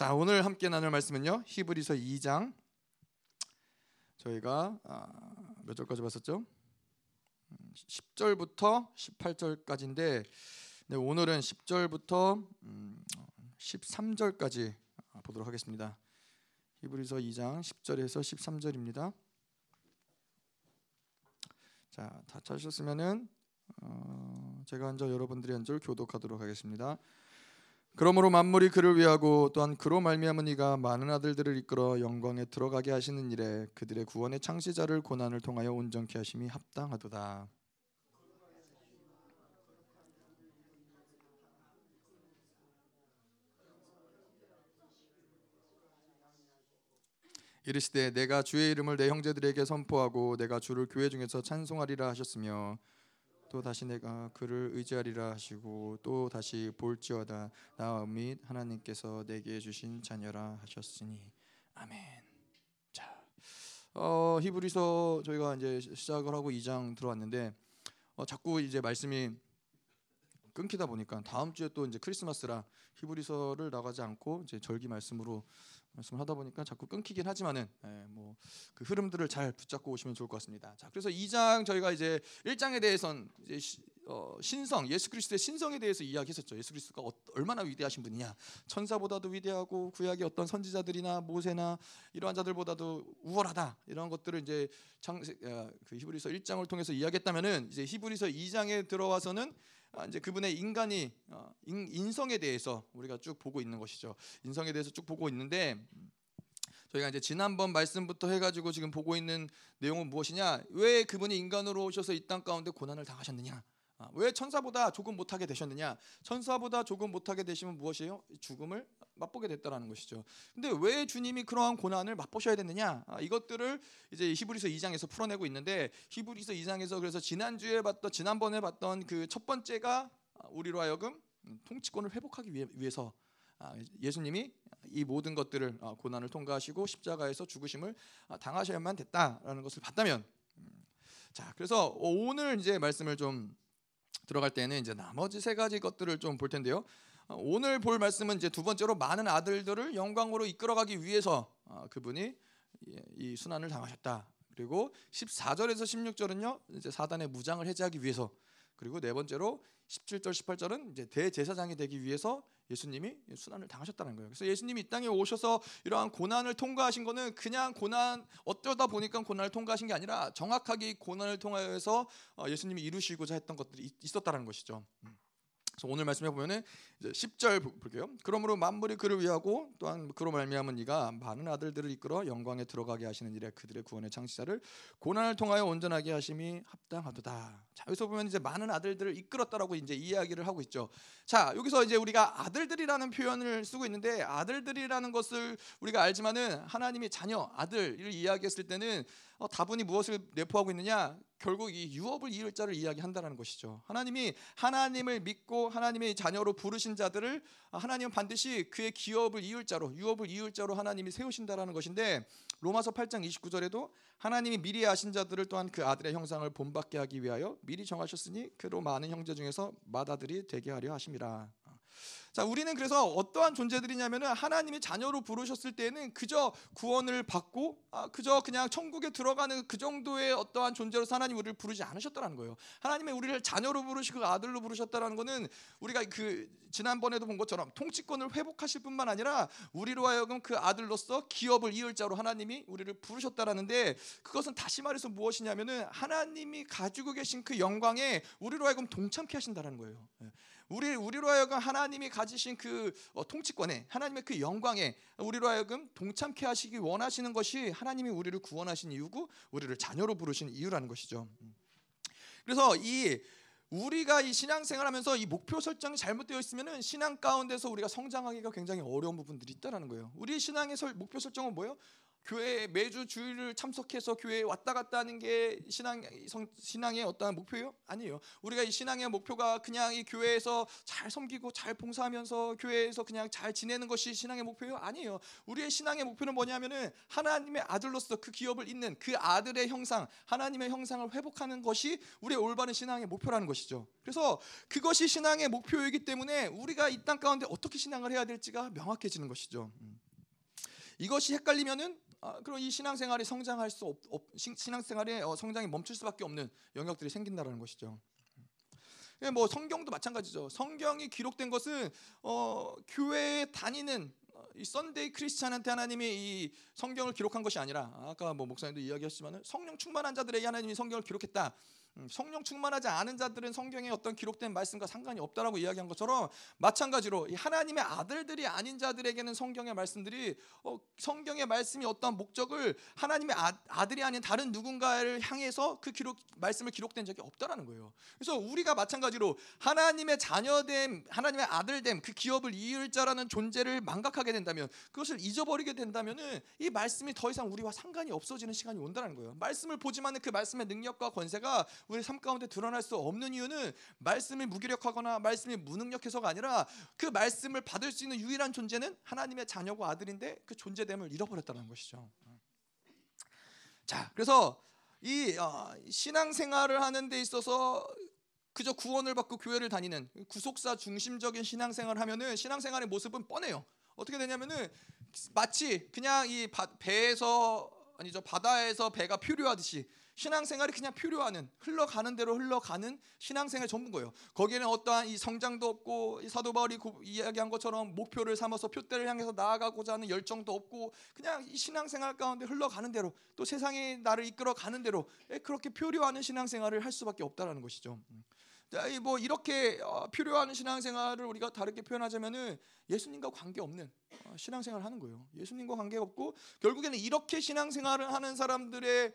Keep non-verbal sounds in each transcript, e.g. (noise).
자 오늘 함께 나눌 말씀은요 히브리서 2장 저희가 아, 몇 절까지 봤었죠? 10절부터 18절까지인데 네, 오늘은 10절부터 13절까지 음, 보도록 하겠습니다. 히브리서 2장 10절에서 13절입니다. 자, 다 찾으셨으면은 어, 제가 먼저 여러분들의 한절 교독하도록 하겠습니다. 그러므로 만물이 그를 위하고 또한 그로 말미암은 이가 많은 아들들을 이끌어 영광에 들어가게 하시는 일에 그들의 구원의 창시자를 고난을 통하여 온전케 하심이 합당하도다. 이르시되 내가 주의 이름을 내 형제들에게 선포하고 내가 주를 교회 중에서 찬송하리라 하셨으며 또 다시 내가 그를 의지하리라 하시고 또 다시 볼지어다 나 및 하나님께서 내게 주신 자녀라 하셨으니 아멘. 자, 어, 히브리서 저희가 이제 시작을 하고 2장 들어왔는데 어, 자꾸 이제 말씀이 끊기다 보니까 다음 주에 또 이제 크리스마스라 히브리서를 나가지 않고 이제 절기 말씀으로 말씀을 하다 보니까 자꾸 끊기긴 하지만은 예, 뭐그 흐름들을 잘 붙잡고 오시면 좋을 것 같습니다. 자, 그래서 2장 저희가 이제 1장에 대해선 이제 시, 어, 신성 예수 그리스도의 신성에 대해서 이야기했었죠. 예수 그리스도가 어, 얼마나 위대하신 분이냐. 천사보다도 위대하고 구약의 어떤 선지자들이나 모세나 이러한 자들보다도 우월하다. 이런 것들을 이제 창, 어, 그 히브리서 1장을 통해서 이야기했다면은 이제 히브리서 2장에 들어와서는 아, 이제 그분의 인간이 어, 인성에 대해서 우리가 쭉 보고 있는 것이죠. 인성에 대해서 쭉 보고 있는데 저희가 이제 지난번 말씀부터 해가지고 지금 보고 있는 내용은 무엇이냐? 왜 그분이 인간으로 오셔서 이 땅 가운데 고난을 당하셨느냐? 아, 왜 천사보다 조금 못하게 되셨느냐? 천사보다 조금 못하게 되시면 무엇이에요? 죽음을 맛보게 됐다라는 것이죠. 근데 왜 주님이 그러한 고난을 맛보셔야 됐느냐? 아, 이것들을 이제 히브리서 2장에서 풀어내고 있는데 히브리서 2장에서 그래서 지난주에 봤던 지난번에 봤던 그 첫 번째가 우리로 하여금 통치권을 회복하기 위해서 아, 예수님이 이 모든 것들을 고난을 통과하시고 십자가에서 죽으심을 당하셔야만 됐다라는 것을 봤다면 음, 자 그래서 오늘 이제 말씀을 좀 들어갈 때는 이제 나머지 세 가지 것들을 좀 볼 텐데요. 어, 오늘 볼 말씀은 이제 두 번째로 많은 아들들을 영광으로 이끌어가기 위해서 어, 그분이 이 순환을 당하셨다. 그리고 14절에서 16절은요. 이제 사단의 무장을 해제하기 위해서 그리고 네 번째로 17절 18절은 이제 대제사장이 되기 위해서 예수님이 순환을 당하셨다는 거예요. 그래서 예수님이 이 땅에 오셔서 이러한 고난을 통과하신 거는 그냥 고난 어쩌다 보니까 고난을 통과하신 게 아니라 정확하게 고난을 통하여서 어, 예수님이 이루시고자 했던 것들이 있었다는 것이죠. 음. 그래서 오늘 말씀해 보면은 이제 10절 볼게요. 그러므로 만물이 그를 위하고 또한 그로 말미암은 이가 많은 아들들을 이끌어 영광에 들어가게 하시는 일에 그들의 구원의 창시자를 고난을 통하여 온전하게 하심이 합당하도다. 자, 여기서 보면 이제 많은 아들들을 이끌었다라고 이제 이야기를 하고 있죠. 자, 여기서 이제 우리가 아들들이라는 표현을 쓰고 있는데 아들들이라는 것을 우리가 알지만은 하나님의 자녀, 아들을 이야기했을 때는 어, 다분히 무엇을 내포하고 있느냐? 결국 이 유업을 이을 자를 이야기한다는 것이죠. 하나님이 하나님을 믿고 하나님의 자녀로 부르신 자들을 하나님은 반드시 그의 기업을 이을 자로 유업을 이을 자로 하나님이 세우신다라는 것인데 로마서 8장 29절에도 하나님이 미리 아신 자들을 또한 그 아들의 형상을 본받게 하기 위하여 미리 정하셨으니 그로 많은 형제 중에서 맏아들이 되게 하려 하심이라. 자, 우리는 그래서 어떠한 존재들이냐면은 하나님이 자녀로 부르셨을 때는 그저 구원을 받고 아, 그저 그냥 천국에 들어가는 그 정도의 어떠한 존재로서 하나님 우리를 부르지 않으셨다는 거예요. 하나님의 우리를 자녀로 부르시고 아들로 부르셨다는 것은 우리가 그 지난번에도 본 것처럼 통치권을 회복하실 뿐만 아니라 우리로 하여금 그 아들로서 기업을 이을 자로 하나님이 우리를 부르셨다라는데 그것은 다시 말해서 무엇이냐면은 하나님이 가지고 계신 그 영광에 우리로 하여금 동참케 하신다는 거예요. 예. 우리 우리로 하여금 하나님이 가지신 그 어, 통치권에 하나님의 그 영광에 우리로 하여금 동참케 하시기 원하시는 것이 하나님이 우리를 구원하신 이유고 우리를 자녀로 부르신 이유라는 것이죠. 음. 그래서 이 우리가 이 신앙생활하면서 이 목표 설정이 잘못되어 있으면은 신앙 가운데서 우리가 성장하기가 굉장히 어려운 부분들이 있다라는 거예요. 우리 신앙의 설, 목표 설정은 뭐예요? 교회 매주 주일을 참석해서 교회에 왔다 갔다 하는 게 신앙 성, 신앙의 어떠한 목표요? 아니에요. 우리가 이 신앙의 목표가 그냥 이 교회에서 잘 섬기고 잘 봉사하면서 교회에서 그냥 잘 지내는 것이 신앙의 목표요? 아니에요. 우리의 신앙의 목표는 뭐냐면은 하나님의 아들로서 그 기업을 잇는 그 아들의 형상, 하나님의 형상을 회복하는 것이 우리의 올바른 신앙의 목표라는 것이죠. 그래서 그것이 신앙의 목표이기 때문에 우리가 이 땅 가운데 어떻게 신앙을 해야 될지가 명확해지는 것이죠. 음. 이것이 헷갈리면은 아, 그럼 이 신앙생활이 성장할 수 없, 없 신앙생활의 어, 성장이 멈출 수밖에 없는 영역들이 생긴다라는 것이죠. 예, 뭐 성경도 마찬가지죠. 성경이 기록된 것은 어, 교회에 다니는 어, 이 Sunday Christian한테 하나님이 이 성경을 기록한 것이 아니라 아까 뭐 목사님도 이야기했지만 성령 충만한 자들에게 하나님이 성경을 기록했다. 음, 성령 충만하지 않은 자들은 성경에 어떤 기록된 말씀과 상관이 없다라고 이야기한 것처럼 마찬가지로 하나님의 아들들이 아닌 자들에게는 성경의 말씀들이 어, 성경의 말씀이 어떤 목적을 하나님의 아, 들이 아닌 다른 누군가를 향해서 그 기록 말씀을 기록된 적이 없다라는 거예요. 그래서 우리가 마찬가지로 하나님의 자녀됨, 하나님의 아들됨, 그 기업을 이을 자라는 존재를 망각하게 된다면 그것을 잊어버리게 된다면은 이 말씀이 더 이상 우리와 상관이 없어지는 시간이 온다는 거예요. 말씀을 보지만은 그 말씀의 능력과 권세가 우리 삶 가운데 드러날 수 없는 이유는 말씀이 무기력하거나 말씀이 무능력해서가 아니라 그 말씀을 받을 수 있는 유일한 존재는 하나님의 자녀고 아들인데 그 존재됨을 잃어버렸다는 것이죠. 자, 그래서 이 어, 신앙생활을 하는 데 있어서 그저 구원을 받고 교회를 다니는 구속사 중심적인 신앙생활을 하면은 신앙생활의 모습은 뻔해요. 어떻게 되냐면은 마치 그냥 이 배에서 아니죠 바다에서 배가 표류하듯이 신앙생활이 그냥 필요하는 흘러가는 대로 흘러가는 신앙생활 전부인 거예요. 거기에는 어떠한 이 성장도 없고 사도 바울이 이야기한 것처럼 목표를 삼아서 표대를 향해서 나아가고자 하는 열정도 없고 그냥 이 신앙생활 가운데 흘러가는 대로 또 세상이 나를 이끌어 가는 대로 그렇게 표류하는 신앙생활을 할 수밖에 없다라는 것이죠. 뭐 이렇게 어, 필요한 신앙생활을 우리가 다르게 표현하자면은 예수님과 관계 없는 어, 신앙생활을 하는 거예요. 예수님과 관계 없고 결국에는 이렇게 신앙생활을 하는 사람들의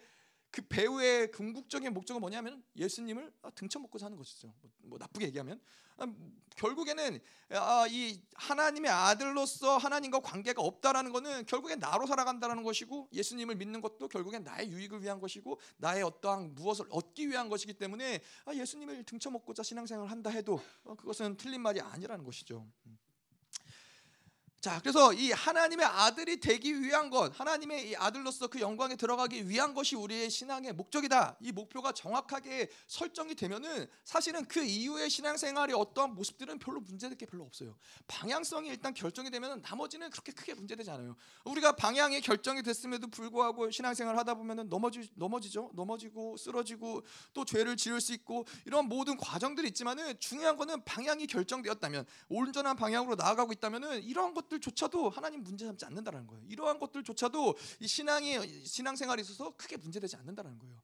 그 배우의 궁극적인 목적은 뭐냐면 예수님을 등쳐먹고 사는 것이죠. 뭐, 뭐 나쁘게 얘기하면 아, 결국에는 아, 이 하나님의 아들로서 하나님과 관계가 없다라는 것은 결국엔 나로 살아간다는 것이고 예수님을 믿는 것도 결국엔 나의 유익을 위한 것이고 나의 어떠한 무엇을 얻기 위한 것이기 때문에 아, 예수님을 등쳐먹고자 신앙생활을 한다 해도 어, 그것은 틀린 말이 아니라는 것이죠. 음. 자, 그래서 이 하나님의 아들이 되기 위한 것, 하나님의 이 아들로서 그 영광에 들어가기 위한 것이 우리의 신앙의 목적이다. 이 목표가 정확하게 설정이 되면은 사실은 그 이후의 신앙생활의 어떠한 모습들은 별로 문제될 게 별로 없어요. 방향성이 일단 결정이 되면은 나머지는 그렇게 크게 문제되지 않아요. 우리가 방향이 결정이 됐음에도 불구하고 신앙생활 하다 보면은 넘어지 넘어지죠. 넘어지고 쓰러지고 또 죄를 지을 수 있고 이런 모든 과정들이 있지만은 중요한 거는 방향이 결정되었다면 온전한 방향으로 나아가고 있다면은 이런 것들 것들조차도 하나님 문제 삼지 않는다는 거예요. 이러한 것들조차도 이 신앙이 신앙생활에 있어서 크게 문제되지 않는다는 거예요.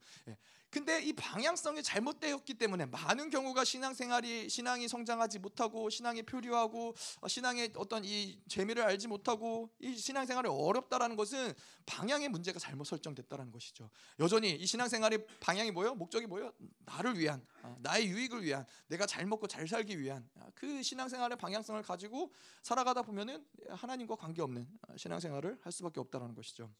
예. 근데 이 방향성이 잘못되었기 때문에 많은 경우가 신앙생활이 신앙이 성장하지 못하고 신앙이 표류하고 어, 신앙의 어떤 이 재미를 알지 못하고 이 신앙생활이 어렵다라는 것은 방향의 문제가 잘못 설정됐다라는 것이죠. 여전히 이 신앙생활의 방향이 뭐요? 목적이 뭐요? 나를 위한 어, 나의 유익을 위한 내가 잘 먹고 잘 살기 위한 어, 그 신앙생활의 방향성을 가지고 살아가다 보면은 하나님과 관계없는 신앙생활을 할 수밖에 없다라는 것이죠.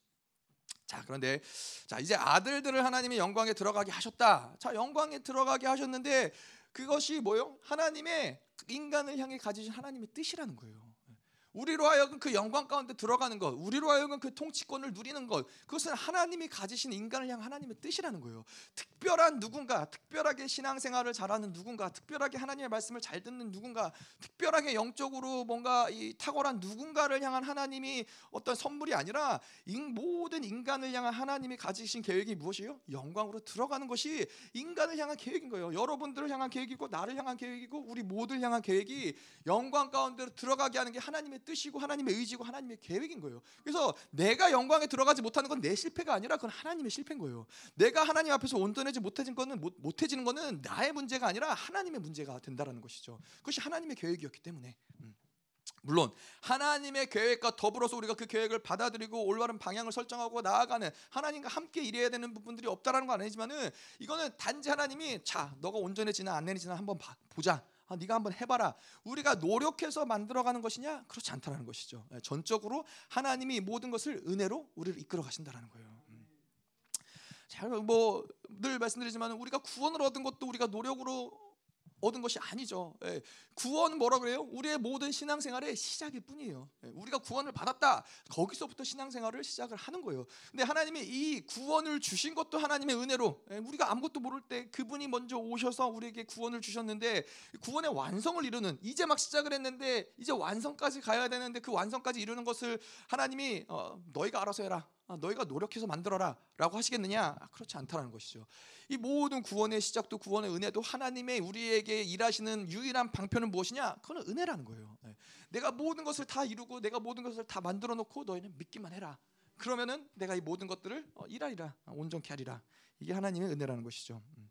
자, 그런데 자, 이제 아들들을 하나님의 영광에 들어가게 하셨다. 자, 영광에 들어가게 하셨는데 그것이 뭐요? 하나님의 인간을 향해 가지신 하나님의 뜻이라는 거예요. 우리로 하여금 그 영광 가운데 들어가는 것, 우리로 하여금 그 통치권을 누리는 것, 그것은 하나님이 가지신 인간을 향한 하나님의 뜻이라는 거예요. 특별한 누군가, 특별하게 신앙생활을 잘하는 누군가, 특별하게 하나님의 말씀을 잘 듣는 누군가, 특별하게 영적으로 뭔가 이 탁월한 누군가를 향한 하나님이 어떤 선물이 아니라 모든 인간을 향한 하나님이 가지신 계획이 무엇이에요? 영광으로 들어가는 것이 인간을 향한 계획인 거예요. 여러분들을 향한 계획이고 나를 향한 계획이고 우리 모두를 향한 계획이 영광 가운데 들어가게 하는 게 하나님의 뜻이고 하나님의 의지고 하나님의 계획인 거예요. 그래서 내가 영광에 들어가지 못하는 건 내 실패가 아니라 그건 하나님의 실패인 거예요. 내가 하나님 앞에서 온전해지 못해진 거는 못, 못해지는 거는 나의 문제가 아니라 하나님의 문제가 된다라는 것이죠. 그것이 하나님의 계획이었기 때문에. 음. 물론 하나님의 계획과 더불어서 우리가 그 계획을 받아들이고 올바른 방향을 설정하고 나아가는 하나님과 함께 일해야 되는 부분들이 없다라는 건 아니지만은 이거는 단지 하나님이 자 너가 온전해지나 안 해지나 한번 봐, 보자 아, 네가 한번 해봐라. 우리가 노력해서 만들어가는 것이냐? 그렇지 않다라는 것이죠. 예, 전적으로 하나님이 모든 것을 은혜로 우리를 이끌어 가신다라는 거예요. 음. 잘뭐늘 말씀드리지만 우리가 구원을 얻은 것도 우리가 노력으로 얻은 것이 아니죠. 예. 구원 뭐라 그래요? 우리의 모든 신앙생활의 시작일 뿐이에요. 예. 우리가 구원을 받았다. 거기서부터 신앙생활을 시작을 하는 거예요. 근데 하나님이 이 구원을 주신 것도 하나님의 은혜로 예. 우리가 아무것도 모를 때 그분이 먼저 오셔서 우리에게 구원을 주셨는데 구원의 완성을 이루는 이제 막 시작을 했는데 이제 완성까지 가야 되는데 그 완성까지 이루는 것을 하나님이 어, 너희가 알아서 해라. 아, 너희가 노력해서 만들어라라고 하시겠느냐? 아, 그렇지 않다라는 것이죠. 이 모든 구원의 시작도 구원의 은혜도 하나님의 우리에게 일하시는 유일한 방편은 무엇이냐? 그건 은혜라는 거예요. 네. 내가 모든 것을 다 이루고 내가 모든 것을 다 만들어 놓고 너희는 믿기만 해라. 그러면은 내가 이 모든 것들을 어, 일하리라 온전케 하리라. 이게 하나님의 은혜라는 것이죠. 음.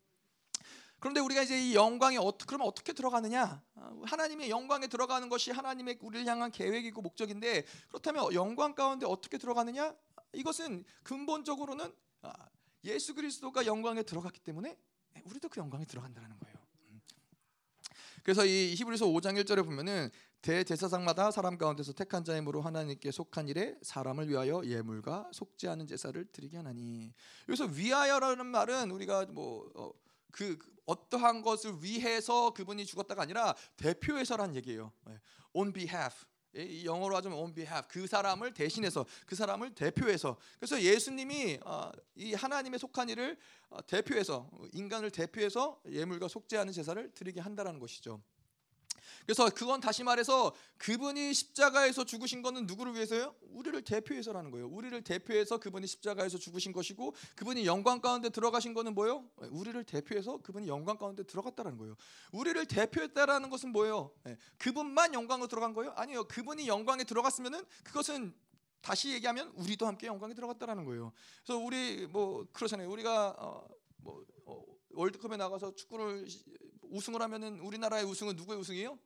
그런데 우리가 이제 이 영광에 어떻게 그러면 어떻게 들어가느냐? 아, 하나님의 영광에 들어가는 것이 하나님의 우리를 향한 계획이고 목적인데 그렇다면 영광 가운데 어떻게 들어가느냐? 이것은 근본적으로는 아, 예수 그리스도가 영광에 들어갔기 때문에 우리도 그 영광에 들어간다는 거예요. 음. 그래서 이 히브리서 5장 1절에 보면은 대제사장마다 사람 가운데서 택한 자임으로 하나님께 속한 일에 사람을 위하여 예물과 속지 않은 제사를 드리게 하나니 여기서 위하여라는 말은 우리가 뭐그 어, 그 어떠한 것을 위해서 그분이 죽었다가 아니라 대표해서란 얘기예요. 네. On behalf 영어로 하자면 on behalf 그 사람을 대신해서 그 사람을 대표해서 그래서 예수님이 어, 이 하나님의 속한 이를 어, 대표해서 인간을 대표해서 예물과 속죄하는 제사를 드리게 한다라는 것이죠. 그래서 그건 다시 말해서 그분이 십자가에서 죽으신 것은 누구를 위해서요? 우리를 대표해서라는 거예요. 우리를 대표해서 그분이 십자가에서 죽으신 것이고 그분이 영광 가운데 들어가신 것은 뭐예요? 우리를 대표해서 그분이 영광 가운데 들어갔다라는 거예요. 우리를 대표했다라는 것은 뭐예요? 예, 그분만 영광으로 들어간 거예요? 아니요. 그분이 영광에 들어갔으면은 그것은 다시 얘기하면 우리도 함께 영광에 들어갔다라는 거예요. 그래서 우리 뭐 그렇잖아요. 우리가 어, 뭐 어, 월드컵에 나가서 축구를 우승을 하면은 우리나라의 우승은 누구의 우승이에요?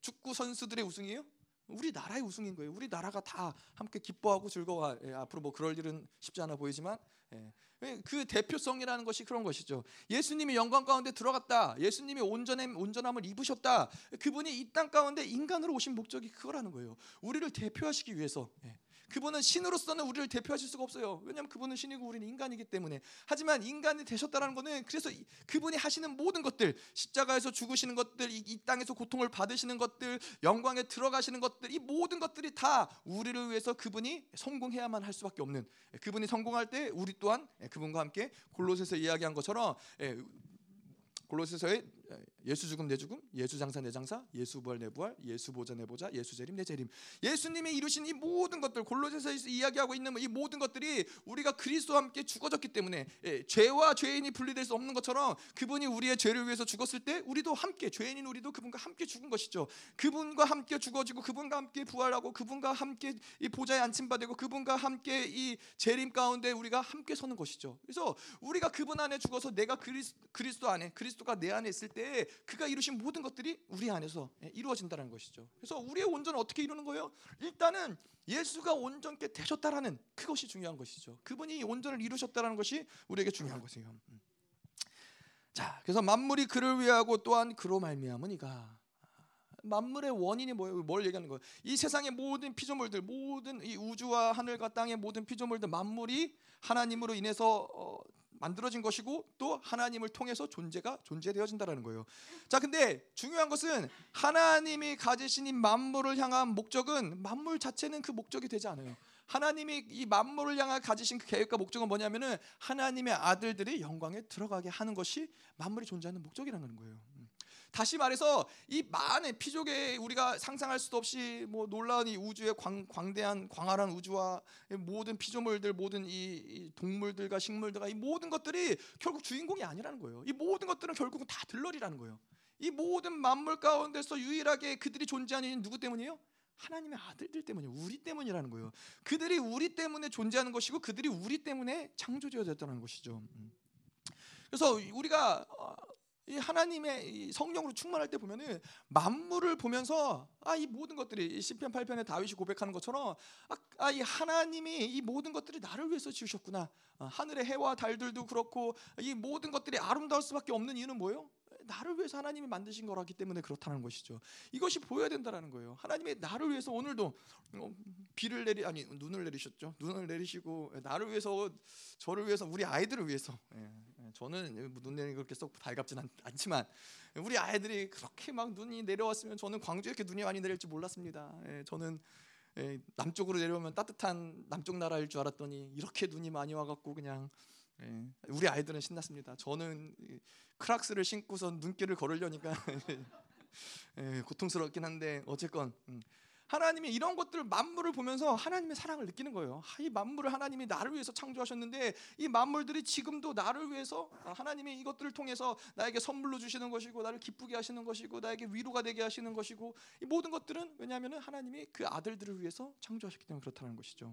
축구 선수들의 우승이에요? 우리 나라의 우승인 거예요. 우리 나라가 다 함께 기뻐하고 즐거워. 예, 앞으로 뭐 그럴 일은 쉽지 않아 보이지만 예. 그 대표성이라는 것이 그런 것이죠. 예수님이 영광 가운데 들어갔다. 예수님이 온전함, 온전함을 입으셨다. 그분이 이 땅 가운데 인간으로 오신 목적이 그거라는 거예요. 우리를 대표하시기 위해서. 예. 그분은 신으로서는 우리를 대표하실 수가 없어요. 왜냐하면 그분은 신이고 우리는 인간이기 때문에. 하지만 인간이 되셨다는 것은 그래서 그분이 하시는 모든 것들, 십자가에서 죽으시는 것들, 이, 이 땅에서 고통을 받으시는 것들, 영광에 들어가시는 것들, 이 모든 것들이 다 우리를 위해서 그분이 성공해야만 할 수밖에 없는. 그분이 성공할 때 우리 또한 그분과 함께 골로새서 이야기한 것처럼 예, 골로새서의 예수 죽음 내 죽음, 예수 장사 내 장사, 예수 부활 내 부활, 예수 보자 내 보자, 예수 재림 내 재림. 예수님이 이루신 이 모든 것들 골로새서에서 이야기하고 있는 이 모든 것들이 우리가 그리스도와 함께 죽어졌기 때문에 예, 죄와 죄인이 분리될 수 없는 것처럼 그분이 우리의 죄를 위해서 죽었을 때 우리도 함께 죄인인 우리도 그분과 함께 죽은 것이죠. 그분과 함께 죽어지고 그분과 함께 부활하고 그분과 함께 이 보좌에 안침받고 그분과 함께 이 재림 가운데 우리가 함께 서는 것이죠. 그래서 우리가 그분 안에 죽어서 내가 그리스, 그리스도 안에 그리스도가 내 안에 있을 때 그가 이루신 모든 것들이 우리 안에서 예, 이루어진다는 것이죠. 그래서 우리의 온전을 어떻게 이루는 거예요? 일단은 예수가 온전케 되셨다라는 그것이 중요한 것이죠. 그분이 온전을 이루셨다라는 것이 우리에게 중요한 것이에요. 음. 자, 그래서 만물이 그를 위하고 또한 그로 말미암은 이가 만물의 원인이 뭐예요? 뭘 얘기하는 거예요? 이 세상의 모든 피조물들, 모든 이 우주와 하늘과 땅의 모든 피조물들 만물이 하나님으로 인해서 어, 만들어진 것이고 또 하나님을 통해서 존재가 존재되어진다라는 거예요. 자, 근데 중요한 것은 하나님이 가지신 이 만물을 향한 목적은 만물 자체는 그 목적이 되지 않아요. 하나님이 이 만물을 향한 가지신 그 계획과 목적은 뭐냐면은 하나님의 아들들이 영광에 들어가게 하는 것이 만물이 존재하는 목적이라는 거예요. 다시 말해서 이 많은 피조계 우리가 상상할 수도 없이 뭐 놀라운 이 우주의 광, 광대한 광활한 우주와 모든 피조물들 모든 이, 이 동물들과 식물들과 이 모든 것들이 결국 주인공이 아니라는 거예요. 이 모든 것들은 결국은 다 들러리라는 거예요. 이 모든 만물 가운데서 유일하게 그들이 존재하는 누구 때문이에요? 하나님의 아들들 때문이에요. 우리 때문이라는 거예요. 그들이 우리 때문에 존재하는 것이고 그들이 우리 때문에 창조되어졌다는 것이죠. 음. 그래서 우리가 어, 이 하나님의 성령으로 충만할 때 보면은 만물을 보면서 아 이 모든 것들이 시편 8편에 다윗이 고백하는 것처럼 아이 하나님이 이 모든 것들이 나를 위해서 지으셨구나. 아, 하늘의 해와 달들도 그렇고 이 모든 것들이 아름다울 수밖에 없는 이유는 뭐예요? 나를 위해서 하나님이 만드신 거라기 때문에 그렇다는 것이죠. 이것이 보여야 된다라는 거예요. 하나님의 나를 위해서 오늘도 어, 비를 내리 아니 눈을 내리셨죠. 눈을 내리시고 나를 위해서 저를 위해서 우리 아이들을 위해서 예, 예, 저는 눈 내리는 그렇게 썩 달갑진 않, 않지만 우리 아이들이 그렇게 막 눈이 내려왔으면 저는 광주에 이렇게 눈이 많이 내릴지 몰랐습니다. 예, 저는 예, 남쪽으로 내려오면 따뜻한 남쪽 나라일 줄 알았더니 이렇게 눈이 많이 와갖고 그냥 예, 우리 아이들은 신났습니다. 저는 크락스를 신고서 눈길을 걸으려니까 (laughs) 예, 고통스럽긴 한데 어쨌건 음. 하나님이 이런 것들 만물을 보면서 하나님의 사랑을 느끼는 거예요. 이 만물을 하나님이 나를 위해서 창조하셨는데 이 만물들이 지금도 나를 위해서 아, 하나님이 이것들을 통해서 나에게 선물로 주시는 것이고 나를 기쁘게 하시는 것이고 나에게 위로가 되게 하시는 것이고 이 모든 것들은 왜냐하면 하나님이 그 아들들을 위해서 창조하셨기 때문에 그렇다는 것이죠.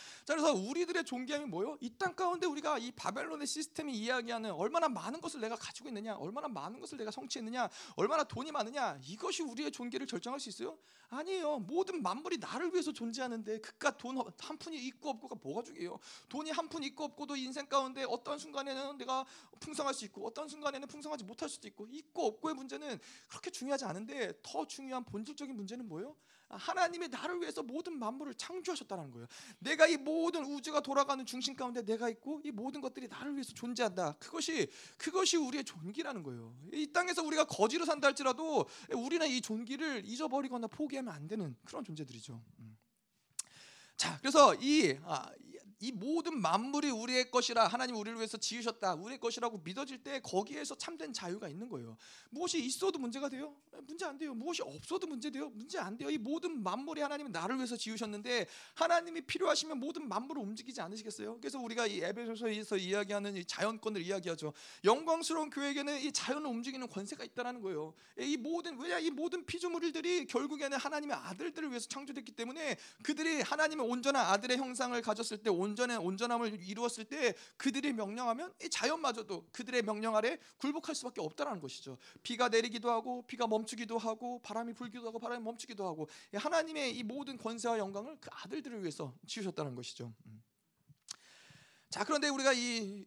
음. 자 그래서 우리들의 존귀함이 뭐요? 이 땅 가운데 우리가 이 바벨론의 시스템이 이야기하는 얼마나 많은 것을 내가 가지고 있느냐, 얼마나 많은 것을 내가 성취했느냐, 얼마나 돈이 많으냐 이것이 우리의 존귀를 결정할 수 있어요? 아니에요. 모든 만물이 나를 위해서 존재하는데 그깟 돈 한 푼이 있고 없고가 뭐가 중요해요? 돈이 한 푼 있고 없고도 인생 가운데 어떤 순간에는 내가 풍성할 수 있고 어떤 순간에는 풍성하지 못할 수도 있고 있고 없고의 문제는 그렇게 중요하지 않은데 더 중요한 본질적인 문제는 뭐예요? 하나님의 나를 위해서 모든 만물을 창조하셨다는 거예요. 내가 이 모든 우주가 돌아가는 중심 가운데 내가 있고 이 모든 것들이 나를 위해서 존재한다. 그것이 그것이 우리의 존귀라는 거예요. 이 땅에서 우리가 거지로 산다 할지라도 우리는 이 존귀를 잊어버리거나 포기하면 안 되는 그런 존재들이죠. 음. 자, 그래서 이 아, 이 모든 만물이 우리의 것이라 하나님 우리를 위해서 지으셨다 우리의 것이라고 믿어질 때 거기에서 참된 자유가 있는 거예요 무엇이 있어도 문제가 돼요? 문제 안 돼요 무엇이 없어도 문제 돼요? 문제 안 돼요 이 모든 만물이 하나님은 나를 위해서 지으셨는데 하나님이 필요하시면 모든 만물을 움직이지 않으시겠어요? 그래서 우리가 이 에베소서에서 이야기하는 이 자연권을 이야기하죠 영광스러운 교회에게는 이 자연을 움직이는 권세가 있다는 거예요 이 모든 왜냐 이 모든 피조물들이 결국에는 하나님의 아들들을 위해서 창조됐기 때문에 그들이 하나님의 온전한 아들의 형상을 가졌을 때온 전한 온전함을 이루었을 때 그들이 명령하면 이 자연마저도 그들의 명령 아래 굴복할 수밖에 없다라는 것이죠. 비가 내리기도 하고 비가 멈추기도 하고 바람이 불기도 하고 바람이 멈추기도 하고 하나님의 이 모든 권세와 영광을 그 아들들을 위해서 지으셨다는 것이죠. 음. 자 그런데 우리가 이,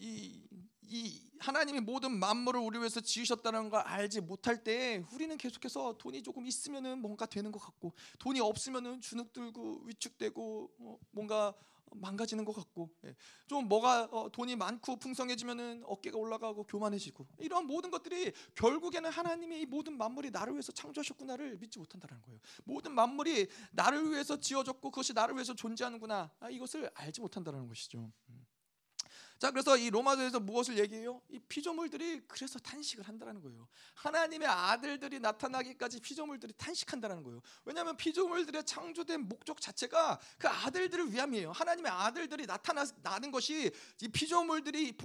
이, 이 하나님이 모든 만물을 우리 위해서 지으셨다는 걸 알지 못할 때 우리는 계속해서 돈이 조금 있으면은 뭔가 되는 것 같고 돈이 없으면은 주눅 들고 위축되고 어, 뭔가 망가지는 것 같고 예. 좀 뭐가 어, 돈이 많고 풍성해지면은 어깨가 올라가고 교만해지고 이런 모든 것들이 결국에는 하나님의 이 모든 만물이 나를 위해서 창조하셨구나를 믿지 못한다는 거예요. 모든 만물이 나를 위해서 지어졌고 그것이 나를 위해서 존재하는구나 아, 이것을 알지 못한다는 것이죠. 음. 자, 그래서 이 로마서에서 무엇을 얘기해요? 이 피조물들이 그래서 탄식을 한다는 거예요. 하나님의 아들들이 나타나기까지 피조물들이 탄식한다는 거예요. 왜냐하면 피조물들의 창조된 목적 자체가 그 아들들을 위함이에요. 하나님의 아들들이 나타나는 것이 이 피조물들이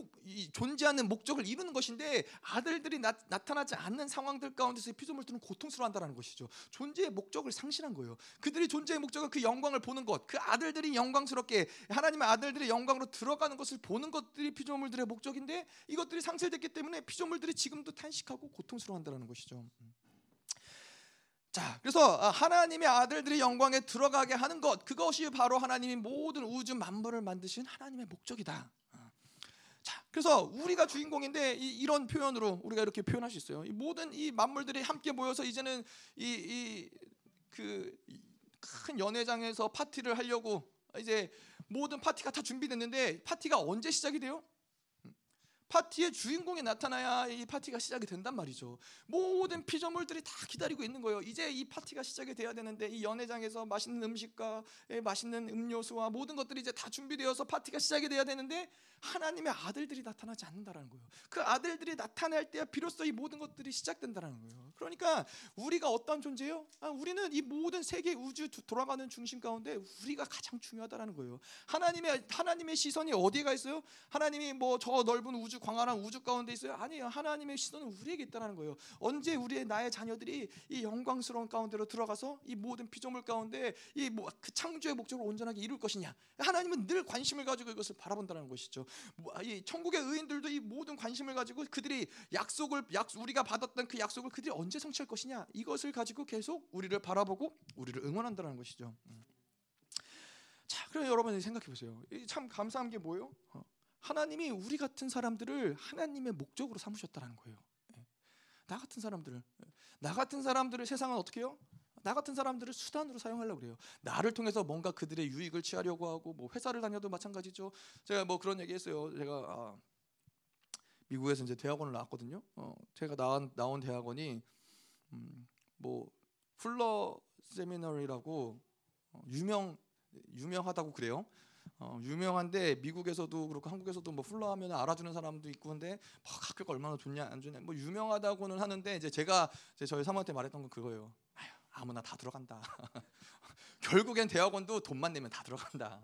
존재하는 목적을 이루는 것인데 아들들이 나, 타나지 않는 상황들 가운데서 피조물들은 고통스러워한다는 것이죠. 존재의 목적을 상실한 거예요. 그들이 존재의 목적은 그 영광을 보는 것, 그 아들들이 영광스럽게 하나님의 아들들의 영광으로 들어가는 것을 보는 것 것들이 피조물들의 목적인데 이것들이 상실됐기 때문에 피조물들이 지금도 탄식하고 고통스러워한다는 것이죠. 자, 그래서 하나님의 아들들이 영광에 들어가게 하는 것 그것이 바로 하나님이 모든 우주 만물을 만드신 하나님의 목적이다. 자, 그래서 우리가 주인공인데 이, 런 표현으로 우리가 이렇게 표현할 수 있어요. 이 모든 이 만물들이 함께 모여서 이제는 이그큰 연회장에서 파티를 하려고 이제 모든 파티가 다 준비됐는데 파티가 언제 시작이 돼요? 파티의 주인공이 나타나야 이 파티가 시작이 된단 말이죠. 모든 피조물들이 다 기다리고 있는 거예요. 이제 이 파티가 시작이 돼야 되는데 이 연회장에서 맛있는 음식과 맛있는 음료수와 모든 것들이 이제 다 준비되어서 파티가 시작이 돼야 되는데 하나님의 아들들이 나타나지 않는다라는 거예요. 그 아들들이 나타날 때 비로소 이 모든 것들이 시작된다라는 거예요. 그러니까 우리가 어떤 존재요? 아, 우리는 이 모든 세계 우주 돌아가는 중심 가운데 우리가 가장 중요하다라는 거예요. 하나님의 하나님의 시선이 어디가 있어요? 하나님이 뭐 저 넓은 우주 광활한 우주 가운데 있어요? 아니에요. 하나님의 시선은 우리에게 있다라는 거예요. 언제 우리의 나의 자녀들이 이 영광스러운 가운데로 들어가서 이 모든 피조물 가운데 이 뭐 그 창조의 목적을 온전하게 이룰 것이냐? 하나님은 늘 관심을 가지고 이것을 바라본다는 것이죠. 뭐, 이 천국의 의인들도 이 모든 관심을 가지고 그들이 약속을 약 우리가 받았던 그 약속을 그들이 언제 성취할 것이냐 이것을 가지고 계속 우리를 바라보고 우리를 응원한다는 것이죠. 음. 자, 그럼 여러분 생각해 보세요. 참 감사한 게 뭐예요? 어, 하나님이 우리 같은 사람들을 하나님의 목적으로 삼으셨다는 거예요. 나 같은 사람들을 나 같은 사람들을 세상은 어떻게 해요? 나 같은 사람들을 수단으로 사용하려고 그래요. 나를 통해서 뭔가 그들의 유익을 취하려고 하고 뭐 회사를 다녀도 마찬가지죠. 제가 뭐 그런 얘기했어요. 제가 아, 미국에서 이제 대학원을 나왔거든요. 어, 제가 나온 나온 대학원이 음, 뭐 풀러 세미너리라고 어, 유명 유명하다고 그래요. 어, 유명한데 미국에서도 그렇고 한국에서도 뭐 풀러 하면 알아주는 사람도 있고 근데 뭐 학교가 얼마나 좋냐 안 좋냐 뭐 유명하다고는 하는데 이제 제가 이제 저희 사모한테 말했던 건 그거예요. 아휴, 아무나 다 들어간다. (laughs) 결국엔 대학원도 돈만 내면 다 들어간다.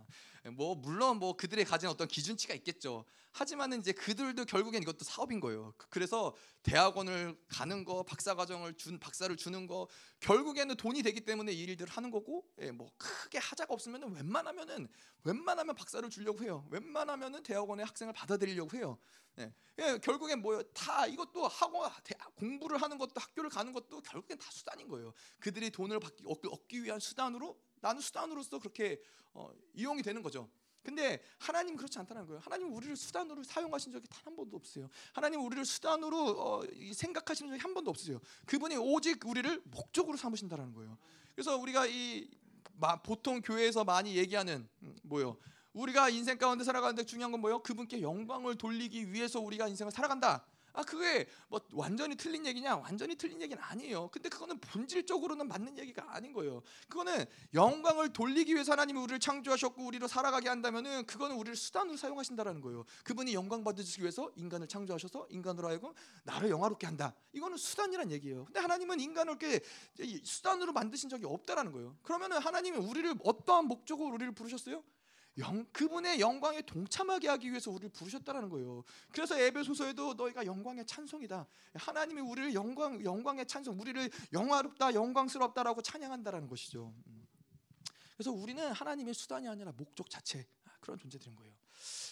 뭐 물론 뭐 그들의 가진 어떤 기준치가 있겠죠. 하지만은 이제 그들도 결국엔 이것도 사업인 거예요. 그- 그래서 대학원을 가는 거, 박사 과정을 준 박사를 주는 거 결국에는 돈이 되기 때문에 이 일들을 하는 거고, 예, 뭐 크게 하자가 없으면은 웬만하면은 웬만하면 박사를 주려고 해요. 웬만하면은 대학원에 학생을 받아들이려고 해요. 예, 예, 결국엔 뭐요? 다 이것도 하고 대학 공부를 하는 것도 학교를 가는 것도 결국엔 다 수단인 거예요. 그들이 돈을 받기, 얻기 위한 수단으로 나는 수단으로서 그렇게 어, 이용이 되는 거죠. 근데 하나님 그렇지 않다는 거예요. 하나님 우리를 수단으로 사용하신 적이 단 한 번도 없어요. 하나님 우리를 수단으로 어, 이 생각하시는 적이 한 번도 없으세요. 그분이 오직 우리를 목적으로 삼으신다라는 거예요. 그래서 우리가 이 마- 보통 교회에서 많이 얘기하는 음, 뭐요? 우리가 인생 가운데 살아가는데 중요한 건 뭐요? 그분께 영광을 돌리기 위해서 우리가 인생을 살아간다. 아 그게 뭐 완전히 틀린 얘기냐? 완전히 틀린 얘기는 아니에요. 근데 그거는 본질적으로는 맞는 얘기가 아닌 거예요. 그거는 영광을 돌리기 위해서 하나님이 우리를 창조하셨고 우리로 살아가게 한다면은 그거는 우리를 수단으로 사용하신다라는 거예요. 그분이 영광 받으시기 위해서 인간을 창조하셔서 인간으로 하여금 나를 영화롭게 한다. 이거는 수단이란 얘기예요. 근데 하나님은 인간을 이렇게 이 수단으로 만드신 적이 없다라는 거예요. 그러면은 하나님이 우리를 어떠한 목적으로 우리를 부르셨어요? 영, 그분의 영광에 동참하게 하기 위해서 우리를 부르셨다라는 거예요. 그래서 에베소서에도 너희가 영광의 찬송이다. 하나님이 우리를 영광 영광의 찬송, 우리를 영화롭다, 영광스럽다라고 찬양한다라는 것이죠. 음. 그래서 우리는 하나님의 수단이 아니라 목적 자체 아, 그런 존재들인 거예요.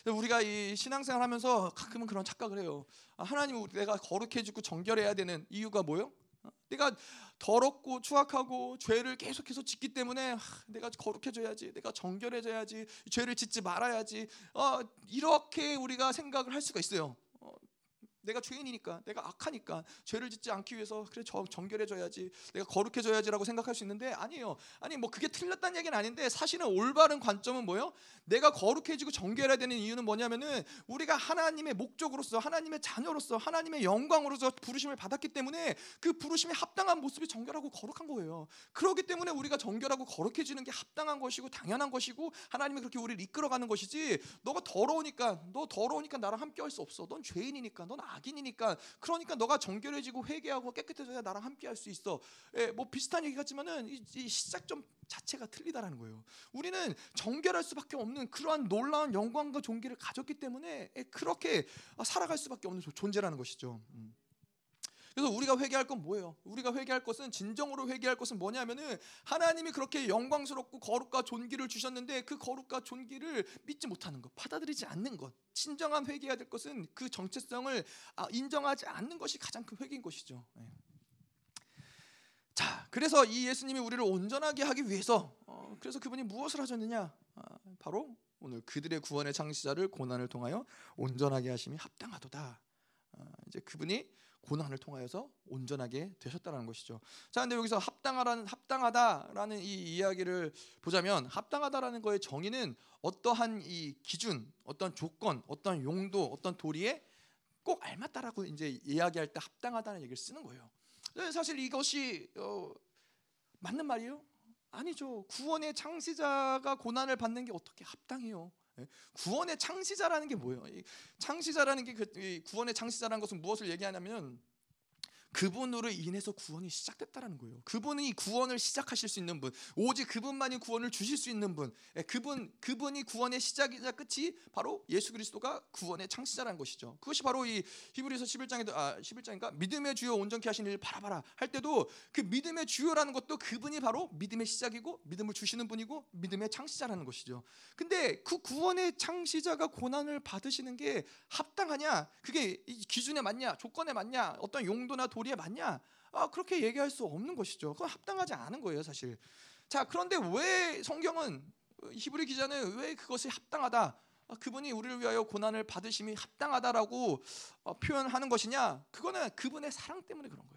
우리가 이 신앙생활 하면서 가끔은 그런 착각을 해요. 아, 하나님 내가 거룩해지고 정결해야 되는 이유가 뭐요? 어? 내가 더럽고 추악하고 죄를 계속해서 짓기 때문에 하, 내가 거룩해져야지, 내가 정결해져야지, 죄를 짓지 말아야지. 어, 이렇게 우리가 생각을 할 수가 있어요. 어, 내가 죄인이니까, 내가 악하니까 죄를 짓지 않기 위해서 그래 정, 정결해져야지, 내가 거룩해져야지라고 생각할 수 있는데 아니에요. 아니 뭐 그게 틀렸다는 얘기는 아닌데 사실은 올바른 관점은 뭐예요? 내가 거룩해지고 정결해야 되는 이유는 뭐냐면은 우리가 하나님의 목적으로서 하나님의 자녀로서 하나님의 영광으로서 부르심을 받았기 때문에 그 부르심에 합당한 모습이 정결하고 거룩한 거예요. 그렇기 때문에 우리가 정결하고 거룩해지는 게 합당한 것이고 당연한 것이고 하나님이 그렇게 우리를 이끌어가는 것이지 너가 더러우니까 너 더러우니까 나랑 함께 할 수 없어. 넌 죄인이니까 넌 악 인이니까 그러니까 너가 정결해지고 회개하고 깨끗해져야 나랑 함께 할 수 있어. 예, 뭐 비슷한 얘기 같지만은 이, 이 시작점 자체가 틀리다라는 거예요. 우리는 정결할 수밖에 없는 그러한 놀라운 영광과 존귀를 가졌기 때문에 그렇게 살아갈 수밖에 없는 존재라는 것이죠. 음. 그래서 우리가 회개할 건 뭐예요? 우리가 회개할 것은 진정으로 회개할 것은 뭐냐면은 하나님이 그렇게 영광스럽고 거룩과 존귀를 주셨는데 그 거룩과 존귀를 믿지 못하는 것, 받아들이지 않는 것. 진정한 회개해야 될 것은 그 정체성을 아, 인정하지 않는 것이 가장 큰 회개인 것이죠. 네. 자, 그래서 이 예수님이 우리를 온전하게 하기 위해서 어, 그래서 그분이 무엇을 하셨느냐? 아, 바로 오늘 그들의 구원의 창시자를 고난을 통하여 온전하게 하심이 합당하도다. 아, 이제 그분이 고난을 통하여서 온전하게 되셨다는 것이죠. 자, 근데 여기서 합당하라는 합당하다라는 이 이야기를 보자면 합당하다라는 거의 정의는 어떠한 이 기준, 어떤 조건, 어떤 용도, 어떤 도리에 꼭 알맞다라고 이제 이야기할 때 합당하다는 얘기를 쓰는 거예요. 사실 이것이 어, 맞는 말이에요? 아니죠. 구원의 창시자가 고난을 받는 게 어떻게 합당해요? 구원의 창시자라는 게 뭐예요? 창시자라는 게 그, 구원의 창시자라는 것은 무엇을 얘기하냐면 그분으로 인해서 구원이 시작됐다라는 거예요. 그분이 구원을 시작하실 수 있는 분, 오직 그분만이 구원을 주실 수 있는 분, 예, 그분 그분이 구원의 시작이자 끝이 바로 예수 그리스도가 구원의 창시자라는 것이죠. 그것이 바로 이 히브리서 11장에도 아 11장인가 믿음의 주요 온전케 하신 일 바라봐라 할 때도 그 믿음의 주요라는 것도 그분이 바로 믿음의 시작이고 믿음을 주시는 분이고 믿음의 창시자라는 것이죠. 근데 그 구원의 창시자가 고난을 받으시는 게 합당하냐? 그게 기준에 맞냐? 조건에 맞냐? 어떤 용도나 도리에 맞냐? 아, 그렇게 얘기할 수 없는 것이죠. 그건 합당하지 않은 거예요, 사실. 자, 그런데 왜 성경은 히브리 기자는 왜 그것이 합당하다? 아, 그분이 우리를 위하여 고난을 받으심이 합당하다라고 어, 표현하는 것이냐? 그거는 그분의 사랑 때문에 그런 거예요.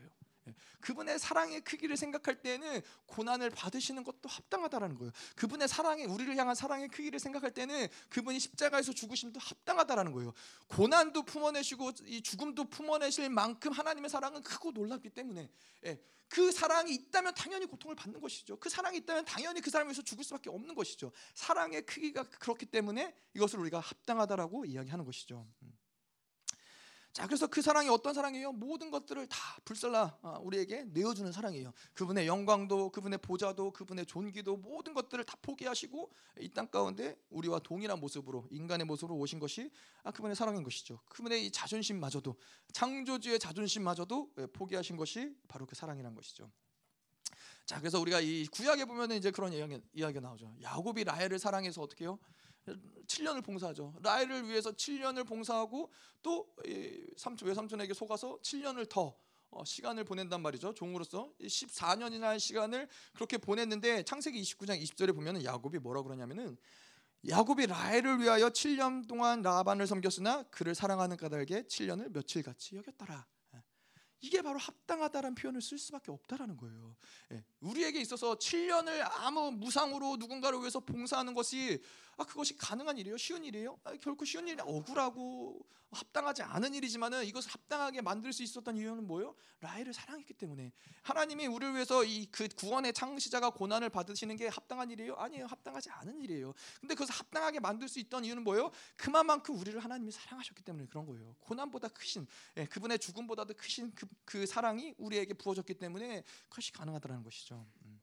예, 그분의 사랑의 크기를 생각할 때는 고난을 받으시는 것도 합당하다라는 거예요. 그분의 사랑의 우리를 향한 사랑의 크기를 생각할 때는 그분이 십자가에서 죽으심도 합당하다라는 거예요. 고난도 품어내시고 이 죽음도 품어내실 만큼 하나님의 사랑은 크고 놀랍기 때문에 예, 그 사랑이 있다면 당연히 고통을 받는 것이죠. 그 사랑이 있다면 당연히 그 사람을 위해서 죽을 수밖에 없는 것이죠. 사랑의 크기가 그렇기 때문에 이것을 우리가 합당하다라고 이야기하는 것이죠. 음. 자, 그래서 그 사랑이 어떤 사랑이에요? 모든 것들을 다 불살라 아, 우리에게 내어주는 사랑이에요. 그분의 영광도, 그분의 보좌도, 그분의 존귀도 모든 것들을 다 포기하시고 이 땅 가운데 우리와 동일한 모습으로 인간의 모습으로 오신 것이 아, 그분의 사랑인 것이죠. 그분의 이 자존심마저도 창조주의 자존심마저도 예, 포기하신 것이 바로 그 사랑이란 것이죠. 자, 그래서 우리가 이 구약에 보면은 이제 그런 이야기, 이야기가 나오죠. 야곱이 라헬을 사랑해서 어떻게 해요? 7년을 봉사하죠. 라헬을 위해서 7년을 봉사하고 또 삼촌 외삼촌에게 속아서 7년을 더 어, 시간을 보낸단 말이죠. 종으로서 14년이나 시간을 그렇게 보냈는데 창세기 29장 20절에 보면은 야곱이 뭐라 그러냐면은 야곱이 라헬을 위하여 7년 동안 라반을 섬겼으나 그를 사랑하는 까닭에 7년을 며칠 같이 여겼더라. 이게 바로 합당하다라는 표현을 쓸 수밖에 없다라는 거예요. 예, 우리에게 있어서 7년을 아무 무상으로 누군가를 위해서 봉사하는 것이 아 그것이 가능한 일이에요? 쉬운 일이에요? 아, 결코 쉬운 일이 억울하고 합당하지 않은 일이지만은 이것을 합당하게 만들 수 있었던 이유는 뭐예요? 라헬을 사랑했기 때문에 하나님이 우리를 위해서 이 그 구원의 창시자가 고난을 받으시는 게 합당한 일이에요? 아니에요. 합당하지 않은 일이에요. 근데 그것을 합당하게 만들 수 있던 이유는 뭐예요? 그만큼 우리를 하나님이 사랑하셨기 때문에 그런 거예요. 고난보다 크신 예, 그분의 죽음보다도 크신 그, 그 사랑이 우리에게 부어졌기 때문에 그것이 가능하다는 것이죠. 음.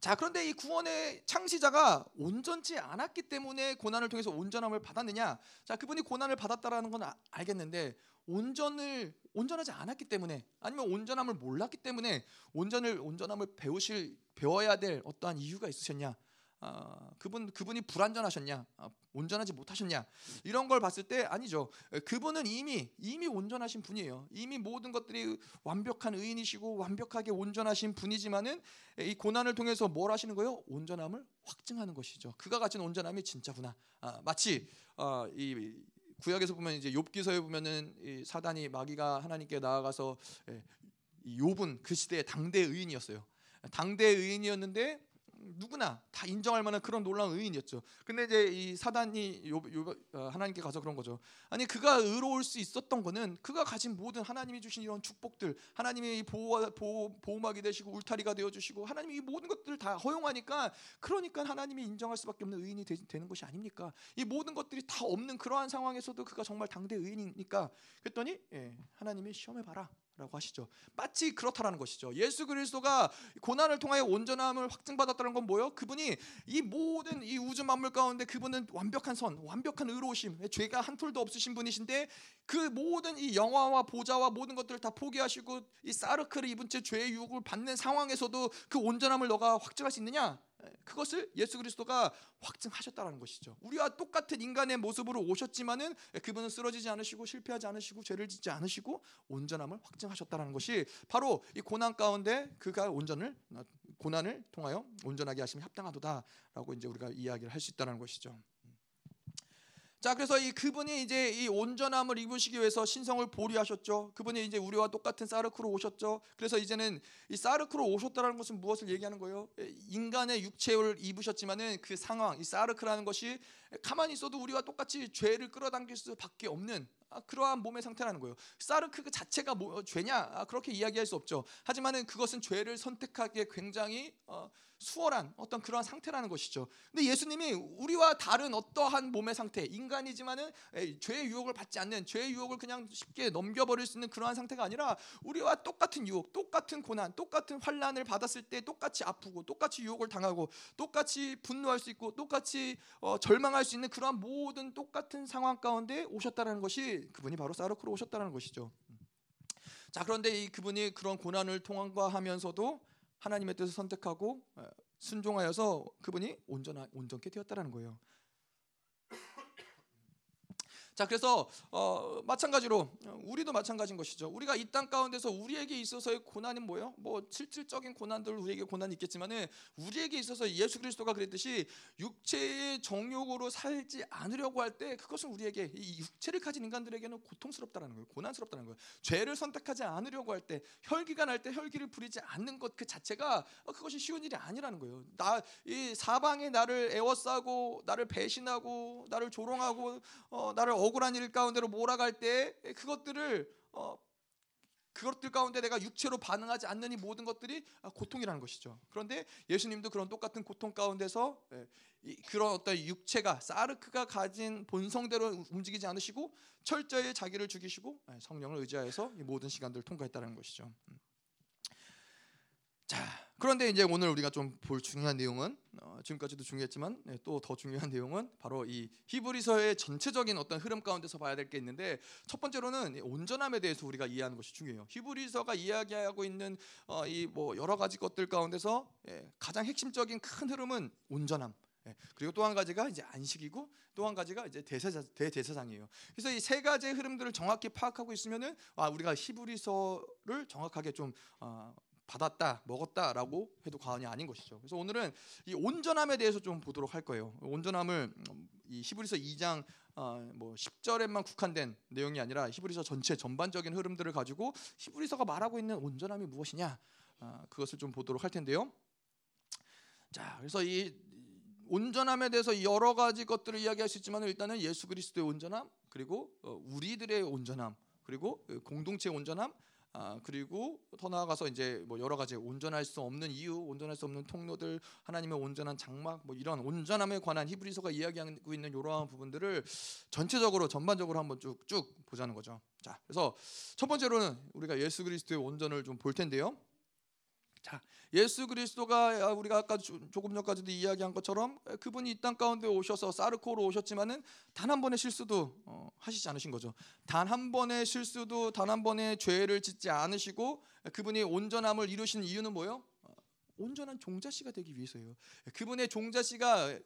자 그런데 이 구원의 창시자가 온전치 않았기 때문에 고난을 통해서 온전함을 받았느냐? 자 그분이 고난을 받았다라는 건 아, 알겠는데 온전을 온전하지 않았기 때문에 아니면 온전함을 몰랐기 때문에 온전을 온전함을 배우실 배워야 될 어떠한 이유가 있으셨냐? 아, 그분 그분이 불완전하셨냐, 아, 온전하지 못하셨냐 이런 걸 봤을 때 아니죠. 그분은 이미 이미 온전하신 분이에요. 이미 모든 것들이 완벽한 의인이시고 완벽하게 온전하신 분이지만은 이 고난을 통해서 뭘 하시는 거예요? 온전함을 확증하는 것이죠. 그가 가진 온전함이 진짜구나. 아, 마치 어, 이 구약에서 보면 이제 욥기서에 보면은 이 사단이 마귀가 하나님께 나아가서 예, 욥은 그 시대의 당대 의인이었어요. 당대 의인이었는데 누구나 다 인정할 만한 그런 놀라운 의인이었죠. 근데 이제 이 사단이 요, 요, 어, 하나님께 가서 그런 거죠. 아니 그가 의로울 수 있었던 거는 그가 가진 모든 하나님이 주신 이런 축복들, 하나님이 보호, 보호, 보호막이 되시고 울타리가 되어 주시고 하나님이 이 모든 것들을 다 허용하니까 그러니까 하나님이 인정할 수밖에 없는 의인이 되, 는 것이 아닙니까? 이 모든 것들이 다 없는 그러한 상황에서도 그가 정말 당대 의인이니까 그랬더니 예, 하나님이 시험해 봐라. 라고 하시죠. 마치 그렇다라는 것이죠. 예수 그리스도가 고난을 통하여 온전함을 확증받았다는 건 뭐예요? 그분이 이 모든 이 우주 만물 가운데 그분은 완벽한 선, 완벽한 의로우심, 죄가 한 톨도 없으신 분이신데 그 모든 이 영화와 보좌와 모든 것들을 다 포기하시고 이 사르크를 입은 채 죄의 유혹을 받는 상황에서도 그 온전함을 너가 확증할 수 있느냐? 그것을 예수 그리스도가 확증하셨다는 것이죠. 우리와 똑같은 인간의 모습으로 오셨지만은 그분은 쓰러지지 않으시고 실패하지 않으시고 죄를 짓지 않으시고 온전함을 확증하셨다는 것이 바로 이 고난 가운데 그가 온전을 고난을 통하여 온전하게 하심이 합당하도다라고 이제 우리가 이야기를 할 수 있다는 것이죠. 자, 그래서 이 그분이 이제 이 온전함을 입으시기 위해서 신성을 보류하셨죠. 그분이 이제 우리와 똑같은 사르크로 오셨죠. 그래서 이제는 이 사르크로 오셨다라는 것은 무엇을 얘기하는 거예요? 인간의 육체를 입으셨지만은 그 상황, 이 사르크라는 것이 가만히 있어도 우리와 똑같이 죄를 끌어당길 수밖에 없는 아, 그러한 몸의 상태라는 거예요. 사르크 그 자체가 뭐, 죄냐? 아, 그렇게 이야기할 수 없죠. 하지만은 그것은 죄를 선택하기에 굉장히 어, 수월한 어떤 그러한 상태라는 것이죠. 근데 예수님이 우리와 다른 어떠한 몸의 상태, 인간이지만은 죄의 유혹을 받지 않는 죄의 유혹을 그냥 쉽게 넘겨버릴 수 있는 그러한 상태가 아니라 우리와 똑같은 유혹, 똑같은 고난, 똑같은 환란을 받았을 때 똑같이 아프고 똑같이 유혹을 당하고 똑같이 분노할 수 있고 똑같이 어, 절망할 수 있는 그러한 모든 똑같은 상황 가운데 오셨다라는 것이 그분이 바로 사르크로 오셨다라는 것이죠. 자 그런데 이 그분이 그런 고난을 통과하면서도 하나님의 뜻을 선택하고 어, 순종하여서 그분이 온전하, 온전케 되었다라는 거예요. 자 그래서 어, 마찬가지로 우리도 마찬가지인 것이죠. 우리가 이 땅 가운데서 우리에게 있어서의 고난이 뭐예요? 뭐 실질적인 고난들 우리에게 고난이 있겠지만은 우리에게 있어서 예수 그리스도가 그랬듯이 육체의 정욕으로 살지 않으려고 할 때 그것은 우리에게 이 육체를 가진 인간들에게는 고통스럽다라는 거예요. 고난스럽다는 거예요. 죄를 선택하지 않으려고 할 때 혈기가 날 때 혈기를 부리지 않는 것 그 자체가 어, 그것이 쉬운 일이 아니라는 거예요. 나 이 사방에 나를 애워싸고 나를 배신하고 나를 조롱하고 어, 나를 억울한 일 가운데로 몰아갈 때 그것들을 어, 그것들 가운데 내가 육체로 반응하지 않는 이 모든 것들이 고통이라는 것이죠. 그런데 예수님도 그런 똑같은 고통 가운데서 예, 그런 어떤 육체가 사르크가 가진 본성대로 움직이지 않으시고 철저히 자기를 죽이시고 예, 성령을 의지하여서 모든 시간들을 통과했다는 것이죠. 음. 자, 그런데 이제 오늘 우리가 좀 볼 중요한 내용은 어, 지금까지도 중요했지만 네, 또더 중요한 내용은 바로 이 히브리서의 전체적인 어떤 흐름 가운데서 봐야 될 게 있는데 첫 번째로는 온전함에 대해서 우리가 이해하는 것이 중요해요. 히브리서가 이야기하고 있는 어, 이뭐 여러 가지 것들 가운데서 예, 가장 핵심적인 큰 흐름은 온전함. 예, 그리고 또 한 가지가 이제 안식이고 또 한 가지가 이제 대제사, 대제사장이에요. 그래서 이 세 가지의 흐름들을 정확히 파악하고 있으면은 아, 우리가 히브리서를 정확하게 좀 어, 받았다, 먹었다라고 해도 과언이 아닌 것이죠. 그래서 오늘은 이 온전함에 대해서 좀 보도록 할 거예요. 온전함을 이 히브리서 2장 어, 뭐 10절에만 국한된 내용이 아니라 히브리서 전체 전반적인 흐름들을 가지고 히브리서가 말하고 있는 온전함이 무엇이냐 어, 그것을 좀 보도록 할 텐데요. 자, 그래서 이 온전함에 대해서 여러 가지 것들을 이야기할 수 있지만 일단은 예수 그리스도의 온전함 그리고 어, 우리들의 온전함 그리고 공동체의 온전함 아, 그리고 더 나아가서 이제 뭐 여러 가지 온전할 수 없는 이유, 온전할 수 없는 통로들, 하나님의 온전한 장막, 뭐 이런 온전함에 관한 히브리서가 이야기하고 있는 이러한 부분들을 전체적으로 전반적으로 한번 쭉쭉 보자는 거죠. 자, 그래서 첫 번째로는 우리가 예수 그리스도의 온전을 좀 볼 텐데요. 자, 예수 그리스도가 우리가 아까 조금 전까지도 이야기한 것처럼 그분이 이 땅 가운데 오셔서 사르코로 오셨지만은 단 한 번의 실수도 어, 하시지 않으신 거죠. 단 한 번의 실수도 단 한 번의 죄를 짓지 않으시고 그분이 온전함을 이루신 이유는 뭐예요? 어, 온전한 종자씨가 되기 위해서예요. 그분의 종자씨가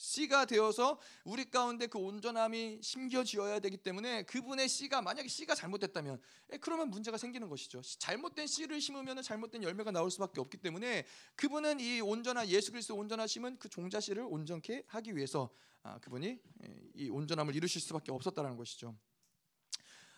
씨가 되어서 우리 가운데 그 온전함이 심겨지어야 되기 때문에 그분의 씨가 만약에 씨가 잘못됐다면 그러면 문제가 생기는 것이죠. 잘못된 씨를 심으면 잘못된 열매가 나올 수밖에 없기 때문에 그분은 이 온전한 예수 그리스도 온전하심은 그 종자 씨를 온전케 하기 위해서 아, 그분이 이 온전함을 이루실 수밖에 없었다는 것이죠.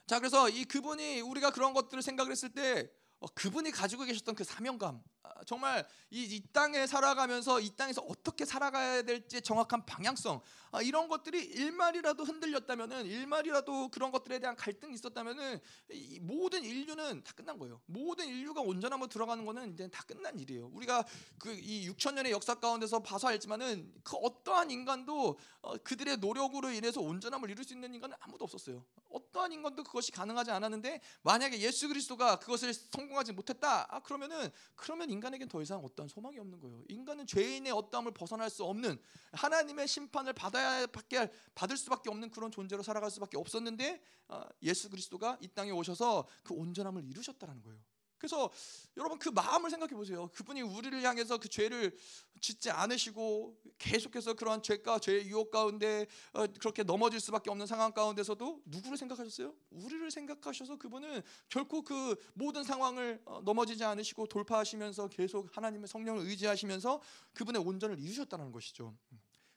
자 그래서 이 그분이 우리가 그런 것들을 생각을 했을 때 어, 그분이 가지고 계셨던 그 사명감 아, 정말 이, 이, 땅에 살아가면서 이 땅에서 어떻게 살아가야 될지 정확한 방향성 아, 이런 것들이 일말이라도 흔들렸다면은 일말이라도 그런 것들에 대한 갈등이 있었다면은 이 모든 인류는 다 끝난 거예요. 모든 인류가 온전함으로 들어가는 거는 이제 다 끝난 일이에요. 우리가 그 이 6천 년의 역사 가운데서 봐서 알지만은 그 어떠한 인간도 어, 그들의 노력으로 인해서 온전함을 이룰 수 있는 인간은 아무도 없었어요. 어떠한 인간도 그것이 가능하지 않았는데 만약에 예수 그리스도가 그것을 성공하지 못했다. 아, 그러면은 그러면 인간에겐 더 이상 어떠한 소망이 없는 거예요. 인간은 죄인의 어떠함을 벗어날 수 없는 하나님의 심판을 받아야 밖에 받을 수밖에 없는 그런 존재로 살아갈 수밖에 없었는데 어, 예수 그리스도가 이 땅에 오셔서 그 온전함을 이루셨다라는 거예요. 그래서 여러분 그 마음을 생각해 보세요. 그분이 우리를 향해서 그 죄를 짓지 않으시고 계속해서 그러한 죄가 죄의 유혹 가운데 어, 그렇게 넘어질 수밖에 없는 상황 가운데서도 누구를 생각하셨어요? 우리를 생각하셔서 그분은 결코 그 모든 상황을 어, 넘어지지 않으시고 돌파하시면서 계속 하나님의 성령을 의지하시면서 그분의 온전을 이루셨다는 것이죠.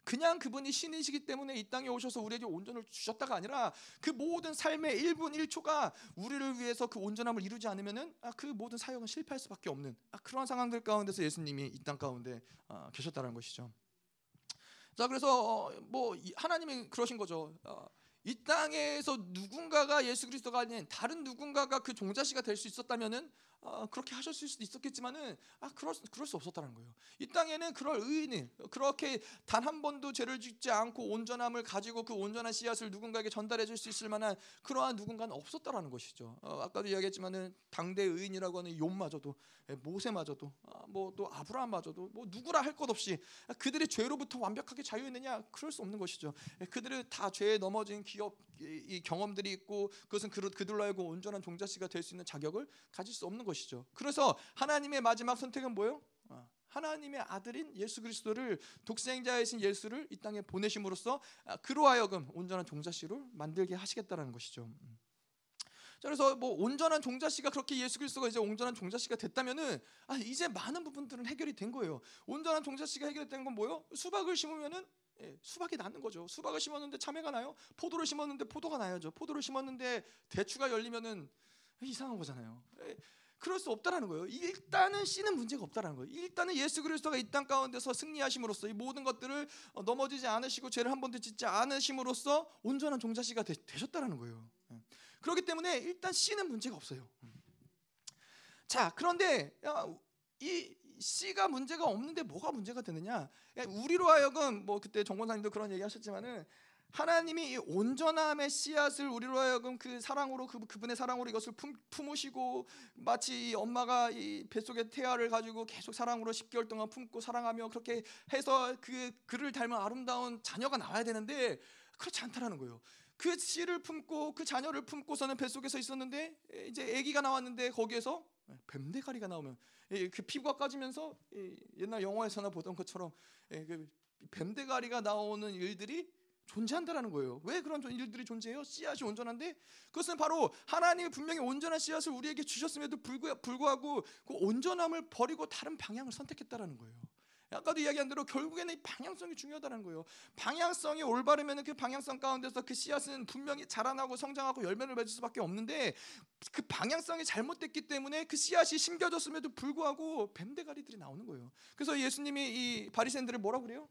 그냥 그분이 신이시기 때문에 이 땅에 오셔서 우리에게 온전을 주셨다가 아니라 그 모든 삶의 1분 1초가 우리를 위해서 그 온전함을 이루지 않으면은 아, 그 모든 사역은 실패할 수밖에 없는 아, 그런 상황들 가운데서 예수님이 이 땅 가운데 아, 계셨다는 것이죠. 자 그래서 어, 뭐 하나님이 그러신 거죠. 어, 이 땅에서 누군가가 예수 그리스도가 아닌 다른 누군가가 그 종자씨가 될 수 있었다면은 어, 그렇게 하셨을 수도 있었겠지만은 아 그럴, 그럴 수 없었다는 거예요. 이 땅에는 그럴 의인이 그렇게 단 한 번도 죄를 짓지 않고 온전함을 가지고 그 온전한 씨앗을 누군가에게 전달해 줄 수 있을 만한 그러한 누군가는 없었다라는 것이죠. 어, 아까도 이야기했지만은 당대 의인이라고 하는 욥마저도 예, 모세마저도 아, 뭐또 아브라함마저도 뭐 누구라 할 것 없이 그들의 죄로부터 완벽하게 자유했느냐 그럴 수 없는 것이죠. 예, 그들은 다 죄에 넘어진 기업 이 경험들이 있고 그것은 그들로 알고 온전한 종자씨가 될 수 있는 자격을 가질 수 없는 것이죠. 그래서 하나님의 마지막 선택은 뭐예요? 아, 하나님의 아들인 예수 그리스도를 독생자이신 예수를 이 땅에 보내심으로써 아, 그로 하여금 온전한 종자씨로 만들게 하시겠다라는 것이죠. 음. 그래서 뭐 온전한 종자씨가 그렇게 예수 그리스도가 이제 온전한 종자씨가 됐다면은 아 이제 많은 부분들은 해결이 된 거예요. 온전한 종자씨가 해결된 건 뭐요? 수박을 심으면은 예, 수박이 나는 거죠. 수박을 심었는데 참외가 나요. 포도를 심었는데 포도가 나야죠. 포도를 심었는데 대추가 열리면은 이상한 거잖아요. 예, 그럴 수 없다라는 거예요. 일단은 씨는 문제가 없다라는 거예요. 일단은 예수 그리스도가 이 땅 가운데서 승리하심으로써 이 모든 것들을 어, 넘어지지 않으시고 죄를 한 번도 짓지 않으심으로써 온전한 종자씨가 되, 셨다라는 거예요. 예. 그렇기 때문에 일단 씨는 문제가 없어요. 음. 자, 그런데 이 씨가 문제가 없는데 뭐가 문제가 되느냐? 우리로 하여금 뭐 그때 정권사님도 그런 얘기하셨지만은 하나님이 온전함의 씨앗을 우리로 하여금 그 사랑으로 그 그분의 사랑으로 이것을 품, 품으시고 마치 엄마가 이 뱃속에 태아를 가지고 계속 사랑으로 10개월 동안 품고 사랑하며 그렇게 해서 그 그를 닮은 아름다운 자녀가 나와야 되는데 그렇지 않다라는 거예요. 그 씨를 품고 그 자녀를 품고서는 뱃속에서 있었는데 이제 아기가 나왔는데 거기에서 뱀대가리가 나오면 그 피부가 까지면서 옛날 영화에서나 보던 것처럼 그 뱀대가리가 나오는 일들이 존재한다라는 거예요. 왜 그런 일들이 존재해요? 씨앗이 온전한데 그것은 바로 하나님이 분명히 온전한 씨앗을 우리에게 주셨음에도 불구하고 그 온전함을 버리고 다른 방향을 선택했다라는 거예요. 아까도 이야기한 대로 결국에는 이 방향성이 중요하다는 거예요. 방향성이 올바르면 그 방향성 가운데서 그 씨앗은 분명히 자라나고 성장하고 열매를 맺을 수밖에 없는데 그 방향성이 잘못됐기 때문에 그 씨앗이 심겨졌음에도 불구하고 뱀대가리들이 나오는 거예요. 그래서 예수님이 이 바리새인들을 뭐라 그래요?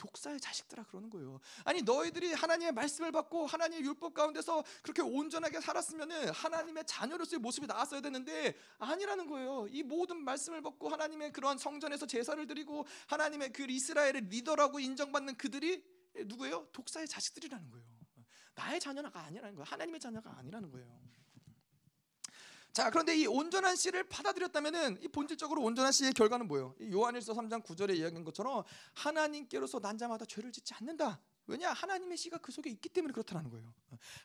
독사의 자식들아 그러는 거예요. 아니 너희들이 하나님의 말씀을 받고 하나님의 율법 가운데서 그렇게 온전하게 살았으면은 하나님의 자녀로서의 모습이 나왔어야 되는데 아니라는 거예요. 이 모든 말씀을 받고 하나님의 그런 성전에서 제사를 드리고 하나님의 그 이스라엘의 리더라고 인정받는 그들이 누구예요? 독사의 자식들이라는 거예요. 나의 자녀가 아니라는 거예요. 하나님의 자녀가 아니라는 거예요. 자, 그런데 이 온전한 씨를 받아들였다면은 이 본질적으로 온전한 씨의 결과는 뭐예요? 요한일서 3장 9절에 이야기한 것처럼 하나님께로서 난 자마다 죄를 짓지 않는다. 왜냐? 하나님의 씨가 그 속에 있기 때문에 그렇다는 거예요.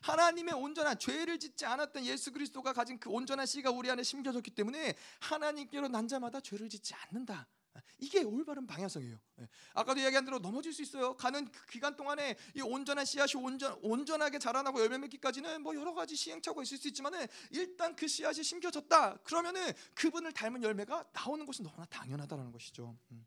하나님의 온전한 죄를 짓지 않았던 예수 그리스도가 가진 그 온전한 씨가 우리 안에 심겨졌기 때문에 하나님께로 난 자마다 죄를 짓지 않는다. 이게 올바른 방향성이에요. 예. 아까도 이야기한 대로 넘어질 수 있어요. 가는 그 기간 동안에 이 온전한 씨앗이 온전 온전하게 자라나고 열매 맺기까지는 뭐 여러 가지 시행착오가 있을 수 있지만은 일단 그 씨앗이 심겨졌다. 그러면은 그분을 닮은 열매가 나오는 것은 너무나 당연하다는 것이죠. 음.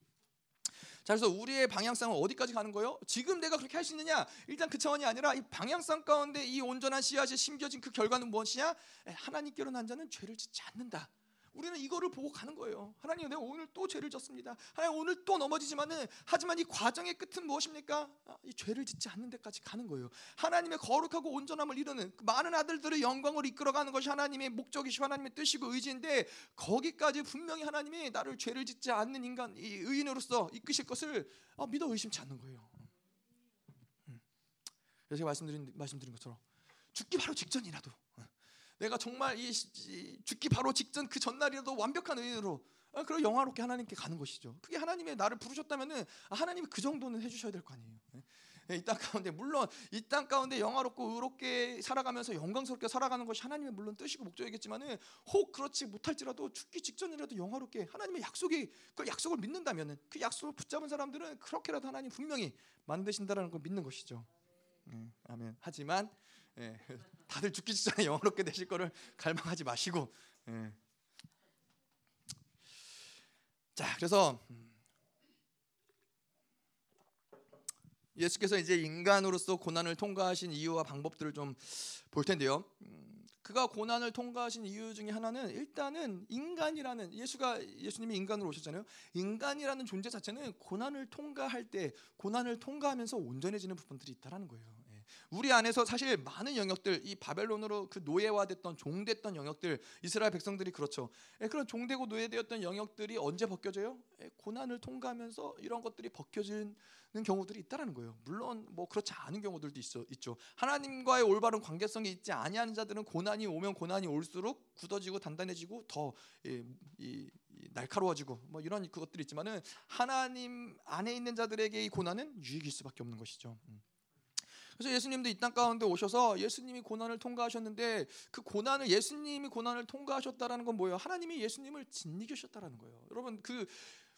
자 그래서 우리의 방향성은 어디까지 가는 거예요? 지금 내가 그렇게 할 수 있느냐? 일단 그 차원이 아니라 이 방향성 가운데 이 온전한 씨앗이 심겨진 그 결과는 무엇이냐? 하나님께로 난 자는 죄를 짓지 않는다. 우리는 이거를 보고 가는 거예요. 하나님, 내가 오늘 또 죄를 졌습니다. 하나님, 오늘 또 넘어지지만은 하지만 이 과정의 끝은 무엇입니까? 아, 이 죄를 짓지 않는 데까지 가는 거예요. 하나님의 거룩하고 온전함을 이루는 그 많은 아들들의 영광을 이끌어가는 것이 하나님의 목적이시고 하나님의 뜻이고 의지인데 거기까지 분명히 하나님이 나를 죄를 짓지 않는 인간, 이 의인으로서 이끄실 것을 아, 믿어 의심치 않는 거예요. 음. 그래서 제가 말씀드린 말씀드린 것처럼 죽기 바로 직전이라도. 내가 정말 이 죽기 바로 직전 그 전날이라도 완벽한 의인으로 아, 그리고 영화롭게 하나님께 가는 것이죠. 그게 하나님의 나를 부르셨다면은 아, 하나님이 그 정도는 해주셔야 될 거 아니에요. 예, 이땅 가운데 물론 이 땅 가운데 영화롭고 의롭게 살아가면서 영광스럽게 살아가는 것이 하나님의 물론 뜻이고 목적이겠지만은 혹 그렇지 못할지라도 죽기 직전이라도 영화롭게 하나님의 약속이 그 약속을 믿는다면은 그 약속을 붙잡은 사람들은 그렇게라도 하나님 분명히 만드신다라는 걸 믿는 것이죠. 네, 아멘. 하지만 예, 다들 죽기 전에 영원롭게 되실 거를 갈망하지 마시고 예. 자 그래서 예수께서 이제 인간으로서 고난을 통과하신 이유와 방법들을 좀 볼 텐데요. 그가 고난을 통과하신 이유 중에 하나는 일단은 인간이라는 예수가 예수님이 인간으로 오셨잖아요. 인간이라는 존재 자체는 고난을 통과할 때 고난을 통과하면서 온전해지는 부분들이 있다라는 거예요. 우리 안에서 사실 많은 영역들 이 바벨론으로 그 노예화됐던 종됐던 영역들 이스라엘 백성들이 그렇죠. 예, 그런 종되고 노예되었던 영역들이 언제 벗겨져요? 예, 고난을 통과하면서 이런 것들이 벗겨지는 경우들이 있다라는 거예요. 물론 뭐 그렇지 않은 경우들도 있어 있죠. 하나님과의 올바른 관계성이 있지 아니하는 자들은 고난이 오면 고난이 올수록 굳어지고 단단해지고 더 이, 이, 날카로워지고 뭐 이런 그것들이 있지만은 하나님 안에 있는 자들에게 이 고난은 유익일 수밖에 없는 것이죠. 음. 그래서 예수님도 이 땅 가운데 오셔서 예수님이 고난을 통과하셨는데 그 고난을 예수님이 고난을 통과하셨다라는 건 뭐예요? 하나님이 예수님을 진리하셨다라는 거예요. 여러분 그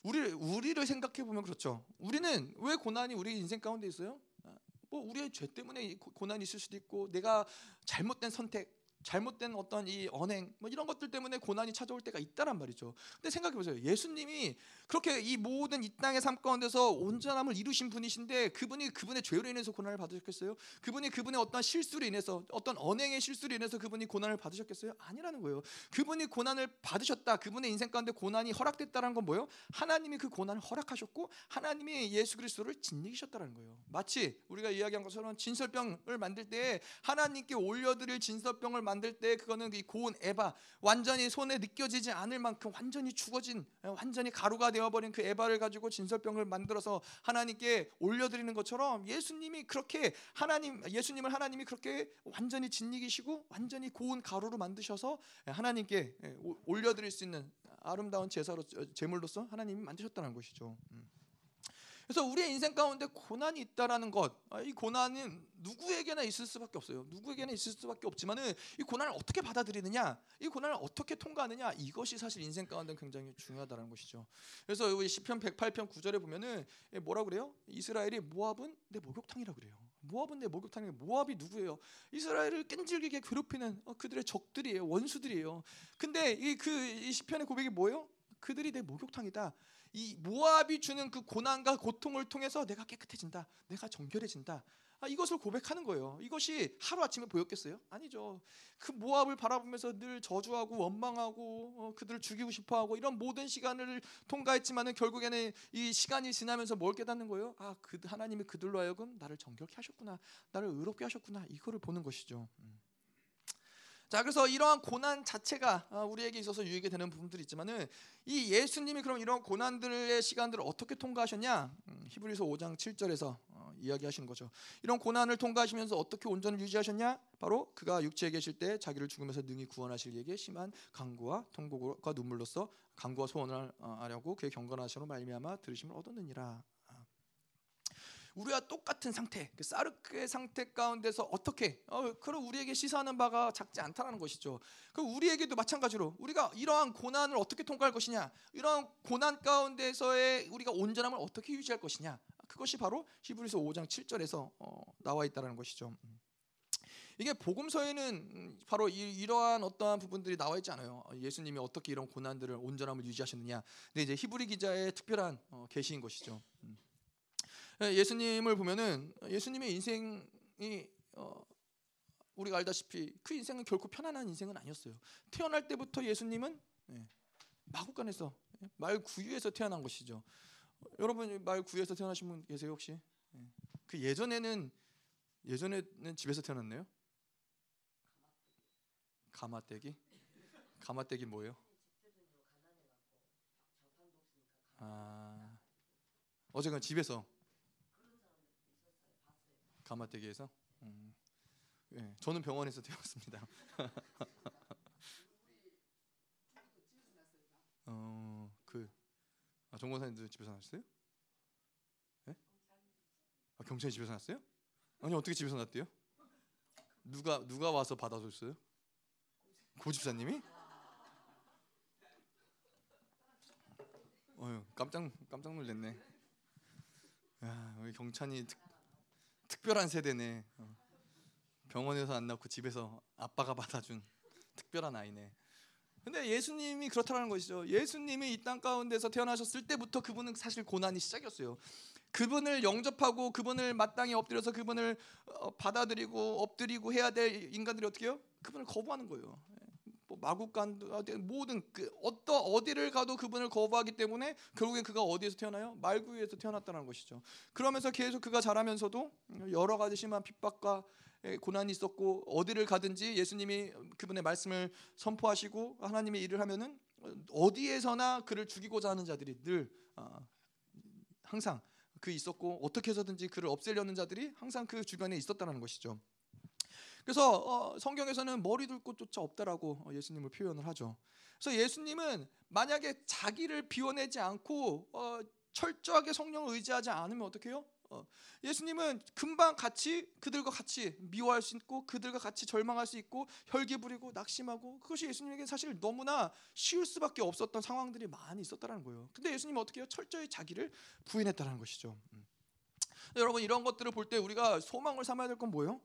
우리 우리를 생각해 보면 그렇죠. 우리는 왜 고난이 우리 인생 가운데 있어요? 아, 뭐 우리의 죄 때문에 고난이 있을 수도 있고 내가 잘못된 선택 잘못된 어떤 이 언행 뭐 이런 것들 때문에 고난이 찾아올 때가 있다란 말이죠. 근데 생각해 보세요. 예수님이 그렇게 이 모든 이 땅의 삶 가운데서 온전함을 이루신 분이신데 그분이 그분의 죄로 인해서 고난을 받으셨겠어요? 그분이 그분의 어떤 실수로 인해서 어떤 언행의 실수로 인해서 그분이 고난을 받으셨겠어요? 아니라는 거예요. 그분이 고난을 받으셨다. 그분의 인생 가운데 고난이 허락됐다는 건 뭐예요? 하나님이 그 고난을 허락하셨고 하나님이 예수 그리스도를 진리기셨다는 거예요. 마치 우리가 이야기한 것처럼 진설병을 만들 때 하나님께 올려드릴 진설병을 만들 때 그거는 이 고운 에바 완전히 손에 느껴지지 않을 만큼 완전히 죽어진 완전히 가루가 되어버린 그 에바를 가지고 진설병을 만들어서 하나님께 올려드리는 것처럼 예수님이 그렇게 하나님 예수님을 하나님이 그렇게 완전히 진리기시고 완전히 고운 가루로 만드셔서 하나님께 올려드릴 수 있는 아름다운 제사로 제물로서 하나님이 만드셨다는 것이죠. 음. 그래서 우리의 인생 가운데 고난이 있다라는 것, 아, 이 고난은 누구에게나 있을 수밖에 없어요. 누구에게나 있을 수밖에 없지만은 이 고난을 어떻게 받아들이느냐, 이 고난을 어떻게 통과하느냐, 이것이 사실 인생 가운데 굉장히 중요하다는 것이죠. 그래서 우리 시편 108편 9절에 보면은 뭐라 그래요? 이스라엘이 모압은 내 목욕탕이라 그래요. 모압은 내 목욕탕이 모압이 누구예요? 이스라엘을 끈질기게 괴롭히는 어, 그들의 적들이에요, 원수들이에요. 근데 이 그 시편의 고백이 뭐예요? 그들이 내 목욕탕이다. 이 모압이 주는 그 고난과 고통을 통해서 내가 깨끗해진다. 내가 정결해진다. 아, 이것을 고백하는 거예요. 이것이 하루 아침에 보였겠어요? 아니죠. 그 모압을 바라보면서 늘 저주하고 원망하고 어, 그들을 죽이고 싶어하고 이런 모든 시간을 통과했지만은 결국에는 이 시간이 지나면서 뭘 깨닫는 거예요? 아, 그 하나님이 그들로 하여금 나를 정결케 하셨구나, 나를 의롭게 하셨구나 이거를 보는 것이죠. 음. 자, 그래서 이러한 고난 자체가 어, 우리에게 있어서 유익이 되는 부분들이 있지만은 이 예수님이 그럼 이런 고난들의 시간들을 어떻게 통과하셨냐? 음, 히브리서 5장 7절에서 어, 이야기하시는 거죠. 이런 고난을 통과하시면서 어떻게 온전을 유지하셨냐? 바로 그가 육체에 계실 때 자기를 죽으면서 능히 구원하실 이에게 심한 강구와 통곡과 눈물로써 강구와 소원을 어, 하려고 그의 경건하시로 말미암아 들으심을 얻었느니라. 우리와 똑같은 상태, 그 사르크의 상태 가운데서 어떻게 어, 그럼 우리에게 시사하는 바가 작지 않다라는 것이죠. 그 우리에게도 마찬가지로 우리가 이러한 고난을 어떻게 통과할 것이냐, 이러한 고난 가운데서의 우리가 온전함을 어떻게 유지할 것이냐, 그것이 바로 히브리서 5장 7절에서 어, 나와 있다라는 것이죠. 음. 이게 복음서에는 바로 이, 러한 어떠한 부분들이 나와 있지 않아요. 예수님이 어떻게 이런 고난들을 온전함을 유지하셨느냐. 근데 이제 히브리 기자의 특별한 어, 계시인 것이죠. 음. 예, 예수님을 보면은 예수님의 인생이 어, 우리가 알다시피 그 인생은 결코 편안한 인생은 아니었어요. 태어날 때부터 예수님은 예, 마국간에서 예, 말 구유에서 태어난 것이죠. 여러분 말 구유에서 태어나신 분 계세요 혹시? 예. 그 예전에는 예전에는 집에서 태어났네요. 가마떼기? 가마떼기 뭐예요? 아 어제가 집에서 가마떼기에서? 음. 예, 저는 병원에서 태웠습니다. (laughs) 어, 그 아, 정권사님도 집에서 났어요? 예? 아, 경찰이 집에서 났어요? 아니 어떻게 집에서 났대요? 누가 누가 와서 받아줬어요? 고집사님이? 어휴 깜짝 깜짝 놀랐네. 야, 우리 경찬이 특 별한 세대네. 어. 병원에서 안 낳고 집에서 아빠가 받아준 특별한 아이네. 근데 예수님이 그렇다는 것이죠. 예수님이 이 땅 가운데서 태어나셨을 때부터 그분은 사실 고난이 시작이었어요. 그분을 영접하고 그분을 마땅히 엎드려서 그분을 어, 받아들이고 엎드리고 해야 될 인간들이 어떻게 해요? 그분을 거부하는 거예요. 뭐 마국간 모든 그 어떠 어디를 가도 그분을 거부하기 때문에 결국엔 그가 어디에서 태어나요? 말구에서 태어났다는 것이죠. 그러면서 계속 그가 자라면서도 여러 가지 심한 핍박과 고난이 있었고 어디를 가든지 예수님이 그분의 말씀을 선포하시고 하나님의 일을 하면은 어디에서나 그를 죽이고자 하는 자들이 늘 어, 항상 그 있었고 어떻게 해서든지 그를 없애려는 자들이 항상 그 주변에 있었다는 것이죠. 그래서 어, 성경에서는 머리 둘 곳조차 없다라고 어, 예수님을 표현을 하죠. 그래서 예수님은 만약에 자기를 비워내지 않고 어, 철저하게 성령을 의지하지 않으면 어떻게 해요? 어, 예수님은 금방 같이 그들과 같이 미워할 수 있고 그들과 같이 절망할 수 있고 혈기 부리고 낙심하고 그것이 예수님에게 사실 너무나 쉬울 수밖에 없었던 상황들이 많이 있었다는 거예요. 근데 예수님은 어떻게 해요? 철저히 자기를 부인했다는 것이죠. 음. 여러분 이런 것들을 볼 때 우리가 소망을 삼아야 될 건 뭐예요?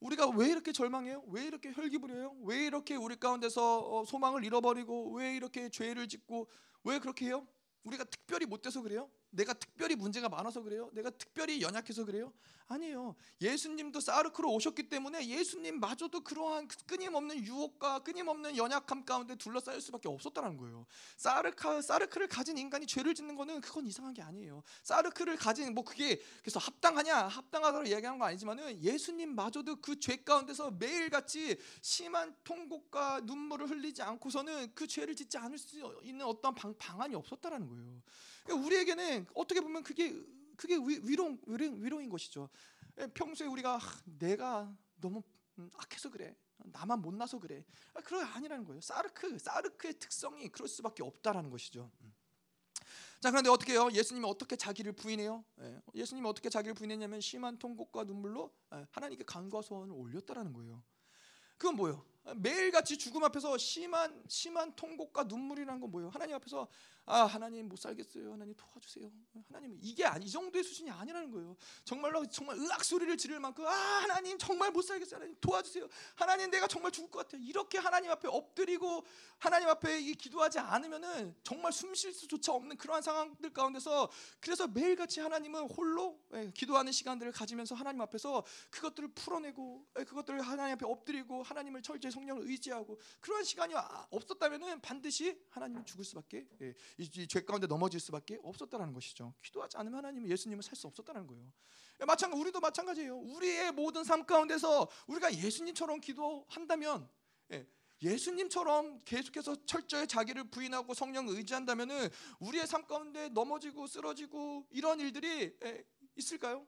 우리가 왜 이렇게 절망해요? 왜 이렇게 혈기 부려요? 왜 이렇게 우리 가운데서 어, 소망을 잃어버리고 왜 이렇게 죄를 짓고 왜 그렇게 해요? 우리가 특별히 못 돼서 그래요? 내가 특별히 문제가 많아서 그래요? 내가 특별히 연약해서 그래요? 아니에요. 예수님도 사르크로 오셨기 때문에 예수님마저도 그러한 끊임없는 유혹과 끊임없는 연약함 가운데 둘러싸일 수밖에 없었다는 거예요. 사르카 사르크를 가진 인간이 죄를 짓는 거는 그건 이상한 게 아니에요. 사르크를 가진 뭐 그게 그래서 합당하냐 합당하다고 이야기하는 거 아니지만은 예수님마저도 그 죄 가운데서 매일같이 심한 통곡과 눈물을 흘리지 않고서는 그 죄를 짓지 않을 수 있는 어떤 방, 방안이 없었다라는 거예요. 그러니까 우리에게는 어떻게 보면 그게 그게 위로 위로 인 것이죠. 예, 평소에 우리가 내가 너무 음, 악해서 그래. 나만 못나서 그래. 아, 그거 아니라는 거예요. 사르크 사르크의 특성이 그럴 수밖에 없다라는 것이죠. 음. 자 그런데 어떻게 해요? 예수님이 어떻게 자기를 부인해요? 예, 예수님이 어떻게 자기를 부인했냐면 심한 통곡과 눈물로 예, 하나님께 간과 소원을 올렸다라는 거예요. 그건 뭐예요? 매일같이 죽음 앞에서 심한 심한 통곡과 눈물이라는 건 뭐예요? 하나님 앞에서 아 하나님 못 살겠어요. 하나님 도와주세요. 하나님 이게 아니 이 정도의 수준이 아니라는 거예요. 정말로 정말 의악 소리를 지를 만큼 아 하나님 정말 못 살겠어요. 하나님 도와주세요. 하나님 내가 정말 죽을 것 같아요. 이렇게 하나님 앞에 엎드리고 하나님 앞에 이 기도하지 않으면은 정말 숨 쉴 수조차 없는 그러한 상황들 가운데서 그래서 매일같이 하나님은 홀로 예, 기도하는 시간들을 가지면서 하나님 앞에서 그것들을 풀어내고 예, 그것들을 하나님 앞에 엎드리고 하나님을 철저히 성령을 의지하고 그러한 시간이 없었다면은 반드시 하나님은 죽을 수밖에 예, 이 죄 가운데 넘어질 수밖에 없었다는 것이죠. 기도하지 않으면 하나님 예수님을 살 수 없었다는 거예요. 예, 마찬가지 우리도 마찬가지예요. 우리의 모든 삶 가운데서 우리가 예수님처럼 기도한다면 예, 예수님처럼 계속해서 철저히 자기를 부인하고 성령을 의지한다면은 우리의 삶 가운데 넘어지고 쓰러지고 이런 일들이 예, 있을까요?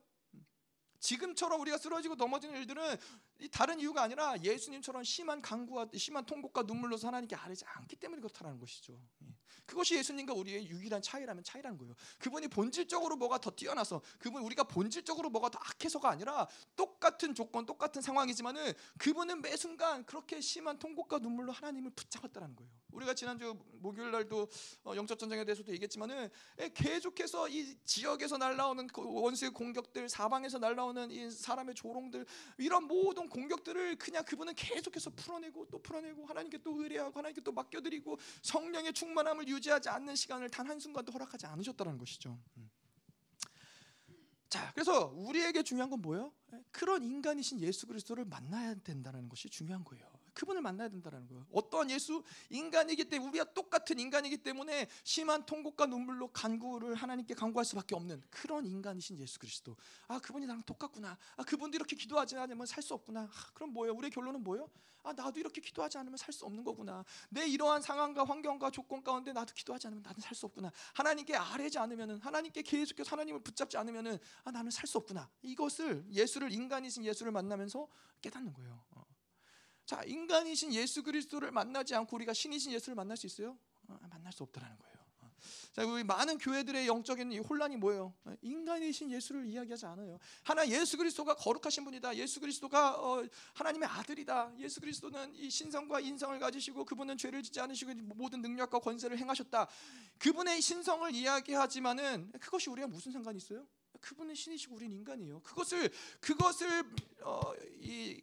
지금처럼 우리가 쓰러지고 넘어지는 일들은 다른 이유가 아니라 예수님처럼 심한 강구와 심한 통곡과 눈물로 하나님께 아뢰지 않기 때문에 그렇다는 것이죠. 그것이 예수님과 우리의 유일한 차이라면 차이라는 거예요. 그분이 본질적으로 뭐가 더 뛰어나서 그분 우리가 본질적으로 뭐가 더 악해서가 아니라 똑같은 조건, 똑같은 상황이지만은 그분은 매 순간 그렇게 심한 통곡과 눈물로 하나님을 붙잡았다는 거예요. 우리가 지난주 목요일 날도 어, 영적 전쟁에 대해서도 얘기했지만은 계속해서 이 지역에서 날라오는 그 원수의 공격들, 사방에서 날라오는 이 사람의 조롱들 이런 모든 공격들을 그냥 그분은 계속해서 풀어내고 또 풀어내고 하나님께 또 의뢰하고 하나님께 또 맡겨드리고 성령의 충만함을 유지하지 않는 시간을 단 한 순간도 허락하지 않으셨다는 것이죠. 음. 자, 그래서 우리에게 중요한 건 뭐예요? 그런 인간이신 예수 그리스도를 만나야 된다는 것이 중요한 거예요. 그분을 만나야 된다는 거예요. 어떠한 예수 인간이기 때문에 우리가 똑같은 인간이기 때문에 심한 통곡과 눈물로 간구를 하나님께 간구할 수밖에 없는 그런 인간이신 예수 그리스도. 아 그분이 나랑 똑같구나. 아 그분도 이렇게 기도하지 않으면 살 수 없구나. 아, 그럼 뭐예요? 우리의 결론은 뭐예요? 아 나도 이렇게 기도하지 않으면 살 수 없는 거구나. 내 이러한 상황과 환경과 조건 가운데 나도 기도하지 않으면 나는 살 수 없구나. 하나님께 아뢰지 않으면은 하나님께 계속해서 하나님을 붙잡지 않으면은 아 나는 살 수 없구나. 이것을 예수를 인간이신 예수를 만나면서 깨닫는 거예요. 어. 자, 인간이신 예수 그리스도를 만나지 않고 우리가 신이신 예수를 만날 수 있어요? 어, 만날 수 없다라는 거예요. 어. 자, 우리 많은 교회들의 영적인 혼란이 뭐예요? 어, 인간이신 예수를 이야기하지 않아요. 하나 예수 그리스도가 거룩하신 분이다. 예수 그리스도가 어, 하나님의 아들이다. 예수 그리스도는 이 신성과 인성을 가지시고 그분은 죄를 짓지 않으시고 모든 능력과 권세를 행하셨다. 그분의 신성을 이야기하지만은 그것이 우리가 무슨 상관이 있어요? 그분은 신이시고 우리는 인간이에요. 그것을 그것을 어, 이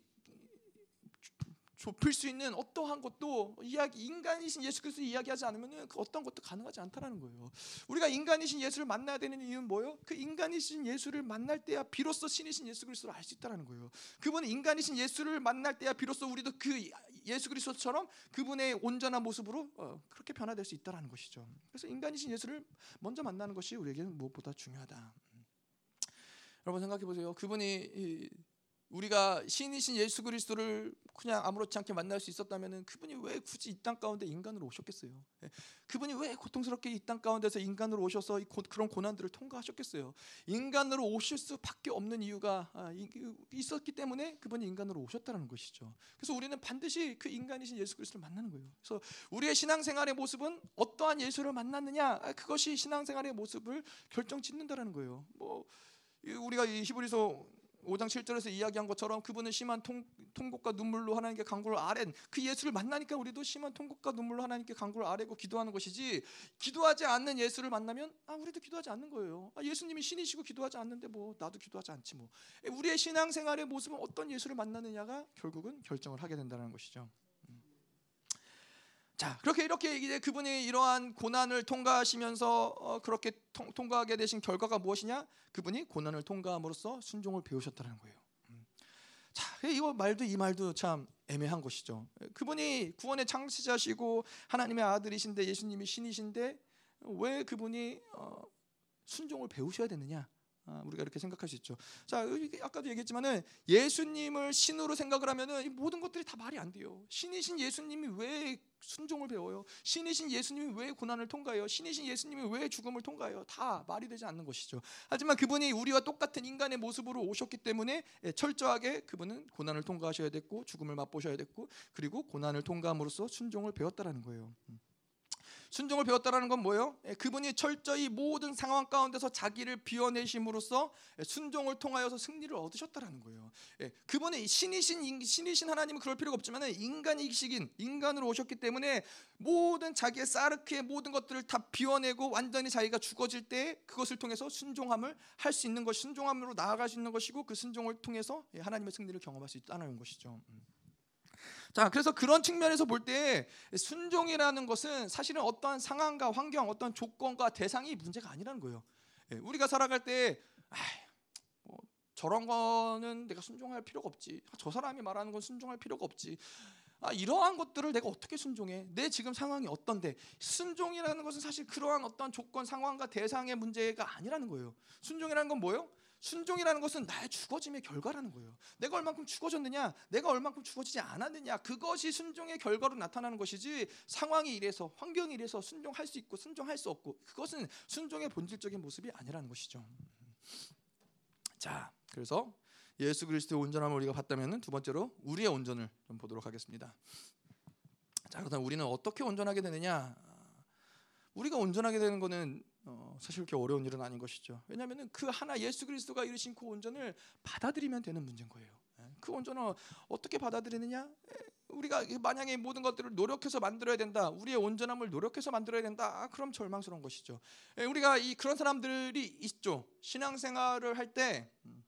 좁힐 수 있는 어떠한 것도 이야기 인간이신 예수 그리스도 이야기하지 않으면 그 어떤 것도 가능하지 않다라는 거예요. 우리가 인간이신 예수를 만나야 되는 이유는 뭐예요? 그 인간이신 예수를 만날 때야 비로소 신이신 예수 그리스도를 알 수 있다라는 거예요. 그분은 인간이신 예수를 만날 때야 비로소 우리도 그 예수 그리스도처럼 그분의 온전한 모습으로 어, 그렇게 변화될 수 있다라는 것이죠. 그래서 인간이신 예수를 먼저 만나는 것이 우리에게는 무엇보다 중요하다. 여러분 생각해 보세요. 그분이 우리가 신이신 예수 그리스도를 그냥 아무렇지 않게 만날 수 있었다면 그분이 왜 굳이 이 땅 가운데 인간으로 오셨겠어요? 예. 그분이 왜 고통스럽게 이 땅 가운데서 인간으로 오셔서 그런 고난들을 통과하셨겠어요? 인간으로 오실 수밖에 없는 이유가 아, 있었기 때문에 그분이 인간으로 오셨다는 것이죠. 그래서 우리는 반드시 그 인간이신 예수 그리스도를 만나는 거예요. 그래서 우리의 신앙생활의 모습은 어떠한 예수를 만났느냐 아, 그것이 신앙생활의 모습을 결정짓는다라는 거예요. 뭐이 우리가 이 히브리서 5장 7절에서 이야기한 것처럼 그분은 심한 통, 통곡과 눈물로 하나님께 간구를 아랜 그 예수를 만나니까 우리도 심한 통곡과 눈물로 하나님께 간구를 아뢰고 기도하는 것이지 기도하지 않는 예수를 만나면 아 우리도 기도하지 않는 거예요. 아, 예수님이 신이시고 기도하지 않는데 뭐 나도 기도하지 않지 뭐. 우리의 신앙생활의 모습은 어떤 예수를 만나느냐가 결국은 결정을 하게 된다는 것이죠. 음. 자 그렇게 이렇게 이제 그분이 이러한 고난을 통과하시면서 어, 그렇게 통, 통과하게 되신 결과가 무엇이냐? 그분이 고난을 통과함으로써 순종을 배우셨다는 거예요. 음. 자, 이거 말도 이 말도 참 애매한 것이죠. 그분이 구원의 창시자시고 하나님의 아들이신데 예수님이 신이신데 왜 그분이 어, 순종을 배우셔야 되느냐? 아, 우리가 이렇게 생각할 수 있죠. 자, 아까도 얘기했지만은 예수님을 신으로 생각을 하면은 이 모든 것들이 다 말이 안 돼요. 신이신 예수님이 왜 순종을 배워요? 신이신 예수님이 왜 고난을 통과해요? 신이신 예수님이 왜 죽음을 통과해요? 다 말이 되지 않는 것이죠. 하지만 그분이 우리와 똑같은 인간의 모습으로 오셨기 때문에 예, 철저하게 그분은 고난을 통과하셔야 됐고 죽음을 맛보셔야 됐고 그리고 고난을 통과함으로써 순종을 배웠다라는 거예요. 음. 순종을 배웠다라는 건 뭐예요? 예, 그분이 철저히 모든 상황 가운데서 자기를 비워내심으로써 예, 순종을 통하여서 승리를 얻으셨다라는 거예요. 예, 그분이 신이신 신이신 하나님은 그럴 필요가 없지만 인간이시긴 인간으로 오셨기 때문에 모든 자기의 사르크의 모든 것들을 다 비워내고 완전히 자기가 죽어질 때 그것을 통해서 순종함을 할 수 있는 것, 순종함으로 나아갈 수 있는 것이고 그 순종을 통해서 하나님의 승리를 경험할 수 있다는 것이죠. 음. 자, 그래서 그런 측면에서 볼 때 순종이라는 것은 사실은 어떠한 상황과 환경, 어떤 조건과 대상이 문제가 아니라는 거예요. 예, 우리가 살아갈 때 뭐, 저런 거는 내가 순종할 필요가 없지. 저 사람이 말하는 건 순종할 필요가 없지. 아, 이러한 것들을 내가 어떻게 순종해? 내 지금 상황이 어떤데? 순종이라는 것은 사실 그러한 어떤 조건, 상황과 대상의 문제가 아니라는 거예요. 순종이라는 건 뭐예요? 순종이라는 것은 나의 죽어짐의 결과라는 거예요. 내가 얼만큼 죽어졌느냐, 내가 얼만큼 죽어지지 않았느냐, 그것이 순종의 결과로 나타나는 것이지 상황이 이래서 환경이 이래서 순종할 수 있고 순종할 수 없고 그것은 순종의 본질적인 모습이 아니라는 것이죠. 자, 그래서 예수 그리스도의 온전함을 우리가 봤다면 두 번째로 우리의 온전을 좀 보도록 하겠습니다. 자, 그렇다면 우리는 어떻게 온전하게 되느냐? 우리가 온전하게 되는 것은 어, 사실 그렇게 어려운 일은 아닌 것이죠. 왜냐하면 그 하나 예수 그리스도가 이루신 그 온전을 받아들이면 되는 문제인 거예요. 예, 그 온전을 어떻게 받아들이느냐? 예, 우리가 만약에 모든 것들을 노력해서 만들어야 된다. 우리의 온전함을 노력해서 만들어야 된다. 아, 그럼 절망스러운 것이죠. 예, 우리가 이 그런 사람들이 있죠. 신앙생활을 할때 음,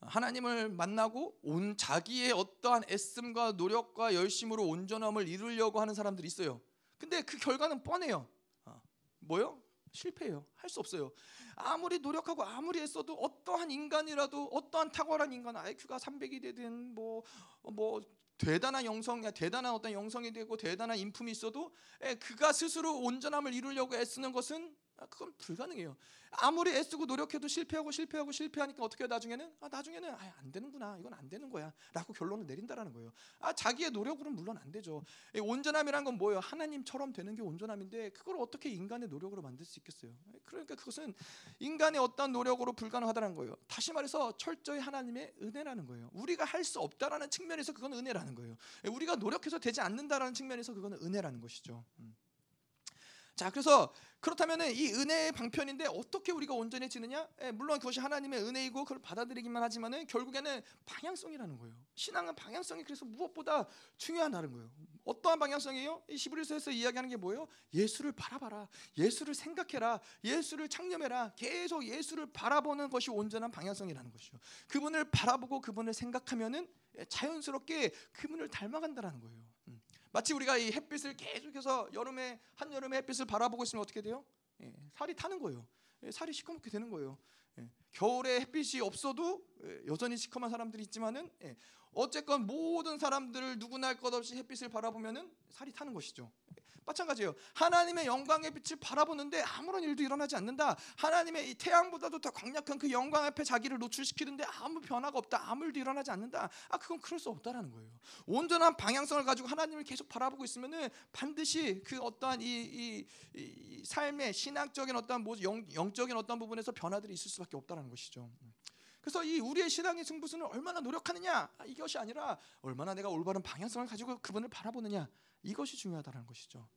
하나님을 만나고 온 자기의 어떠한 애씀과 노력과 열심으로 온전함을 이루려고 하는 사람들이 있어요. 근데 그 결과는 뻔해요. 뭐요? 실패해요. 할 수 없어요. 아무리 노력하고 아무리 했어도 어떠한 인간이라도 어떠한 탁월한 인간 IQ가 300이 되든 뭐뭐 뭐 대단한 영성이야 대단한 어떤 영성이 되고 대단한 인품이 있어도 그가 스스로 온전함을 이루려고 애쓰는 것은 아, 그건 불가능해요. 아무리 애쓰고 노력해도 실패하고 실패하고 실패하니까 어떻게 나중에는 아 나중에는 아, 안 되는구나 이건 안 되는 거야라고 결론을 내린다라는 거예요. 아 자기의 노력으로는 물론 안 되죠. 온전함이란 건 뭐예요? 하나님처럼 되는 게 온전함인데 그걸 어떻게 인간의 노력으로 만들 수 있겠어요? 그러니까 그것은 인간의 어떤 노력으로 불가능하다는 거예요. 다시 말해서 철저히 하나님의 은혜라는 거예요. 우리가 할 수 없다라는 측면에서 그건 은혜라는 거예요. 우리가 노력해서 되지 않는다라는 측면에서 그거는 은혜라는 것이죠. 음. 자, 그래서 그렇다면 이 은혜의 방편인데 어떻게 우리가 온전해지느냐? 예, 물론 그것이 하나님의 은혜이고 그걸 받아들이기만 하지만은 결국에는 방향성이라는 거예요. 신앙은 방향성이 그래서 무엇보다 중요하다는 거예요. 어떠한 방향성이에요? 이 히브리서에서 이야기하는 게 뭐예요? 예수를 바라봐라. 예수를 생각해라. 예수를 창념해라. 계속 예수를 바라보는 것이 온전한 방향성이라는 것이죠. 그분을 바라보고 그분을 생각하면은 자연스럽게 그분을 닮아간다라는 거예요. 마치 우리가 이 햇빛을 계속해서 여름에 한 여름에 햇빛을 바라보고 있으면 어떻게 돼요? 예, 살이 타는 거예요. 예, 살이 시커멓게 되는 거예요. 예, 겨울에 햇빛이 없어도 예, 여전히 시커먼 사람들이 있지만은 예, 어쨌건 모든 사람들을 누구나 할 것 없이 햇빛을 바라보면은 살이 타는 것이죠. 마찬가지예요. 하나님의 영광의 빛을 바라보는데 아무런 일도 일어나지 않는다. 하나님의 이 태양보다도 더 강력한 그 영광 앞에 자기를 노출시키는데 아무 변화가 없다. 아무 일도 일어나지 않는다. 아 그건 그럴 수 없다라는 거예요. 온전한 방향성을 가지고 하나님을 계속 바라보고 있으면은 반드시 그 어떠한 이, 이, 이 삶의 신앙적인 어떤 뭐 영, 영적인 어떤 부분에서 변화들이 있을 수밖에 없다라는 것이죠. 그래서 이 우리의 신앙의 승부수는 얼마나 노력하느냐 아, 이것이 아니라 얼마나 내가 올바른 방향성을 가지고 그분을 바라보느냐 이것이 중요하다는 것이죠.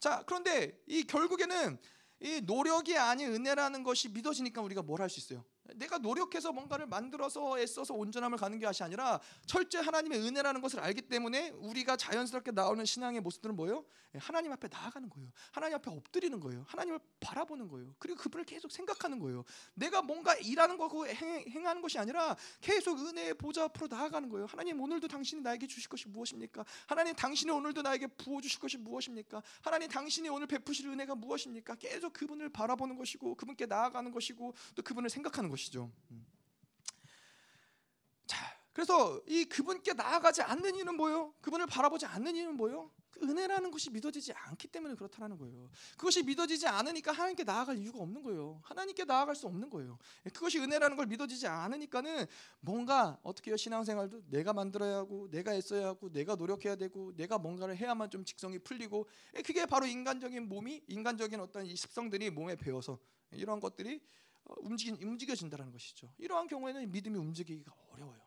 자, 그런데 이 결국에는 이 노력이 아닌 은혜라는 것이 믿어지니까 우리가 뭘 할 수 있어요? 내가 노력해서 뭔가를 만들어서 애써서 온전함을 가는 게 아니라 철저히 하나님의 은혜라는 것을 알기 때문에 우리가 자연스럽게 나오는 신앙의 모습들은 뭐예요? 예, 하나님 앞에 나아가는 거예요. 하나님 앞에 엎드리는 거예요. 하나님을 바라보는 거예요. 그리고 그분을 계속 생각하는 거예요. 내가 뭔가 일하는 거고 행, 하는 것이 아니라 계속 은혜의 보좌 앞으로 나아가는 거예요. 하나님 오늘도 당신이 나에게 주실 것이 무엇입니까? 하나님 당신이 오늘도 나에게 부어 주실 것이 무엇입니까? 하나님 당신이 오늘 베푸실 은혜가 무엇입니까? 계속 그분을 바라보는 것이고 그분께 나아가는 것이고 또 그분을 생각하는 것 이죠. 음. 자, 그래서 이 그분께 나아가지 않는 이유는 뭐예요? 그분을 바라보지 않는 이유는 뭐예요? 은혜라는 것이 믿어지지 않기 때문에 그렇다는 거예요. 그것이 믿어지지 않으니까 하나님께 나아갈 이유가 없는 거예요. 하나님께 나아갈 수 없는 거예요. 그것이 은혜라는 걸 믿어지지 않으니까는 뭔가 어떻게 요 신앙생활도 내가 만들어야 하고 내가 애써야 하고 내가 노력해야 되고 내가 뭔가를 해야만 좀 직성이 풀리고 그게 바로 인간적인 몸이 인간적인 어떤 이 습성들이 몸에 배어서 이러한 것들이 어, 움직이, 움직여진다는 것이죠. 이러한 경우에는 믿음이 움직이기가 어려워요.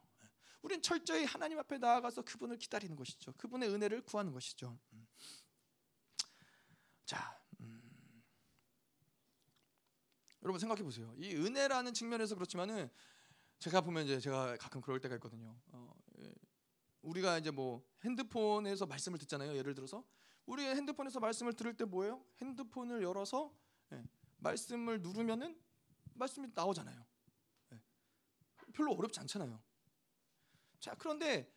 우리는 철저히 하나님 앞에 나아가서 그분을 기다리는 것이죠. 그분의 은혜를 구하는 것이죠. 음. 자, 음. 여러분 생각해 보세요. 이 은혜라는 측면에서 그렇지만은 제가 보면 이제 제가 가끔 그럴 때가 있거든요. 어, 예. 우리가 이제 뭐 핸드폰에서 말씀을 듣잖아요. 예를 들어서 우리 핸드폰에서 말씀을 들을 때 뭐예요? 핸드폰을 열어서 예, 말씀을 누르면은 말씀이 나오잖아요. 예. 별로 어렵지 않잖아요. 자, 그런데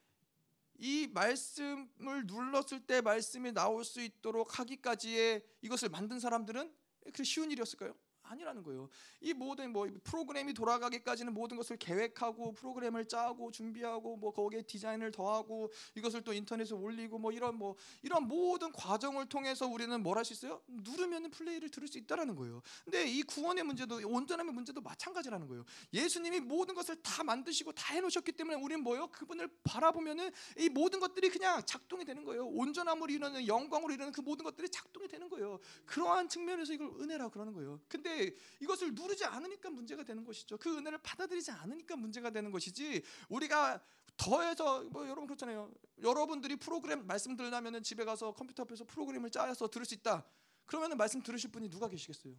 이 말씀을 눌렀을 때 말씀이 나올 수 있도록 하기까지의 이것을 만든 사람들은 그 쉬운 일이었을까요? 아니라는 거예요. 이 모든 뭐 프로그램이 돌아가기까지는 모든 것을 계획하고 프로그램을 짜고 준비하고 뭐 거기에 디자인을 더하고 이것을 또 인터넷에 올리고 뭐 이런 뭐 이런 모든 과정을 통해서 우리는 뭘 할 수 있어요? 누르면 플레이를 들을 수 있다라는 거예요. 근데 이 구원의 문제도 온전함의 문제도 마찬가지라는 거예요. 예수님이 모든 것을 다 만드시고 다 해놓으셨기 때문에 우리는 뭐요? 그분을 바라보면은 이 모든 것들이 그냥 작동이 되는 거예요. 온전함을 이루는 영광으로 이루는 그 모든 것들이 작동이 되는 거예요. 그러한 측면에서 이걸 은혜라고 그러는 거예요. 근데 이것을 누르지 않으니까 문제가 되는 것이죠. 그 은혜를 받아들이지 않으니까 문제가 되는 것이지 우리가 더해서 뭐 여러분 그렇잖아요. 여러분들이 프로그램 말씀 들으려면 집에 가서 컴퓨터 앞에서 프로그램을 짜서 들을 수 있다. 그러면은 말씀 들으실 분이 누가 계시겠어요?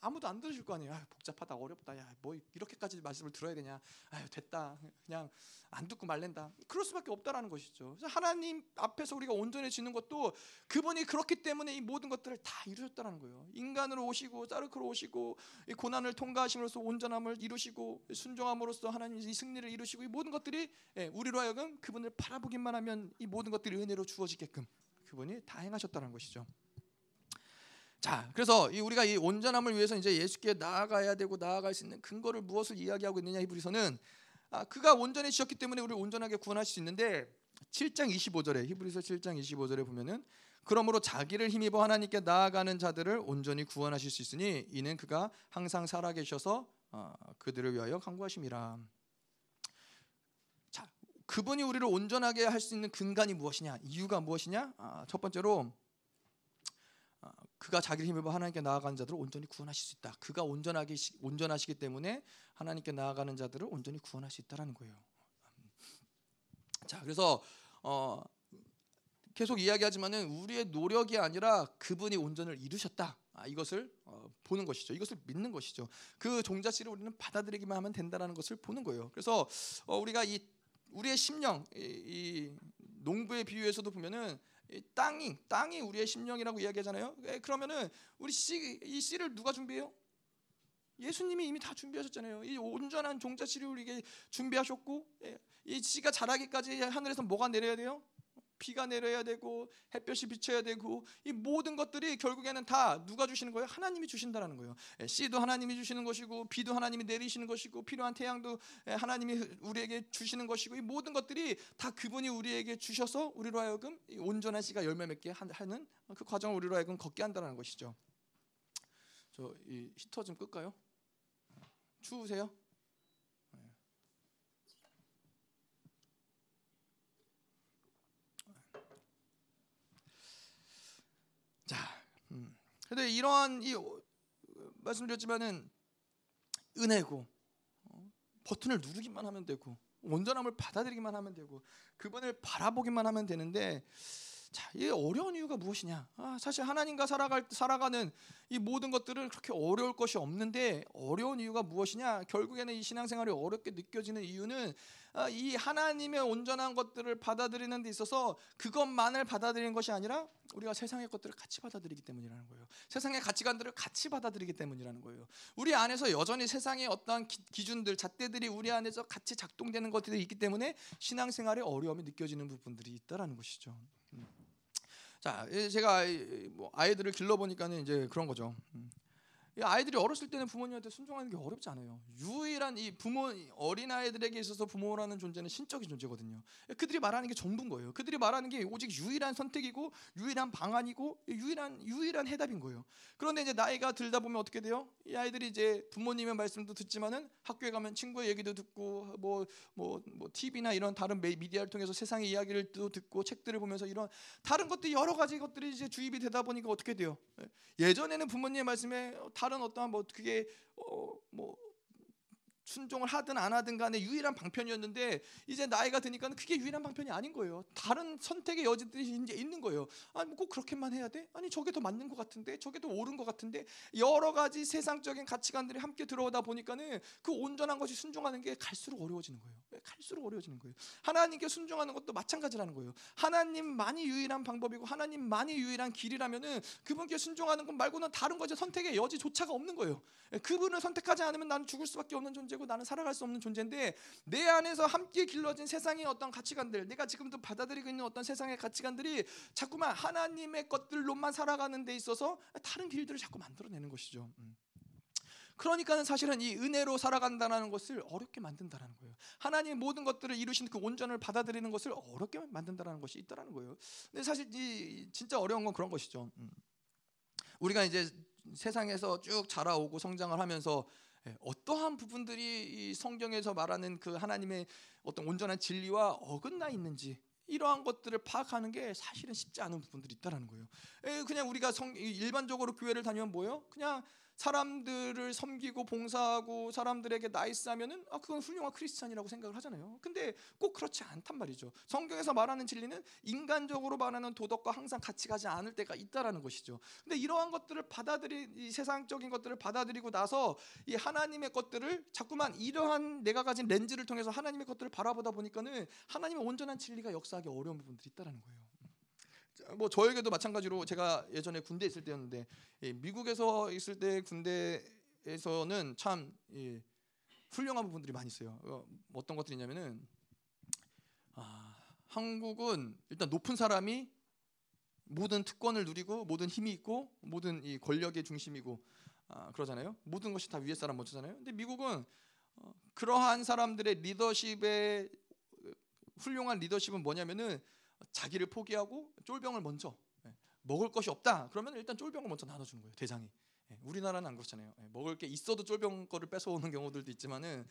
아무도 안 들으실 거 아니에요. 아, 복잡하다, 어렵다. 야, 뭐 이렇게까지 말씀을 들어야 되냐? 아유, 됐다. 그냥 안 듣고 말랜다. 그럴 수밖에 없다라는 것이죠. 하나님 앞에서 우리가 온전해지는 것도 그분이 그렇기 때문에 이 모든 것들을 다 이루셨다는 거예요. 인간으로 오시고 사르크로 오시고 이 고난을 통과하심으로써 온전함을 이루시고 순종함으로써 하나님 이 승리를 이루시고 이 모든 것들이 예, 우리로 하여금 그분을 바라보기만 하면 이 모든 것들이 은혜로 주어지게끔 그분이 다 행하셨다는 것이죠. 자, 그래서 우리가 이 온전함을 위해서 이제 예수께 나아가야 되고 나아갈 수 있는 근거를 무엇을 이야기하고 있느냐 히브리서는 아, 그가 온전해지셨기 때문에 우리를 온전하게 구원할 수 있는데 7장 25절에 히브리서 7장 25절에 보면은 그러므로 자기를 힘입어 하나님께 나아가는 자들을 온전히 구원하실 수 있으니 이는 그가 항상 살아 계셔서 어, 그들을 위하여 간구하심이라. 자, 그분이 우리를 온전하게 할 수 있는 근간이 무엇이냐? 이유가 무엇이냐? 아, 첫 번째로 그가 자기를 힘입어 하나님께 나아가는 자들을 온전히 구원하실 수 있다. 그가 온전하게 온전하시기 때문에 하나님께 나아가는 자들을 온전히 구원할 수 있다라는 거예요. 자, 그래서 어, 계속 이야기하지만은 우리의 노력이 아니라 그분이 온전을 이루셨다. 아, 이것을 어, 보는 것이죠. 이것을 믿는 것이죠. 그 종자씨를 우리는 받아들이기만 하면 된다라는 것을 보는 거예요. 그래서 어, 우리가 이 우리의 심령, 이, 이 농부의 비유에서도 보면은 땅이 땅이 우리의 심령이라고 이야기하잖아요. 예, 그러면은 우리 씨, 이 씨를 누가 준비해요? 예수님이 이미 다 준비하셨잖아요. 이 온전한 종자 씨를 우리에게 준비하셨고 예, 이 씨가 자라기까지 하늘에서 뭐가 내려야 돼요? 비가 내려야 되고 햇볕이 비쳐야 되고 이 모든 것들이 결국에는 다 누가 주시는 거예요? 하나님이 주신다라는 거예요. 예, 씨도 하나님이 주시는 것이고 비도 하나님이 내리시는 것이고 필요한 태양도 예, 하나님이 우리에게 주시는 것이고 이 모든 것들이 다 그분이 우리에게 주셔서 우리로 하여금 온전한 씨가 열매 맺게 하는 그 과정을 우리로 하여금 걷게 한다는 것이죠. 저 이 히터 좀 끌까요? 추우세요? 근데 이러한 이 말씀드렸지만은 은혜고 어, 버튼을 누르기만 하면 되고 온전함을 받아들이기만 하면 되고 그분을 바라보기만 하면 되는데 자, 이 어려운 이유가 무엇이냐? 아, 사실 하나님과 살아갈 살아가는 이 모든 것들은 그렇게 어려울 것이 없는데 어려운 이유가 무엇이냐? 결국에는 이 신앙생활이 어렵게 느껴지는 이유는 아, 이 하나님의 온전한 것들을 받아들이는 데 있어서 그것만을 받아들이는 것이 아니라 우리가 세상의 것들을 같이 받아들이기 때문이라는 거예요. 세상의 가치관들을 같이 받아들이기 때문이라는 거예요. 우리 안에서 여전히 세상의 어떠한 기, 준들 잣대들이 우리 안에서 같이 작동되는 것들이 있기 때문에 신앙생활에 어려움이 느껴지는 부분들이 있다라는 것이죠. 음. 자, 제가 뭐 아이들을 길러 보니까는 이제 그런 거죠. 음. 아이들이 어렸을 때는 부모님한테 순종하는 게 어렵지 않아요. 유일한 이 부모 어린 아이들에게 있어서 부모라는 존재는 신적인 존재거든요. 그들이 말하는 게 전부인 거예요. 그들이 말하는 게 오직 유일한 선택이고 유일한 방안이고 유일한 유일한 해답인 거예요. 그런데 이제 나이가 들다 보면 어떻게 돼요? 이 아이들이 이제 부모님의 말씀도 듣지만은 학교에 가면 친구의 얘기도 듣고 뭐뭐뭐 뭐, 뭐 TV나 이런 다른 미디어를 통해서 세상의 이야기를 또 듣고 책들을 보면서 이런 다른 것들 여러 가지 것들이 이제 주입이 되다 보니까 어떻게 돼요? 예전에는 부모님의 말씀에 다른 어떠한 뭐 그게 어 뭐 순종을 하든 안 하든 간에 유일한 방편이었는데 이제 나이가 드니까는 그게 유일한 방편이 아닌 거예요. 다른 선택의 여지들이 이제 있는 거예요. 아니 뭐꼭 그렇게만 해야 돼? 아니 저게 더 맞는 것 같은데 저게 더 옳은 것 같은데 여러 가지 세상적인 가치관들이 함께 들어오다 보니까는 그 온전한 것이 순종하는 게 갈수록 어려워지는 거예요. 갈수록 어려워지는 거예요. 하나님께 순종하는 것도 마찬가지라는 거예요. 하나님만이 유일한 방법이고 하나님만이 유일한 길이라면은 그분께 순종하는 것 말고는 다른 것의 선택의 여지조차가 없는 거예요. 그분을 선택하지 않으면 나는 죽을 수밖에 없는 존재고 존재고 나는 살아갈 수 없는 존재인데 내 안에서 함께 길러진 세상의 어떤 가치관들 내가 지금도 받아들이고 있는 어떤 세상의 가치관들이 자꾸만 하나님의 것들로만 살아가는 데 있어서 다른 길들을 자꾸 만들어내는 것이죠. 음. 그러니까는 사실은 이 은혜로 살아간다는 것을 어렵게 만든다는 거예요. 하나님 모든 것들을 이루신 그 온전을 받아들이는 것을 어렵게 만든다는 것이 있다라는 거예요. 근데 사실 이 진짜 어려운 건 그런 것이죠. 음. 우리가 이제 세상에서 쭉 자라오고 성장을 하면서 예, 어떠한 부분들이 이 성경에서 말하는 그 하나님의 어떤 온전한 진리와 어긋나 있는지 이러한 것들을 파악하는 게 사실은 쉽지 않은 부분들이 있다라는 거예요. 예, 그냥 우리가 성, 일반적으로 교회를 다니면 뭐요? 그냥 사람들을 섬기고 봉사하고 사람들에게 나이스하면은 아 그건 훌륭한 크리스찬이라고 생각을 하잖아요. 근데 꼭 그렇지 않단 말이죠. 성경에서 말하는 진리는 인간적으로 말하는 도덕과 항상 같이 가지 않을 때가 있다라는 것이죠. 근데 이러한 것들을 받아들이 이 세상적인 것들을 받아들이고 나서 이 하나님의 것들을 자꾸만 이러한 내가 가진 렌즈를 통해서 하나님의 것들을 바라보다 보니까는 하나님의 온전한 진리가 역사하기 어려운 부분들이 있다라는 거예요. 뭐 저에게도 마찬가지로 제가 예전에 군대 있을 때였는데 미국에서 있을 때 군대에서는 참 훌륭한 부분들이 많이 있어요. 어, 어떤 것들이냐면은 아, 한국은 일단 높은 사람이 모든 특권을 누리고 모든 힘이 있고 모든 이 권력의 중심이고 아, 그러잖아요. 모든 것이 다 위에 사람 먼저잖아요. 근데 미국은 어, 그러한 사람들의 리더십의 훌륭한 리더십은 뭐냐면은 자기를 포기하고 쫄병을 먼저 예, 먹을 것이 없다. 그러면 일단 쫄병을 먼저 나눠주는 거예요. 대장이. 예, 우리나라는 안 그렇잖아요. 예, 먹을 게 있어도 쫄병 거를 뺏어오는 경우들도 있지만은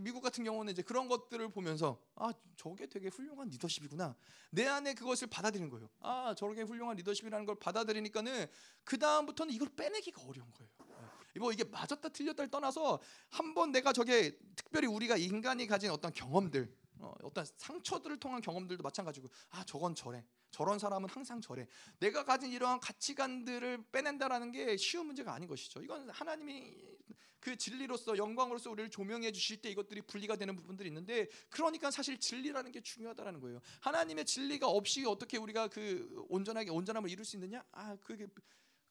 미국 같은 경우는 이제 그런 것들을 보면서 아 저게 되게 훌륭한 리더십이구나 내 안에 그것을 받아들이는 거예요. 아 저게 훌륭한 리더십이라는 걸 받아들이니까는 그 다음부터는 이걸 빼내기가 어려운 거예요. 뭐 이게 맞았다 틀렸다를 떠나서 한번 내가 저게 특별히 우리가 인간이 가진 어떤 경험들 어, 어떤 상처들을 통한 경험들도 마찬가지고 아 저건 저래. 저런 사람은 항상 저래. 내가 가진 이러한 가치관들을 빼낸다라는 게 쉬운 문제가 아닌 것이죠. 이건 하나님이 그 진리로서 영광으로서 우리를 조명해 주실 때 이것들이 분리가 되는 부분들이 있는데 그러니까 사실 진리라는 게 중요하다라는 거예요. 하나님의 진리가 없이 어떻게 우리가 그 온전하게 온전함을 이룰 수 있느냐? 아 그게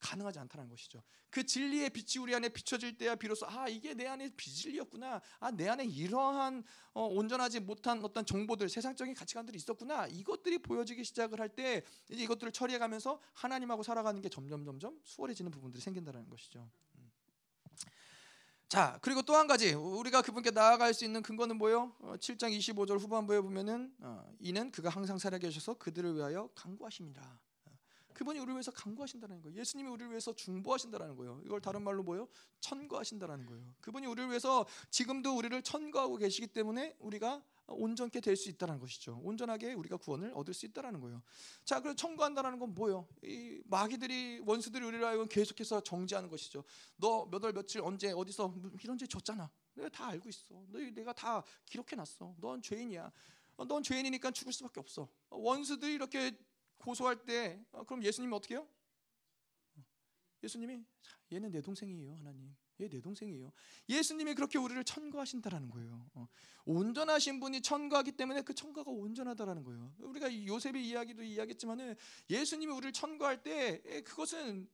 가능하지 않다는 것이죠. 그 진리의 빛이 우리 안에 비춰질 때야 비로소 아 이게 내 안에 비진리였구나. 아 내 안에 이러한 어, 온전하지 못한 어떤 정보들, 세상적인 가치관들이 있었구나. 이것들이 보여지기 시작을 할 때 이제 이것들을 처리해 가면서 하나님하고 살아가는 게 점점 점점 수월해지는 부분들이 생긴다는 것이죠. 음. 자 그리고 또 한 가지 우리가 그분께 나아갈 수 있는 근거는 뭐요? 어, 7장 25절 후반부에 보면은 어, 이는 그가 항상 살아 계 셔서 그들을 위하여 강구하십니다. 그분이 우리를 위해서 강구하신다는 거예요. 예수님이 우리를 위해서 중보하신다는 거예요. 이걸 다른 말로 뭐요? 천거하신다는 거예요. 그분이 우리를 위해서 지금도 우리를 천거하고 계시기 때문에 우리가 온전케 될 수 있다는 것이죠. 온전하게 우리가 구원을 얻을 수 있다는 거예요. 자, 그래서 청구한다는 건 뭐예요? 이 마귀들이 원수들이 우리를 하여 계속해서 정지하는 것이죠. 너 몇 월 며칠 언제 어디서 이런 죄 졌잖아. 내가 다 알고 있어. 너 내가 다 기록해 놨어. 넌 죄인이야. 넌 죄인이니까 죽을 수밖에 없어. 원수들이 이렇게 고소할 때 어, 그럼 예수님이 어떻게 해요? 예수님이 얘는 내 동생이에요 하나님. 얘 내 동생이에요. 예수님이 그렇게 우리를 천거하신다라는 거예요. 어, 온전하신 분이 천거하기 때문에 그 천거가 온전하다라는 거예요. 우리가 요셉의 이야기도 이야기했지만은 예수님이 우리를 천거할 때 그것은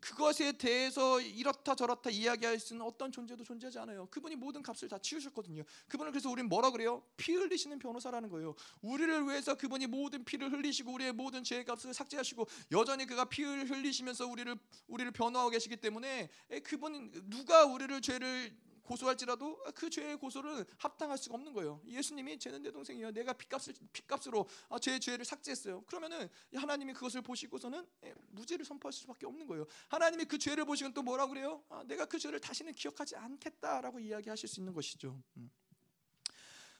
그것에 대해서 이렇다 저렇다 이야기할 수 있는 어떤 존재도 존재하지 않아요. 그분이 모든 값을 다 치우셨거든요. 그분을 그래서 우리는 뭐라 그래요? 피 흘리시는 변호사라는 거예요. 우리를 위해서 그분이 모든 피를 흘리시고 우리의 모든 죄의 값을 삭제하시고 여전히 그가 피를 흘리시면서 우리를 우리를 변호하고 계시기 때문에 그분 누가 우리를 죄를 고소할지라도 그 죄의 고소를 합당할 수가 없는 거예요. 예수님이 쟤는 내 동생이야. 내가 피값을 피값으로 아, 제 죄를 삭제했어요. 그러면은 하나님이 그것을 보시고서는 예, 무죄를 선포할 수밖에 없는 거예요. 하나님이 그 죄를 보시고 또 뭐라 그래요? 아, 내가 그 죄를 다시는 기억하지 않겠다라고 이야기하실 수 있는 것이죠.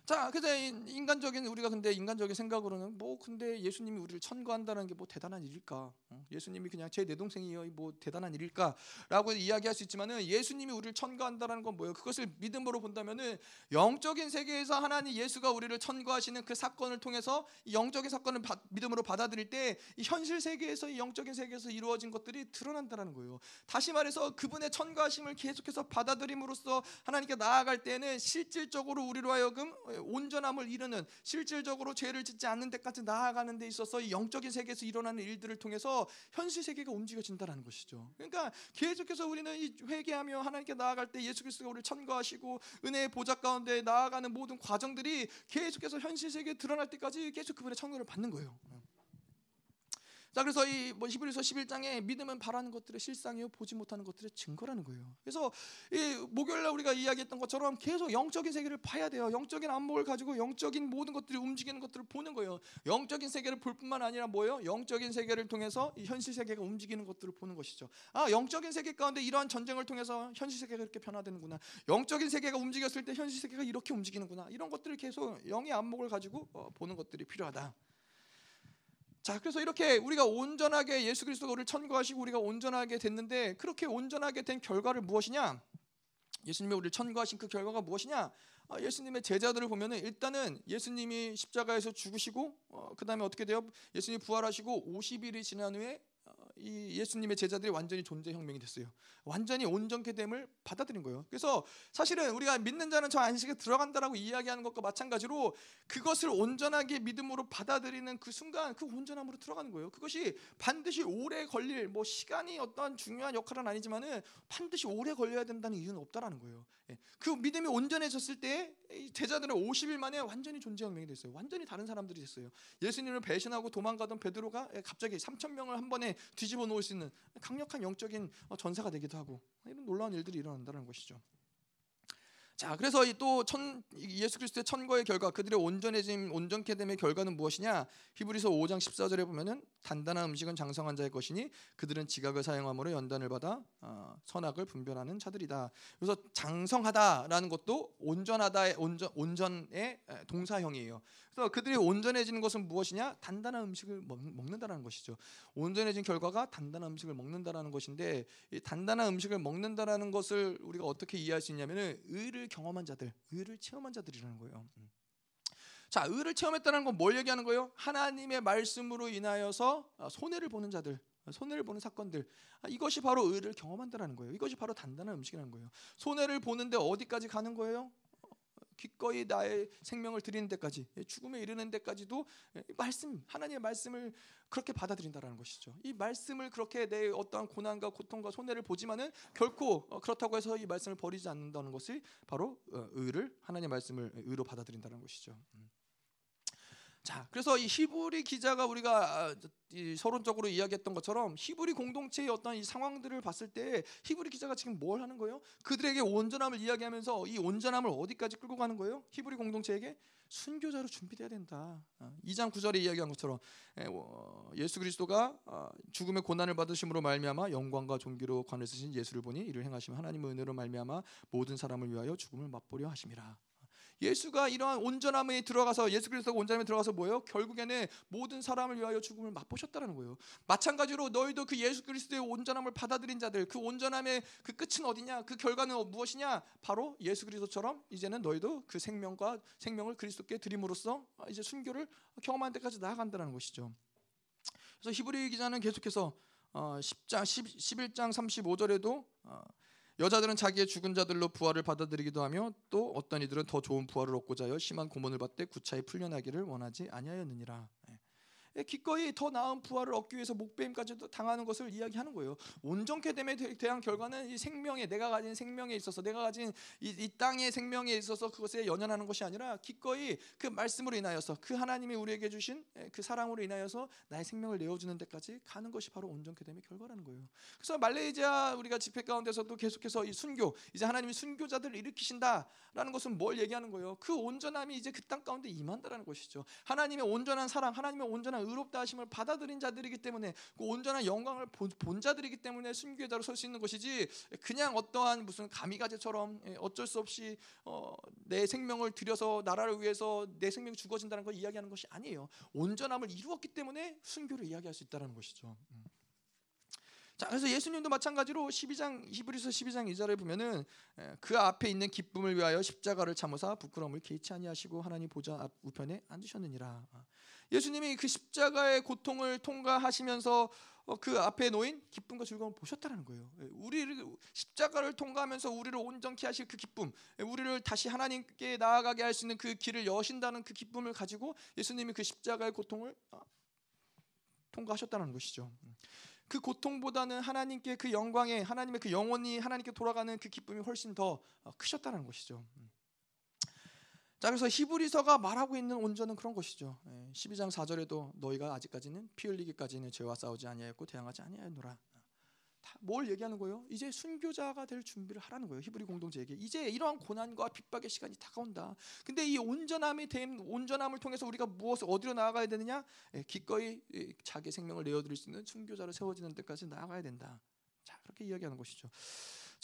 음. 자, 그래서 인간적인 우리가 근데 인간적인 생각으로는 뭐 근데 예수님이 우리를 천거한다는 게 뭐 대단한 일일까? 어, 예수님이 그냥 제 내 동생이요, 뭐 대단한 일일까?라고 이야기할 수 있지만은 예수님이 우리를 천거한다는 건 뭐예요? 그것을 믿음으로 본다면은 영적인 세계에서 하나님 예수가 우리를 천거하시는 그 사건을 통해서 영적인 사건을 바, 믿음으로 받아들일 때 현실 세계에서 이 영적인 세계에서 이루어진 것들이 드러난다는 거예요. 다시 말해서 그분의 천거하심을 계속해서 받아들임으로써 하나님께 나아갈 때는 실질적으로 우리로 하여금 온전함을 이루는 실질적으로 죄를 짓지 않는 데까지 나아가는 데 있어서 영적인 세계에서 일어나는 일들을 통해서 현실 세계가 움직여진다는 것이죠. 그러니까 계속해서 우리는 이 회개하며 하나님께 나아갈 때 예수 그리스도가 우리를 천거하시고 은혜의 보좌 가운데 나아가는 모든 과정들이 계속해서 현실 세계에 드러날 때까지 계속 그분의 천거를 받는 거예요. 자 그래서 이뭐 히브리서 11장에 믿음은 바라는 것들의 실상이요 보지 못하는 것들의 증거라는 거예요. 그래서 이 목요일 날 우리가 이야기했던 것처럼 계속 영적인 세계를 봐야 돼요. 영적인 안목을 가지고 영적인 모든 것들이 움직이는 것들을 보는 거예요. 영적인 세계를 볼 뿐만 아니라 뭐예요? 영적인 세계를 통해서 이 현실 세계가 움직이는 것들을 보는 것이죠. 아 영적인 세계 가운데 이러한 전쟁을 통해서 현실 세계가 이렇게 변화되는구나. 영적인 세계가 움직였을 때 현실 세계가 이렇게 움직이는구나. 이런 것들을 계속 영의 안목을 가지고 어, 보는 것들이 필요하다. 자, 그래서 이렇게 우리가 온전하게 예수 그리스도가 우리를 천거하시고 우리가 온전하게 됐는데 그렇게 온전하게 된 결과를 무엇이냐? 예수님이 우리를 천거하신 그 결과가 무엇이냐? 아, 예수님의 제자들을 보면은 일단은 예수님이 십자가에서 죽으시고 어, 그다음에 어떻게 돼요? 예수님이 부활하시고 50일이 지난 후에 이 예수님의 제자들이 완전히 존재 혁명이 됐어요. 완전히 온전케 됨을 받아들인 거예요. 그래서 사실은 우리가 믿는 자는 저 안식에 들어간다라고 이야기하는 것과 마찬가지로 그것을 온전하게 믿음으로 받아들이는 그 순간 그 온전함으로 들어가는 거예요. 그것이 반드시 오래 걸릴 뭐 시간이 어떠한 중요한 역할은 아니지만은 반드시 오래 걸려야 된다는 이유는 없다라는 거예요. 예. 그 믿음이 온전해졌을 때 제자들은 50일 만에 완전히 존재 혁명이 됐어요. 완전히 다른 사람들이 됐어요. 예수님을 배신하고 도망가던 베드로가 갑자기 3천 명을 한 번에 뒤 집어 놓을 수 있는 강력한 영적인 전사가 되기도 하고 이런 놀라운 일들이 일어난다는 것이죠. 자, 그래서 또 천, 예수 그리스도의 천거의 결과, 그들의 온전해짐, 온전케 됨의 결과는 무엇이냐? 히브리서 5장 14절에 보면은 단단한 음식은 장성한 자의 것이니 그들은 지각을 사용함으로 연단을 받아 어, 선악을 분별하는 자들이다. 그래서 장성하다라는 것도 온전하다의 온전 온전의 동사형이에요. 그래서 그들이 온전해지는 것은 무엇이냐? 단단한 음식을 먹, 는다라는 것이죠. 온전해진 결과가 단단한 음식을 먹는다라는 것인데 이 단단한 음식을 먹는다라는 것을 우리가 어떻게 이해할 수 있냐면은 의를 경험한 자들, 의를 체험한 자들이라는 거예요. 음. 자, 의를 체험했다는 건 뭘 얘기하는 거예요? 하나님의 말씀으로 인하여서 아, 손해를 보는 자들, 손해를 보는 사건들 아, 이것이 바로 의를 경험한다라는 거예요. 이것이 바로 단단한 음식이라는 거예요. 손해를 보는데 어디까지 가는 거예요? 기꺼이 나의 생명을 드리는 데까지 예, 죽음에 이르는 데까지도 예, 말씀 하나님의 말씀을 그렇게 받아들인다라는 것이죠. 이 말씀을 그렇게 내 어떠한 고난과 고통과 손해를 보지만은 결코 어, 그렇다고 해서 이 말씀을 버리지 않는다는 것이 바로 어, 의를 하나님의 말씀을 의로 받아들인다는 것이죠. 음. 자, 그래서 이 히브리 기자가 우리가 아, 서론적으로 이야기했던 것처럼 히브리 공동체의 어떤 이 상황들을 봤을 때 히브리 기자가 지금 뭘 하는 거예요? 그들에게 온전함을 이야기하면서 이 온전함을 어디까지 끌고 가는 거예요? 히브리 공동체에게 순교자로 준비돼야 된다. 2장 아, 9절에 이야기한 것처럼 예수 그리스도가 아, 죽음의 고난을 받으심으로 말미암아 영광과 존귀로 관을 쓰신 예수를 보니 이를 행하시면 하나님의 은혜로 말미암아 모든 사람을 위하여 죽음을 맛보려 하심이라. 예수가 이러한 온전함에 들어가서 예수 그리스도가 온전함에 들어가서 뭐예요? 결국에는 모든 사람을 위하여 죽음을 맛보셨다는 거예요. 마찬가지로 너희도 그 예수 그리스도의 온전함을 받아들인 자들 그 온전함의 그 끝은 어디냐? 그 결과는 무엇이냐? 바로 예수 그리스도처럼 이제는 너희도 그 생명과 생명을 그리스도께 드림으로써 이제 순교를 경험하는 데까지 나아간다는 것이죠. 그래서 히브리 기자는 계속해서 어, 10장 10, 11장 35절에도 어, 여자들은 자기의 죽은 자들로 부활을 받아들이기도 하며 또 어떤 이들은 더 좋은 부활을 얻고자 하여 심한 고문을 받되 구차히 풀려나기를 원하지 아니하였느니라. 예. 예, 기꺼이 더 나은 부활을 얻기 위해서 목배임까지도 당하는 것을 이야기하는 거예요. 온전케 됨에 대한 결과는 이 생명에 내가 가진 생명에 있어서 내가 가진 이, 이, 땅의 생명에 있어서 그것에 연연하는 것이 아니라 기꺼이 그 말씀으로 인하여서 그 하나님이 우리에게 주신 예, 그 사랑으로 인하여서 나의 생명을 내어주는 데까지 가는 것이 바로 온전케 됨의 결과라는 거예요. 그래서 말레이시아 우리가 집회 가운데서도 계속해서 이 순교 이제 하나님이 순교자들을 일으키신다라는 것은 뭘 얘기하는 거예요? 그 온전함이 이제 그 땅 가운데 임한다라는 것이죠. 하나님의 온전한 사랑, 하나님의 온전한 의롭다 하심을 받아들인 자들이기 때문에 그 온전한 영광을 본, 본 자들이기 때문에 순교자로 설 수 있는 것이지 그냥 어떠한 무슨 가미가제처럼 예, 어쩔 수 없이 어, 내 생명을 들여서 나라를 위해서 내 생명이 죽어진다는 걸 이야기하는 것이 아니에요. 온전함을 이루었기 때문에 순교를 이야기할 수 있다는 것이죠. 음. 자, 그래서 예수님도 마찬가지로 12장 히브리서 12장 2절에 보면은 예, 그 앞에 있는 기쁨을 위하여 십자가를 참으사 부끄러움을 개의치 아니하시고 하나님 보좌 우편에 앉으셨느니라. 예수님이 그 십자가의 고통을 통과하시면서 어, 그 앞에 놓인 기쁨과 즐거움을 보셨다는 거예요. 예, 우리를 십자가를 통과하면서 우리를 온전케 하실 그 기쁨, 예, 우리를 다시 하나님께 나아가게 할 수 있는 그 길을 여신다는 그 기쁨을 가지고 예수님이 그 십자가의 고통을 어, 통과하셨다는 것이죠. 그 고통보다는 하나님께 그 영광에 하나님의 그 영원히 하나님께 돌아가는 그 기쁨이 훨씬 더 어, 크셨다는 것이죠. 자 그래서 히브리서가 말하고 있는 온전은 그런 것이죠. 12장 예, 4절에도 너희가 아직까지는 피 흘리기까지는 죄와 싸우지 아니하였고 대항하지 아니하였노라. 뭘 얘기하는 거예요? 이제 순교자가 될 준비를 하라는 거예요. 히브리 공동체에게 이제 이러한 고난과 핍박의 시간이 다가온다. 근데 이 온전함이 된 온전함을 통해서 우리가 무엇을 어디로 나아가야 되느냐? 예, 기꺼이 자기 생명을 내어드릴 수 있는 순교자로 세워지는 데까지 나아가야 된다. 자 그렇게 이야기하는 것이죠.